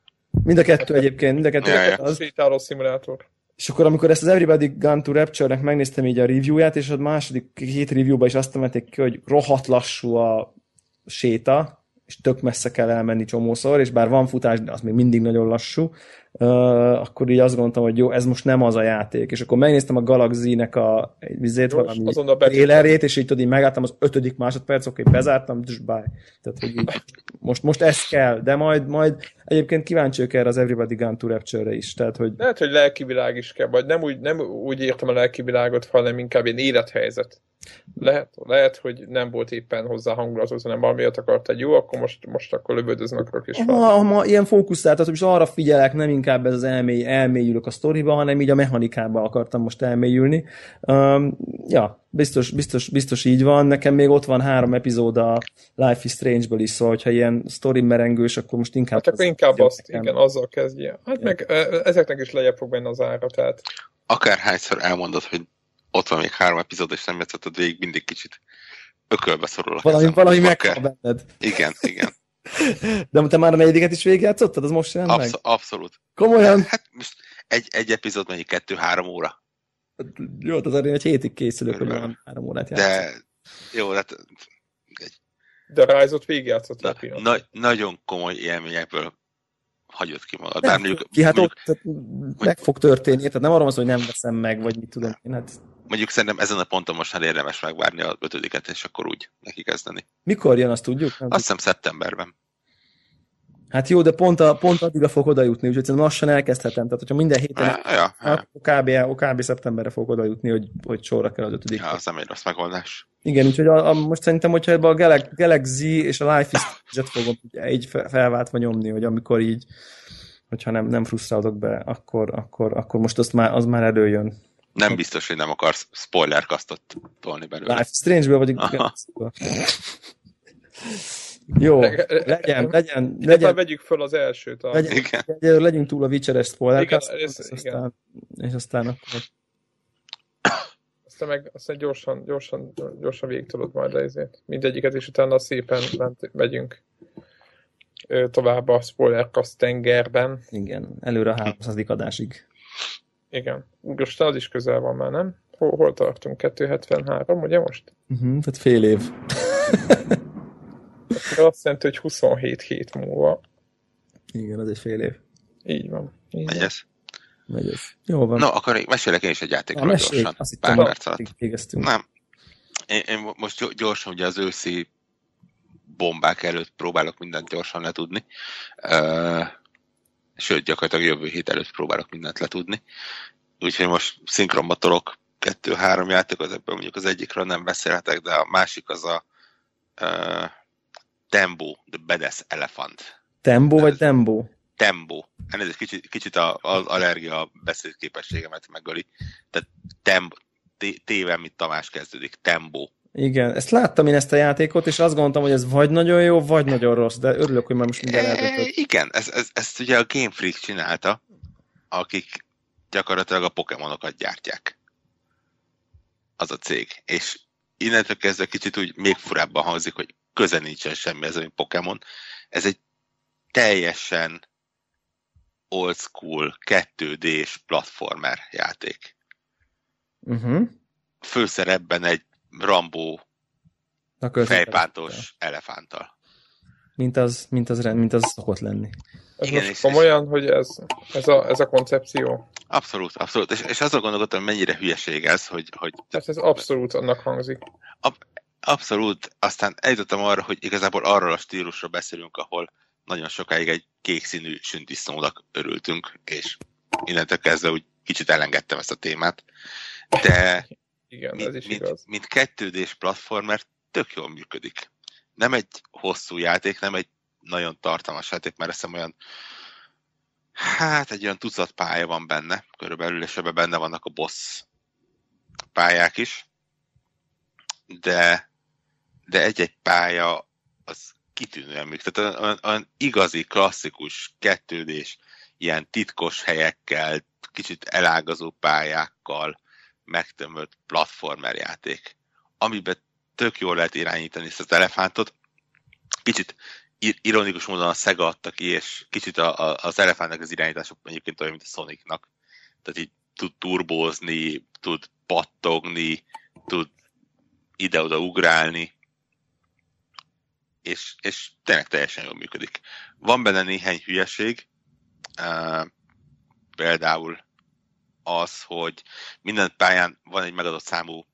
Mind a kettő egyébként, mind a kettő. Ja,
ja. Az... Sétáló szimulátor.
És akkor, amikor ezt az Everybody Gun to Rapture-nek megnéztem így a reviewját, és a második két reviewban is azt emelték ki, hogy rohadt lassú a séta, és tök messze kell elmenni csomószor, és bár van futás, de az még mindig nagyon lassú, uh, akkor így azt gondoltam, hogy jó, ez most nem az a játék. És akkor megnéztem a Galaxy-nek a vizét, valami trailerét, és így tudod, így megálltam az ötödik másodperc, oké, okay, bezártam, és bye. Tehát, hogy így, most, most ez kell, de majd, majd egyébként kíváncsi ők erre az Everybody Gun to Rapture-re is. Tehát, hogy...
Lehet, hogy lelki világ is kell, vagy nem úgy, nem úgy értem a lelki világot, hanem inkább egy élethelyzet. Lehet, lehet, hogy nem volt éppen hozzá hangulatot, hanem valamiért akart egy jó, akkor most, most akkor lövöldözni akarok is.
Ha, ha ilyen fókuszált, hogy most arra figyelek, nem inkább ez az elmély, elmélyülök a sztoriba, hanem így a mechanikába akartam most elmélyülni. Um, ja, biztos, biztos, biztos így van. Nekem még ott van három epizód a Life is Strange-ből is, szóval hogyha ilyen story merengős, akkor most inkább...
Hát akkor inkább azt, nekem. igen, azzal kezdje. Hát ja. meg ezeknek is lejjebb fog menni az ára, tehát...
Akárhányszor elmondod, hogy ott van még három epizód, és nem játszhatod végig, mindig kicsit ökölbe szorul a
Valami, kezem. valami meghal benned.
Igen, igen.
De te már a negyediket is végigjátszottad? Az most jelent Absz- meg?
Abszolút.
Komolyan?
Hát most egy, egy epizód mennyi kettő-három óra.
Jó, az azért egy hétig készülök, hogy három órát
játszok. De jó, hát...
Egy... De Rise-ot végigjátszottál
na, na, Nagyon komoly élményekből hagyott ki magad. Bár mondjuk,
ki, hát mondjuk, ott tehát meg fog történni, tehát nem arra van hogy nem veszem meg, vagy mit tudom én. Hát...
Mondjuk szerintem ezen a ponton most már érdemes megvárni a ötödiket, és akkor úgy neki kezdeni.
Mikor jön, azt tudjuk?
Nem azt hiszem szeptemberben.
Hát jó, de pont, a, pont addigra fog oda jutni, úgyhogy lassan elkezdhetem. Tehát, hogyha minden héten
Ja, ja, ja.
kb, kb. szeptemberre fog oda jutni, hogy, hogy sorra kell az ötödik.
ja, az nem egy rossz megoldás.
Igen, úgyhogy a, a, most szerintem, hogyha ebbe a Galax, Galaxy és a Life is fogom így- fe- felváltva nyomni, hogy amikor így, hogyha nem, nem frusztrálok be, akkor, akkor, akkor most azt már, az már előjön.
Nem biztos, hogy nem akarsz spoilerkasztot tolni belőle.
Life Strange-ből vagyunk.
Aha.
Jó,
Leg-
legyen, legyen,
Legyen. vegyük föl az elsőt. A...
legyen,
Igen.
legyen, legyünk túl a Witcher-es spoiler
Igen, ez-
és aztán, és aztán akkor
Aztán meg aztán gyorsan, gyorsan, gyorsan végig tudod majd ezért. Mindegyiket, és utána szépen ment, megyünk tovább a spoilercast tengerben.
igen, előre a 300. adásig.
Igen. Úristen, az is közel van már, nem? Hol, hol tartunk? 273, ugye most?
Uh-huh, tehát fél év.
Akkor azt jelenti, hogy 27 hét múlva.
Igen, az egy fél év.
Így van. Így
Megy ez?
Megy ez. Jó van.
No, akkor mesélek én is egy játékról
mesélj,
gyorsan.
azt
Pár
hittem,
perc alatt.
végeztünk.
Nem. Én, én most gy- gyorsan ugye az őszi bombák előtt próbálok mindent gyorsan letudni. Uh, sőt, gyakorlatilag jövő hét előtt próbálok mindent letudni. Úgyhogy most szinkronba tolok kettő-három játékot, ebből mondjuk az egyikről nem beszélhetek, de a másik az a uh, Tembo, The Badass Elephant.
Tembo vagy Tembo?
Tembo. Elnézést, kicsit, kicsit a- az allergia beszédképességemet megöli. Tehát Tembo, tével, mint Tamás kezdődik. Tembo.
Igen, ezt láttam én ezt a játékot, és azt gondoltam, hogy ez vagy nagyon jó, vagy nagyon rossz, de örülök, hogy már most minden
E,
eldöntött.
igen, ez, ez, ezt ugye a Game Freak csinálta, akik gyakorlatilag a Pokémonokat gyártják. Az a cég. És innentől kezdve kicsit úgy még furábban hangzik, hogy köze nincsen semmi ez, mint Pokémon. Ez egy teljesen old school 2D-s platformer játék.
Uh-huh.
Főszerepben egy Rambó fejpántos elefánttal.
Mint az, mint az, mint az szokott lenni.
Ez
Igen,
most
és-
komolyan, hogy ez, ez, a, ez a koncepció.
Abszolút, abszolút. És, és azon gondolkodtam, mennyire hülyeség ez, hogy, hogy
Tehát ez abszolút annak hangzik.
abszolút, aztán eljutottam arra, hogy igazából arról a stílusról beszélünk, ahol nagyon sokáig egy kék színű sündisznónak örültünk, és innentől kezdve úgy kicsit elengedtem ezt a témát. De
Igen, ez
mint,
is igaz.
mint, mint 2D-s platformer tök jól működik. Nem egy hosszú játék, nem egy nagyon tartalmas játék, mert hiszem olyan hát egy olyan tucat pálya van benne, körülbelül, és ebben benne vannak a boss pályák is, de, de egy-egy pálya az kitűnően működik. Tehát olyan, olyan igazi, klasszikus, kettődés, ilyen titkos helyekkel, kicsit elágazó pályákkal megtömött platformer játék, amiben tök jól lehet irányítani ezt az elefántot. Kicsit ir- ironikus módon a Sega adta ki, és kicsit a, a, az elefántnak az irányítása egyébként olyan, mint a Sonicnak. Tehát így tud turbózni, tud pattogni, tud ide-oda ugrálni, és, és tényleg teljesen jól működik. Van benne néhány hülyeség, uh, például az, hogy minden pályán van egy megadott számú,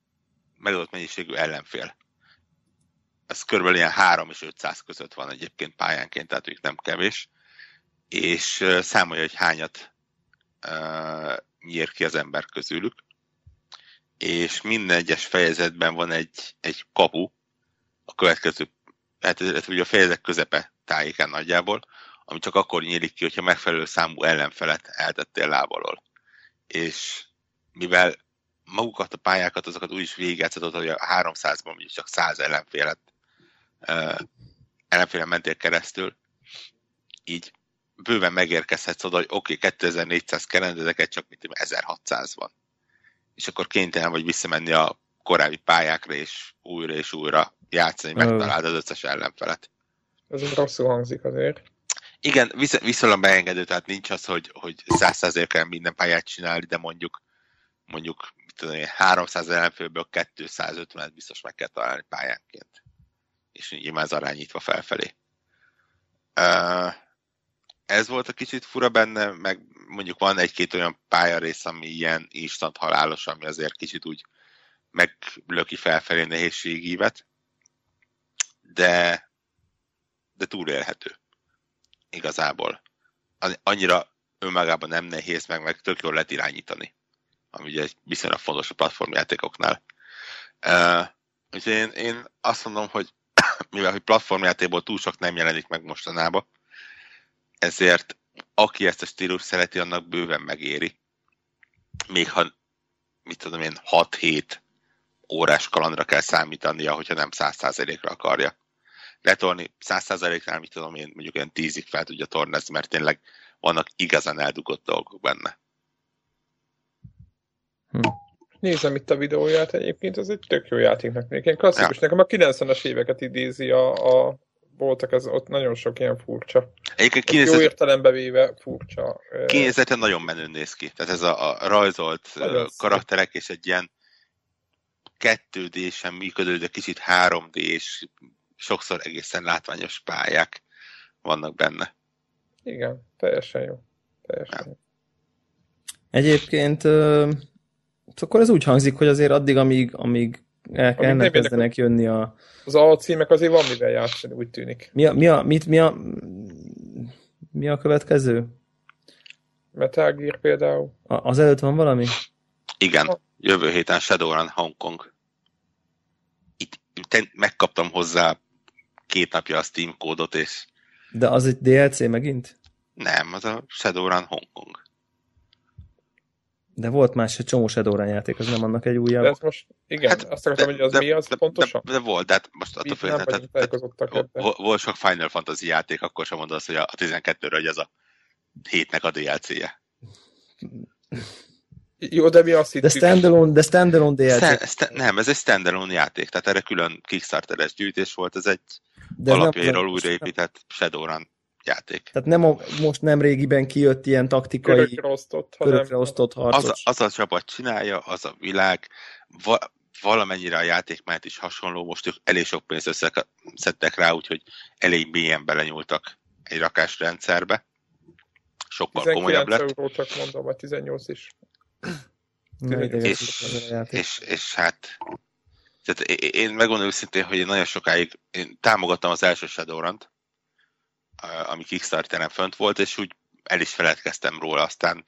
megadott mennyiségű ellenfél. Ez körülbelül ilyen 3 és 500 között van egyébként pályánként, tehát ők nem kevés. És számolja, hogy hányat uh, nyír ki az ember közülük. És minden egyes fejezetben van egy, egy kapu, a következő, hát ez ugye a fejezet közepe tájéken nagyjából, ami csak akkor nyílik ki, hogyha megfelelő számú ellenfelet eltettél lábalól és mivel magukat a pályákat, azokat úgy is végigjátszhatod, hogy a 300-ban mondjuk csak 100 ellenfélet uh, ellenfélen mentél keresztül, így bőven megérkezhetsz oda, hogy oké, okay, 2400 kerendezeket csak mint 1600 van. És akkor kénytelen vagy visszamenni a korábbi pályákra, és újra és újra játszani, megtaláld az összes ellenfelet.
Ez rosszul hangzik azért.
Igen, visz, viszonylag beengedő, tehát nincs az, hogy, hogy 100 kell minden pályát csinálni, de mondjuk mondjuk tudom, én, 300 ellenfőből 250-et biztos meg kell találni pályánként. És nyilván ez arányítva felfelé. Ez volt a kicsit fura benne, meg mondjuk van egy-két olyan pályarész, ami ilyen instant halálos, ami azért kicsit úgy meglöki felfelé nehézségívet, de, de túlélhető igazából. Annyira önmagában nem nehéz, meg, meg tök jól lehet irányítani. Ami ugye egy viszonylag fontos a platformjátékoknál. Uh, úgyhogy én, én azt mondom, hogy mivel hogy platformjátékból túl sok nem jelenik meg mostanában, ezért aki ezt a stílus szereti, annak bőven megéri. Még ha, mit tudom én, 6-7 órás kalandra kell számítania, hogyha nem 100%-ra akarja. Letolni 100%-nál, mit tudom én, mondjuk olyan 10-ig fel tudja tornázni, mert tényleg vannak igazán eldugott dolgok benne.
Hm. Nézem itt a videóját egyébként, ez egy tök jó játéknak. Ilyen klasszikus, ja. nekem a 90-es éveket idézi a, a voltak, ez ott nagyon sok ilyen furcsa.
Egyébként kinézet...
Jó értelembe véve furcsa.
Kinézete nagyon menő néz ki. Tehát ez a, a rajzolt nagyon karakterek szép. és egy ilyen 2D-sen működő, de kicsit 3D és sokszor egészen látványos pályák vannak benne.
Igen, teljesen jó. Teljesen ja. jó.
Egyébként akkor ez úgy hangzik, hogy azért addig, amíg, amíg el, amíg elkezdenek jönni a...
Az alcímek azért van mivel játszani, úgy tűnik.
Mi a, mi a, mit, mi a, mi a következő?
Metal Gear például.
A, az előtt van valami?
Igen, jövő héten Shadowrun Hongkong. Itt megkaptam hozzá két napja a Steam kódot, és...
De az egy DLC megint?
Nem, az a Shadowrun Hongkong.
De volt más egy csomó Shadowrun játék, az nem annak egy újabb.
De ez most, igen, hát, azt akartam, hogy az de, mi az de, pontosan?
De, de, volt, de hát most attól fél, tehát, tehát, volt sok Final Fantasy játék, akkor sem mondod azt, hogy a 12-ről, hogy ez a hétnek a DLC-je.
Jó, de mi azt
hittük? De standalone, de standalone DLC.
Sta, nem, ez egy standalone játék, tehát erre külön Kickstarter-es gyűjtés volt, ez egy de alapjairól újraépített Shadowrun játék.
Tehát nem a, most nem régiben kijött ilyen taktikai körökre osztott, körökre osztott harcos.
Az a, az a csapat csinálja, az a világ, va, valamennyire a játék mellett is hasonló, most ők elég sok pénzt összeszedtek rá, úgyhogy elég mélyen belenyúltak egy rakásrendszerbe. Sokkal komolyabb lett.
euró csak mondom, vagy 18 is.
És, és, és hát tehát én megmondom őszintén, hogy én nagyon sokáig én támogattam az első Shadowrun-t, ami Kickstarteren fönt volt, és úgy el is feledkeztem róla, aztán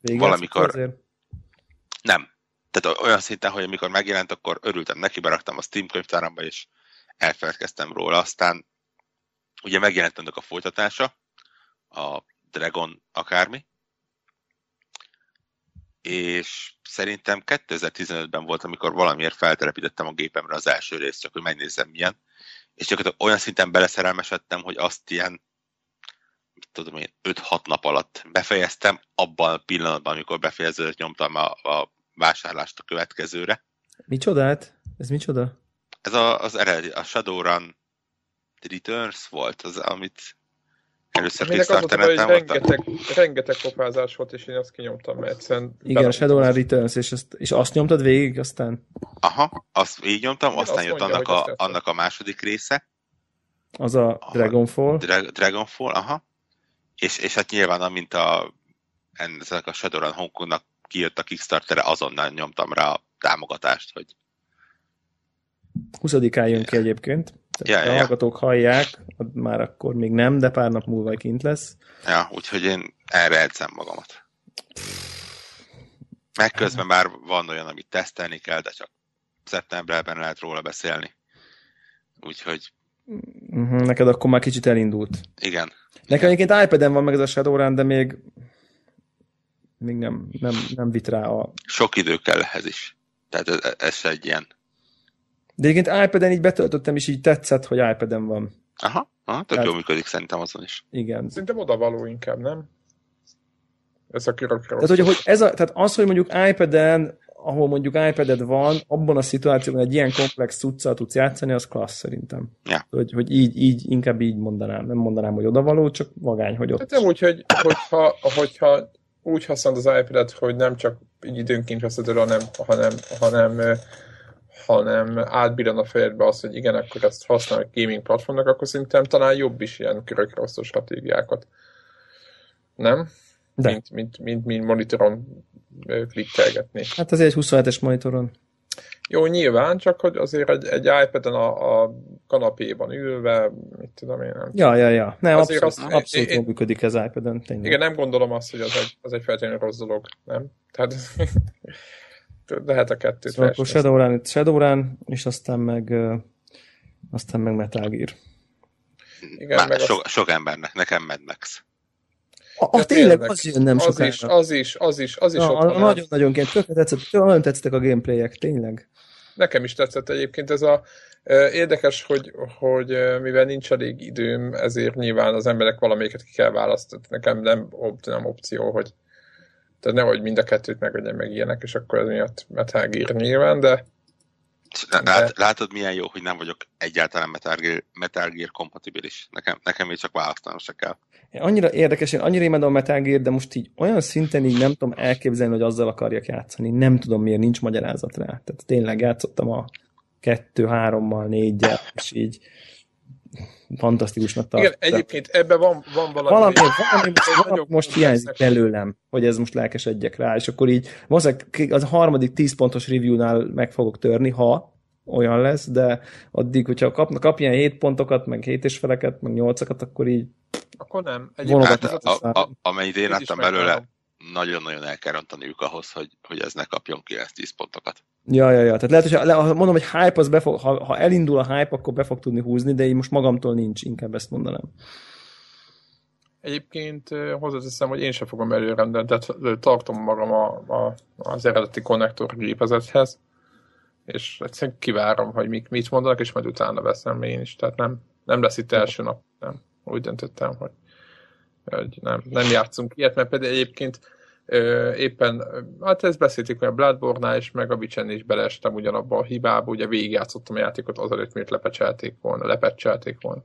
Végez valamikor... Azért? Nem. Tehát olyan szinten, hogy amikor megjelent, akkor örültem neki, beraktam a Steam könyvtáramba, és elfeledkeztem róla. Aztán ugye megjelent ennek a folytatása, a Dragon akármi, és szerintem 2015-ben volt, amikor valamiért feltelepítettem a gépemre az első részt, csak hogy megnézzem milyen, és csak olyan szinten beleszerelmesedtem, hogy azt ilyen tudom én, 5-6 nap alatt befejeztem, abban a pillanatban, amikor befejeződött, nyomtam a, a vásárlást a következőre.
Micsodát? Ez micsoda?
Ez a, az eredeti, a Shadowrun Returns volt, az, amit először Kickstarteren
támadtam. Rengeteg, rengeteg kopázás volt, és én azt kinyomtam, mert egyszerűen...
Igen, Shadowrun Returns, és, ezt, és azt nyomtad végig aztán?
Aha, azt így nyomtam, aztán azt jött mondja, annak, a, annak a második része.
Az a Dragonfall.
Dra- Dragonfall, aha és, és hát nyilván, amint a, ennek a Shadowrun Hongkongnak kijött a Kickstarter, azonnal nyomtam rá a támogatást, hogy
20-án jön ki egyébként. Ja, ja, a hallgatók hallják, már akkor még nem, de pár nap múlva kint lesz.
Ja, úgyhogy én erre edzem magamat. Meg közben már van olyan, amit tesztelni kell, de csak szeptemberben lehet róla beszélni. Úgyhogy...
Mhm, neked akkor már kicsit elindult.
Igen.
Nekem egyébként iPad-en van meg ez a Shadowrun, de még még nem, nem, nem vit rá a...
Sok idő kell ehhez is. Tehát ez, ez egy ilyen...
De egyébként iPad-en így betöltöttem, és így tetszett, hogy iPad-en van.
Aha, aha tök Tehát... jól működik szerintem azon is.
Igen.
Szerintem oda való inkább, nem? Ez a kirokra.
Tehát, hogy, hogy ez a, tehát az, hogy mondjuk iPad-en ahol mondjuk iPad-ed van, abban a szituációban egy ilyen komplex cuccal tudsz játszani, az klassz szerintem.
Ja.
Hogy, hogy így, így, inkább így mondanám. Nem mondanám, hogy odavaló, csak magány, hogy ott.
Hát nem úgy, hogy, hogyha, hogyha úgy használod az iPad-et, hogy nem csak így időnként veszed el, hanem, hanem, hanem, hanem átbíran a fejedbe az, hogy igen, akkor ezt használjuk gaming platformnak, akkor szerintem talán jobb is ilyen körökre osztó stratégiákat. Nem? De. Mint, mint, mint, mint monitoron klikkelgetni.
Hát azért egy 27-es monitoron.
Jó, nyilván, csak hogy azért egy, egy iPad-en a, a kanapéban ülve, mit tudom én nem.
Ja, ja, ja. Nem,
Azért
abszolút,
azt-
abszolút
én-
működik ez iPad-en, tényleg.
Igen, nem gondolom azt, hogy az egy, az egy feltétlenül rossz dolog, nem? Tehát lehet a kettőt
Szóval akkor. Shadowrun, itt Shadowrun, és aztán meg aztán meg Metal Gear.
Igen,
Már
meg az-
sok, sok embernek, nekem Mad Max.
A,
Ja,
a tényleg
tényleg.
az jön nem
az
sokára.
is, az is, az is, az is
Ja,
ott
nagyon-nagyon tökre tetszett, nagyon tetsztek a gameplayek, tényleg.
Nekem is tetszett egyébként ez a érdekes, hogy, hogy mivel nincs elég időm, ezért nyilván az emberek valamelyiket ki kell választani. Nekem nem, nem opció, hogy tehát nehogy mind a kettőt megvegyem meg ilyenek, és akkor ez miatt Metal Gear nyilván, de
Lát, látod, milyen jó, hogy nem vagyok egyáltalán Metal Gear, Metal Gear kompatibilis. Nekem, nekem még csak választanom se kell.
Én annyira érdekes, én annyira imádom a Metal Gear, de most így olyan szinten így nem tudom elképzelni, hogy azzal akarjak játszani. Nem tudom miért, nincs magyarázat rá. Tehát tényleg játszottam a kettő, hárommal, négyel, és így fantasztikusnak
igen,
tartottam.
egyébként ebben van, van valami...
valami, valami,
Ez
valami most hiányzik belőlem, hogy ez most lelkesedjek rá, és akkor így valószínűleg az a harmadik 10 pontos review-nál meg fogok törni, ha olyan lesz, de addig, hogyha kap, kap ilyen 7 pontokat, meg 7 és feleket, meg 8-akat, akkor így
Akkor nem.
Hát,
Egyébként
az
az
a, a, amennyit én láttam belőle. Nagyon-nagyon el kell rontaniuk ahhoz, hogy, hogy ez ne kapjon 9-10 pontokat.
Ja, ja, ja. Tehát lehet, hogy ha, mondom, hogy hype, az be fog, ha, ha elindul a hype, akkor be fog tudni húzni, de én most magamtól nincs, inkább ezt mondanám.
Egyébként hozzáteszem, hogy én sem fogom előrendelni, tehát tartom magam a, a, az eredeti konnektor gépezethez, és egyszerűen kivárom, hogy mit, mit mondanak, és majd utána veszem én is. Tehát nem, nem lesz itt első nap, nem. Úgy döntöttem, hogy, hogy nem, nem játszunk ilyet, mert pedig egyébként ö, éppen, hát ezt beszéltük, hogy a Bloodborne-nál is, meg a Witcher is beleestem ugyanabba a hibába, ugye végigjátszottam a játékot azelőtt, miért lepecselték volna, lepecselték volna.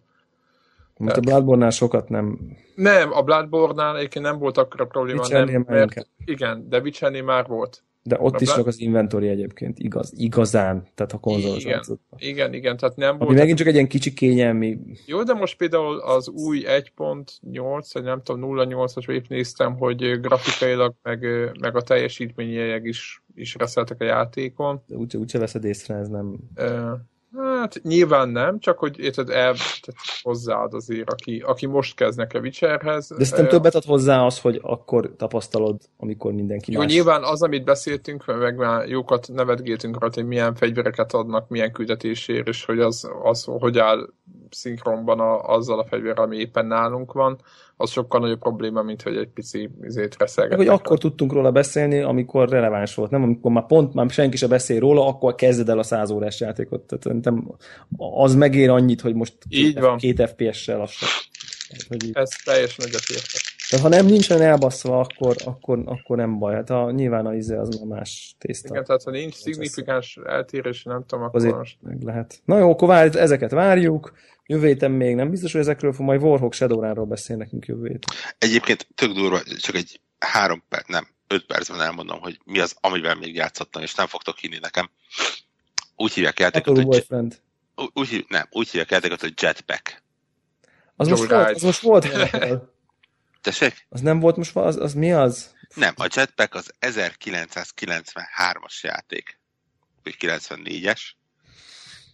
Most a Bloodborne-nál sokat nem...
Nem, a Bloodborne-nál egyébként nem volt akkora probléma,
Witchernél
nem, mert igen, de Witchernél már volt.
De ott is csak az inventory egyébként, igaz, igazán, tehát a konzolos
Igen. Igen, igen, tehát nem
Ami
volt.
megint csak egy ilyen kicsi kényelmi...
Jó, de most például az új 1.8, vagy nem tudom, 0.8-as épp néztem, hogy grafikailag, meg, meg a teljesítményileg is, is reszeltek a játékon.
de Úgy, úgyse veszed észre, ez nem...
Ö, Hát nyilván nem, csak hogy érted, el, tehát hozzáad azért, aki, aki most kezd nekem Witcherhez.
De szerintem
Ö,
többet ad hozzá az, hogy akkor tapasztalod, amikor mindenki
Jó,
más.
nyilván az, amit beszéltünk, meg már jókat nevetgéltünk rá, hogy milyen fegyvereket adnak, milyen küldetésért, és hogy az, az hogy áll szinkronban a, azzal a fegyverrel, ami éppen nálunk van, az sokkal nagyobb probléma, mint hogy egy pici izét
Meg,
reszelgetnek.
hogy akkor tudtunk róla beszélni, amikor releváns volt, nem amikor már pont már senki se beszél róla, akkor kezded el a 100 órás játékot. Tehát szerintem az megér annyit, hogy most
Így
két,
van.
két FPS-sel. Tehát, hogy
Ez teljesen egyetértek.
Tehát ha nem nincsen elbaszva, akkor, akkor, akkor nem baj. Hát a, nyilván a izé az már más tészta.
Igen, tehát ha nincs szignifikáns eltérés, nem tudom, akkor
Azért
most...
meg lehet. Na jó, akkor várj, ezeket várjuk. Jövő héten még nem biztos, hogy ezekről fog majd Warhawk Shadowrunról beszél nekünk jövő héten.
Egyébként tök durva, csak egy három perc, nem, öt percben elmondom, hogy mi az, amivel még játszottam, és nem fogtok hinni nekem. Úgy hívják játékot,
Apple
hogy,
Boyfriend.
úgy, nem, úgy hívják játékot, hogy Jetpack.
Az most,
Joyride.
volt, az most volt.
Tessék?
Az nem volt most, az, az mi az?
Nem, a Jetpack az 1993-as játék, vagy 94-es,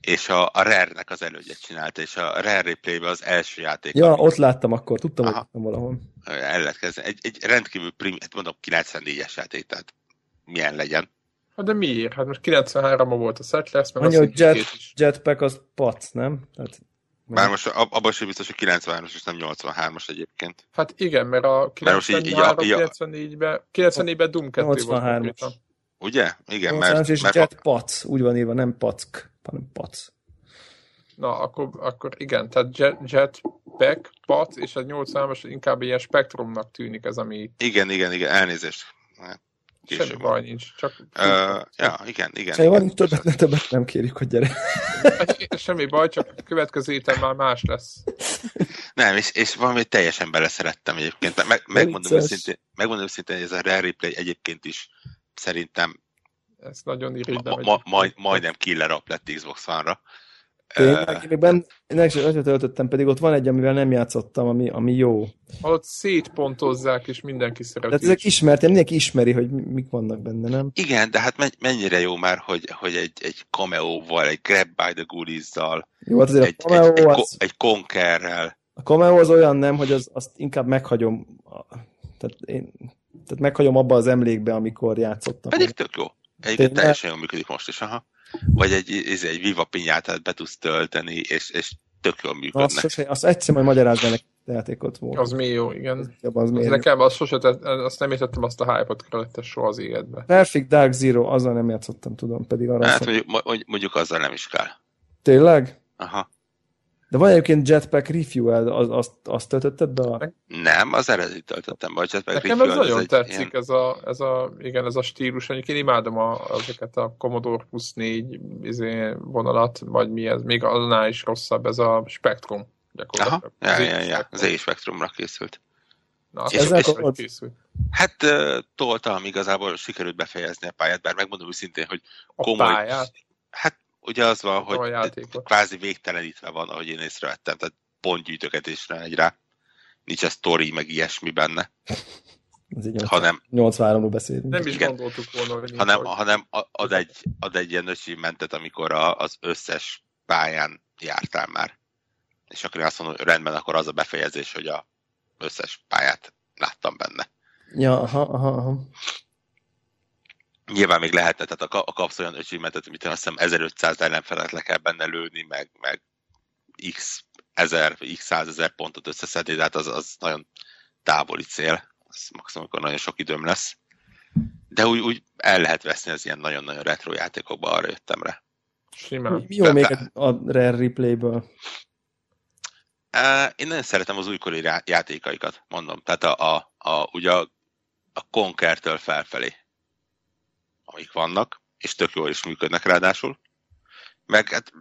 és a, a Rare-nek az elődjet csinálta, és a Rare Replay-ben az első játék,
Ja,
ami
ott láttam akkor, tudtam, hogy
Aha.
láttam valahol.
el lehet kezdeni. Egy, egy rendkívül prim, hát mondom 94-es játék, tehát milyen legyen.
Hát de miért? Hát most 93-ban volt a Settlers, meg
Annyi,
a
hogy jet. Jetpack az pac, nem? Tehát,
Bár most ab- abban sem biztos, hogy 93-as és nem 83-as egyébként.
Hát igen, mert a
Mert most így- így
93
a- így a-
94-ben, 94-ben Doom 2 volt
83-as.
Ugye? Igen,
mert, és
mert
Jet pac, úgy van írva, nem pack, hanem pac.
Na, akkor, akkor igen, tehát Jet, Jetpack, Pat, és a 83-as inkább ilyen spektrumnak tűnik ez, ami
igen, igen, igen, elnézést. Hát,
semmi baj nincs, csak
Uh, ja, igen, igen.
Semmi
igen.
van, többet, ne, többet nem kérjük, hogy gyere.
Semmi baj, csak a következő héten már más lesz.
Nem, és, és valami teljesen beleszerettem egyébként. Meg, megmondom, őszintén, megmondom őszintén, hogy ez a Rare Replay egyébként is szerintem
Ez nagyon
ma,
irigylem.
ma, majd, majdnem killer app lett Xbox One-ra.
Tényleg, én még benne, én meg töltöttem, pedig ott van egy, amivel nem játszottam, ami, ami jó.
Ott szétpontozzák, és mindenki szereti.
Tehát ezek ismert, mindenki ismeri, hogy mik vannak benne, nem?
Igen, de hát mennyire jó már, hogy, hogy egy, egy cameo-val, egy Grab by the Goodies-zal,
jó, hát azért
egy,
a cameo
egy, egy,
az,
egy Conquerrel.
A cameo az olyan nem, hogy az, azt inkább meghagyom, tehát, én, tehát meghagyom abba az emlékbe, amikor játszottam.
Pedig tök jó. Egyébként teljesen jól működik most is, aha. Vagy egy, ez egy Viva Pinyátát be tudsz tölteni, és, és tök jól működnek.
Azt, sose, azt egyszer majd magyarázd a játékot volt.
Az mi jó, igen.
Az, az,
az nekem az sose, azt nem értettem azt a hype-ot kellett soha az életbe.
Perfect Dark Zero, azzal nem játszottam, tudom, pedig arra
Hát mondjuk, mondjuk azzal nem is kell.
Tényleg?
Aha.
De van egyébként Jetpack Refuel, az, azt, azt töltötted be? A...
Nem, az eredeti töltöttem be a Jetpack
Nekem
Refuel.
ez nagyon tetszik,
ilyen...
ez, a, ez, a, igen, ez a stílus. Egyébként én imádom a, ezeket a Commodore Plus 4 izé, vonalat, vagy mi ez, még annál is rosszabb, ez a Spectrum.
Aha, ja, ja, ja, az E Spectrumra készült.
Na,
és, ezzel és,
készült?
Hát toltam, igazából sikerült befejezni a pályát, bár megmondom őszintén, hogy
komoly... A pályát?
Hát ugye az van, hogy kvázi végtelenítve van, ahogy én észrevettem, tehát pontgyűjtögetésre egy rá. Nincs a sztori, meg ilyesmi benne.
Ez így
hanem,
83-ról beszélünk.
Nem is igen, gondoltuk volna,
hogy hanem, vagy. hanem ad egy, ad egy ilyen achievementet, amikor a, az összes pályán jártál már. És akkor én azt mondom, hogy rendben, akkor az a befejezés, hogy a összes pályát láttam benne.
Ja, aha, aha, aha.
Nyilván még lehetne, tehát a, a kapsz olyan achievementet, amit én azt hiszem 1500 ellenfelet le kell benne lőni, meg, meg x ezer, x százezer pontot összeszedni, de hát az, az nagyon távoli cél. Az maximum, amikor nagyon sok időm lesz. De úgy, úgy el lehet veszni az ilyen nagyon-nagyon retro játékokba, arra jöttem rá.
Simán.
Jó még a Rare Replay-ből.
Én nagyon szeretem az újkori játékaikat, mondom. Tehát a, a, a, ugye a, a Conquer-től felfelé, amik vannak, és tök jól is működnek ráadásul. Meg hát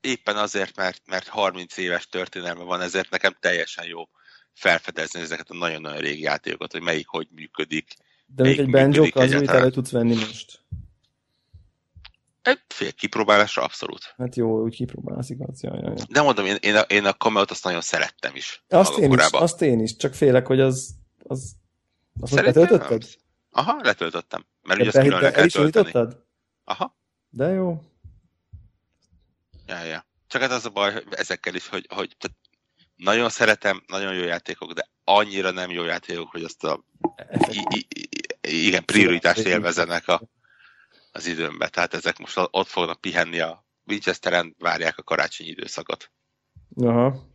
éppen azért, mert, mert 30 éves történelme van, ezért nekem teljesen jó felfedezni ezeket a nagyon-nagyon régi játékokat, hogy melyik hogy működik.
De még egy banjo az, amit elő tudsz venni most.
Egy fél kipróbálásra abszolút.
Hát jó, úgy kipróbálsz, igaz. Ja, ja, ja.
De mondom, én, én a, én a Camelot azt nagyon szerettem is.
Azt én is, azt én is, csak félek, hogy az... az azt letöltötted?
Aha, letöltöttem. Mert ugye azt külön le kell tölteni. Aha.
De jó.
Ja, ja. Csak hát az a baj hogy ezekkel is, hogy, hogy tehát nagyon szeretem, nagyon jó játékok, de annyira nem jó játékok, hogy azt a i, i, i, igen, prioritást élvezenek a, az időmbe. Tehát ezek most ott fognak pihenni a Winchesteren, várják a karácsonyi időszakot.
Aha.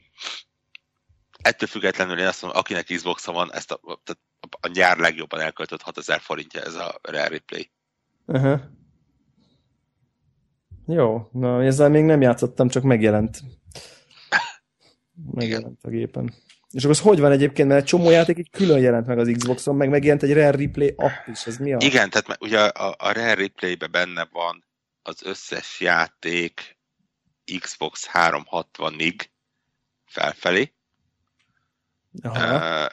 Ettől függetlenül én azt mondom, akinek xbox van, ezt a, tehát a nyár legjobban elköltött 6000 forintja ez a Rare Replay.
Aha. Jó, na ezzel még nem játszottam, csak megjelent. Megjelent a gépen. És akkor az hogy van egyébként, mert egy csomó játék így külön jelent meg az Xboxon, meg megjelent egy Rare Replay app is, ez mi a...
Igen, tehát ugye a, a Rare Replay-be benne van az összes játék Xbox 360-ig felfelé.
Aha. Uh,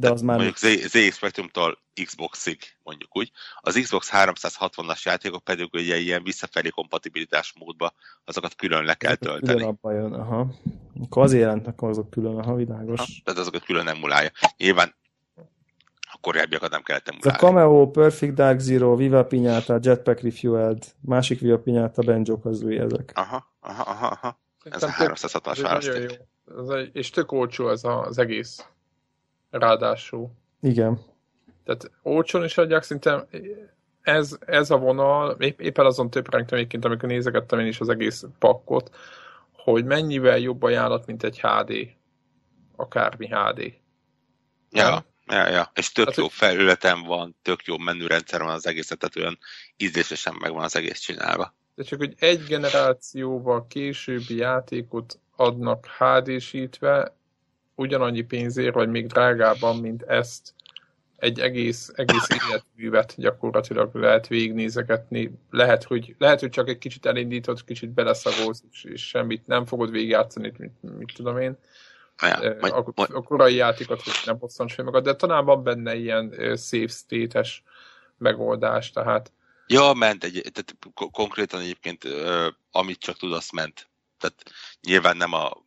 de az már...
Mondjuk ZX Spectrum-tól Xboxig, mondjuk úgy. Az Xbox 360-as játékok pedig ugye ilyen visszafelé kompatibilitás módba azokat külön le kell tölteni.
Külön abba jön, aha. Akkor azért jelentnek azok külön, aha, világos. Ha,
tehát azokat külön emulálja. Nyilván a korábbiakat nem kellett emulálni.
Ez a Cameo, Perfect Dark Zero, Viva Pinyata, Jetpack Refueled, másik Viva Pinyata, Benjo Kazooie ezek.
Aha, aha, aha, aha. Ez a 360-as választék.
És tök olcsó ez az egész. Ráadásul.
Igen.
Tehát olcsón is adják, szinte ez, ez a vonal, épp, éppen azon töprengtem egyébként, amikor nézegettem én is az egész pakkot, hogy mennyivel jobb ajánlat, mint egy HD. Akármi HD.
Ja, ja, ja. És tök hát, jó felületen van, tök jó menürendszer van az egészet, tehát olyan ízlésesen meg van az egész csinálva.
De csak, hogy egy generációval későbbi játékot adnak HD-sítve, ugyanannyi pénzért, vagy még drágában, mint ezt egy egész, egész életművet gyakorlatilag lehet végignézegetni. Lehet hogy, lehet, hogy csak egy kicsit elindítod, kicsit beleszagolsz, és, és semmit nem fogod végigjátszani, mit, mit tudom én. Ja, majd, a, a korai játékot, hogy nem hosszan sem magad, de talán van benne ilyen safe state-es megoldás, tehát
Ja, ment, egy, tehát konkrétan egyébként, amit csak tud, azt ment. Tehát nyilván nem a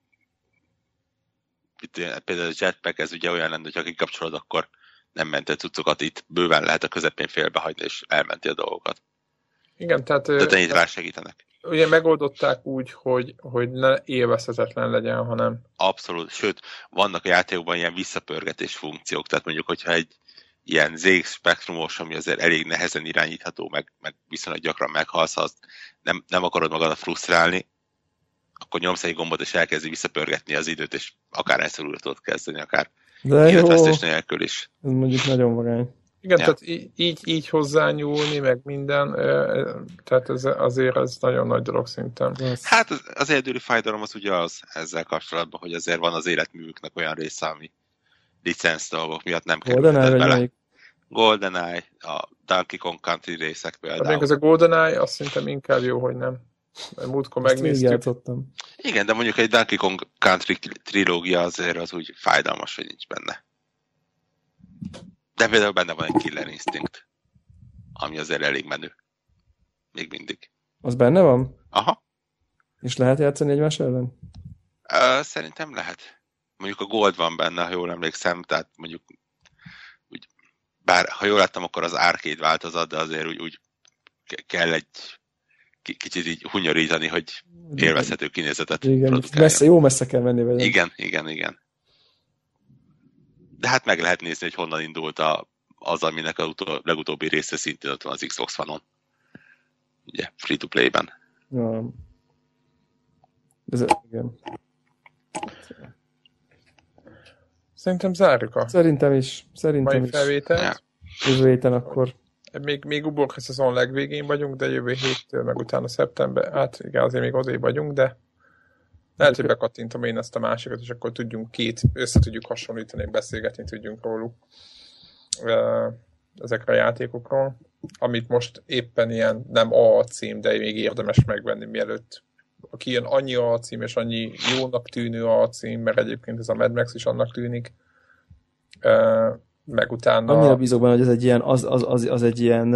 például a jetpack, ez ugye olyan lenne, hogy ha kikapcsolod, akkor nem mentett cuccokat, itt bőven lehet a közepén félbehagyni, és elmenti a dolgokat.
Igen, tehát...
Tehát ennyit rá segítenek.
Ugye megoldották úgy, hogy, hogy ne élvezhetetlen legyen, hanem...
Abszolút, sőt, vannak a játékokban ilyen visszapörgetés funkciók, tehát mondjuk, hogyha egy ilyen ZX spektrumos, ami azért elég nehezen irányítható, meg, meg viszonylag gyakran meghalsz, azt nem, nem akarod magadat frusztrálni, akkor nyomsz egy gombot, és elkezdi visszapörgetni az időt, és akár egyszer újra tudod kezdeni, akár
De jó,
életvesztés nélkül is.
ez mondjuk nagyon vagány.
Igen,
Ja.
tehát így, így hozzányúlni, meg minden, tehát ez, azért ez nagyon nagy dolog szinten.
Az,
Hát az, az egyedüli fájdalom az ugye az ezzel kapcsolatban, hogy azért van az életművüknek olyan része, ami licenc dolgok miatt nem
vagy
bele.
melyik?
GoldenEye, a Donkey Kong Country részek
még
például.
az a GoldenEye, azt szerintem inkább jó, hogy nem. Múltkor
végig
megnéztük.
Igen, de mondjuk egy Donkey Kong Country trilógia azért az úgy fájdalmas, hogy nincs benne. De például benne van egy Killer Instinct, ami azért elég menő. Még mindig.
Az benne van?
Aha,
És lehet játszani egymás ellen?
Ö, szerintem lehet. Mondjuk a Gold van benne, ha jól emlékszem, tehát mondjuk úgy, bár ha jól láttam, akkor az arcade változat, de azért úgy, úgy ke- kell egy kicsit így hunyorítani, hogy élvezhető kinézetet
Igen, messze, jó messze kell menni vele.
Igen, igen, igen. De hát meg lehet nézni, hogy honnan indult a, az, aminek a utol, legutóbbi része szintén ott van az Xbox One-on. Ugye, free-to-play-ben.
Ja. Ez, igen.
Szerintem zárjuk a
Szerintem is. Szerintem
mai
is.
felvételt.
Jövő héten akkor.
Még, még uborka szezon legvégén vagyunk, de jövő héttől, meg utána szeptember, hát igen, azért még odébb vagyunk, de lehet, hogy bekattintom én ezt a másikat, és akkor tudjunk két, össze tudjuk hasonlítani, beszélgetni tudjunk róluk ezekre a játékokról, amit most éppen ilyen nem A cím, de még érdemes megvenni, mielőtt aki ilyen annyi A cím, és annyi jónak tűnő A cím, mert egyébként ez a Mad Max is annak tűnik, meg utána...
Annyira bízok benne, hogy ez egy ilyen, az, az, az, az egy ilyen,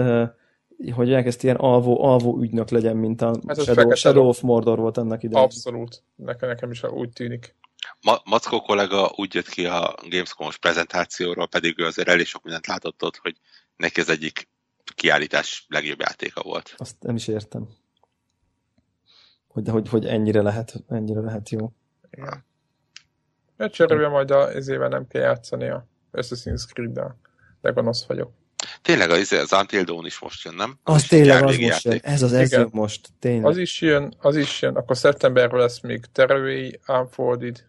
hogy elkezd ilyen alvó, alvó ügynök legyen, mint a
Hát
Shadow, Shadow of Mordor volt annak idején.
Abszolút. Nekem, nekem is úgy tűnik.
Ma- Mackó kollega úgy jött ki a Gamescom-os prezentációról, pedig ő azért elég sok mindent látott ott, hogy neki az egyik kiállítás legjobb játéka volt.
Azt nem is értem. Hogy, hogy, hogy ennyire lehet, ennyire lehet jó.
Igen. Mert cserébe majd az éve nem kell játszani a Assassin's Creed-del. De gonosz vagyok.
Tényleg az, az Until Dawn is most jön, nem?
Az
is
tényleg az most jön.
játék.
Ez az, ez jön most. Tényleg.
Az is jön, az is jön. Akkor szeptemberben lesz még Terraway Unfolded.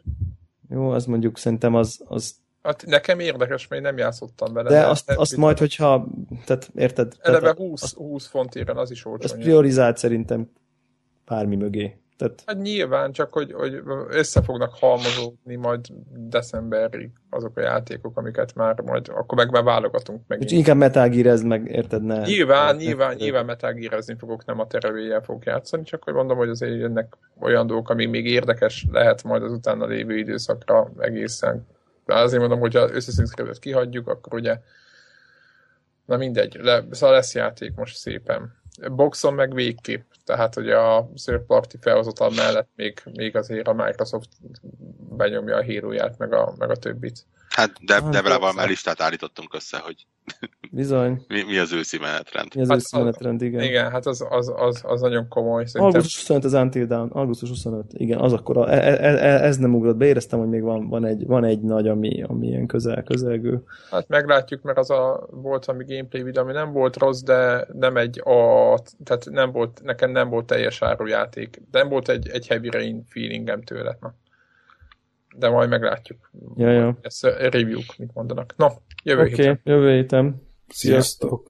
Jó, az mondjuk szerintem az, az
Hát nekem érdekes, mert én nem játszottam bele.
de azt,
nem
azt
biztos.
majd, hogyha, tehát érted?
Eleve
Tehát
20, 20 fontére az is
az
olcsó.
priorizált szerintem bármi mögé. Tehát
Hát nyilván, csak hogy, hogy össze fognak halmozódni majd decemberig azok a játékok, amiket már majd, akkor meg már válogatunk meg.
Úgyhogy inkább Gear meg érted, ne.
Nyilván,
ne-
nyilván,
ne-
nyilván metágírezni fogok, nem a terevéllyel fogok játszani, csak hogy mondom, hogy azért jönnek olyan dolgok, ami még érdekes lehet majd az utána lévő időszakra egészen. De azért mondom, hogy ha összeszinszkrevet kihagyjuk, akkor ugye na mindegy, le, szóval lesz játék most szépen. Boxon meg végképp, tehát hogy a third party felhozatal mellett még, még azért a Microsoft benyomja a híróját, meg a, meg a többit.
Hát de,
Hát,
Debrával már listát állítottunk össze, hogy
Bizony.
mi, mi az őszi menetrend.
Mi az
Hát
őszi menetrend, igen.
Igen, hát az, az, az, az nagyon komoly. Szerintem
Augusztus 25 az Until Dawn. Augusztus 25. Igen, az akkor. A, e, e, e, ez nem ugrott be. Éreztem, hogy még van, van, egy, van egy nagy, ami, ami ilyen közel, közelgő.
Hát meglátjuk, mert az a volt ami gameplay videó, ami nem volt rossz, de nem egy a, tehát nem volt, nekem nem volt teljes árujáték. Nem volt egy, egy heavy rain feelingem tőle. Na. De majd meglátjuk.
Ja, ja.
Ezt a review mit mondanak. No, jövő
Oké,
héten.
okay, jövő héten.
Sziasztok!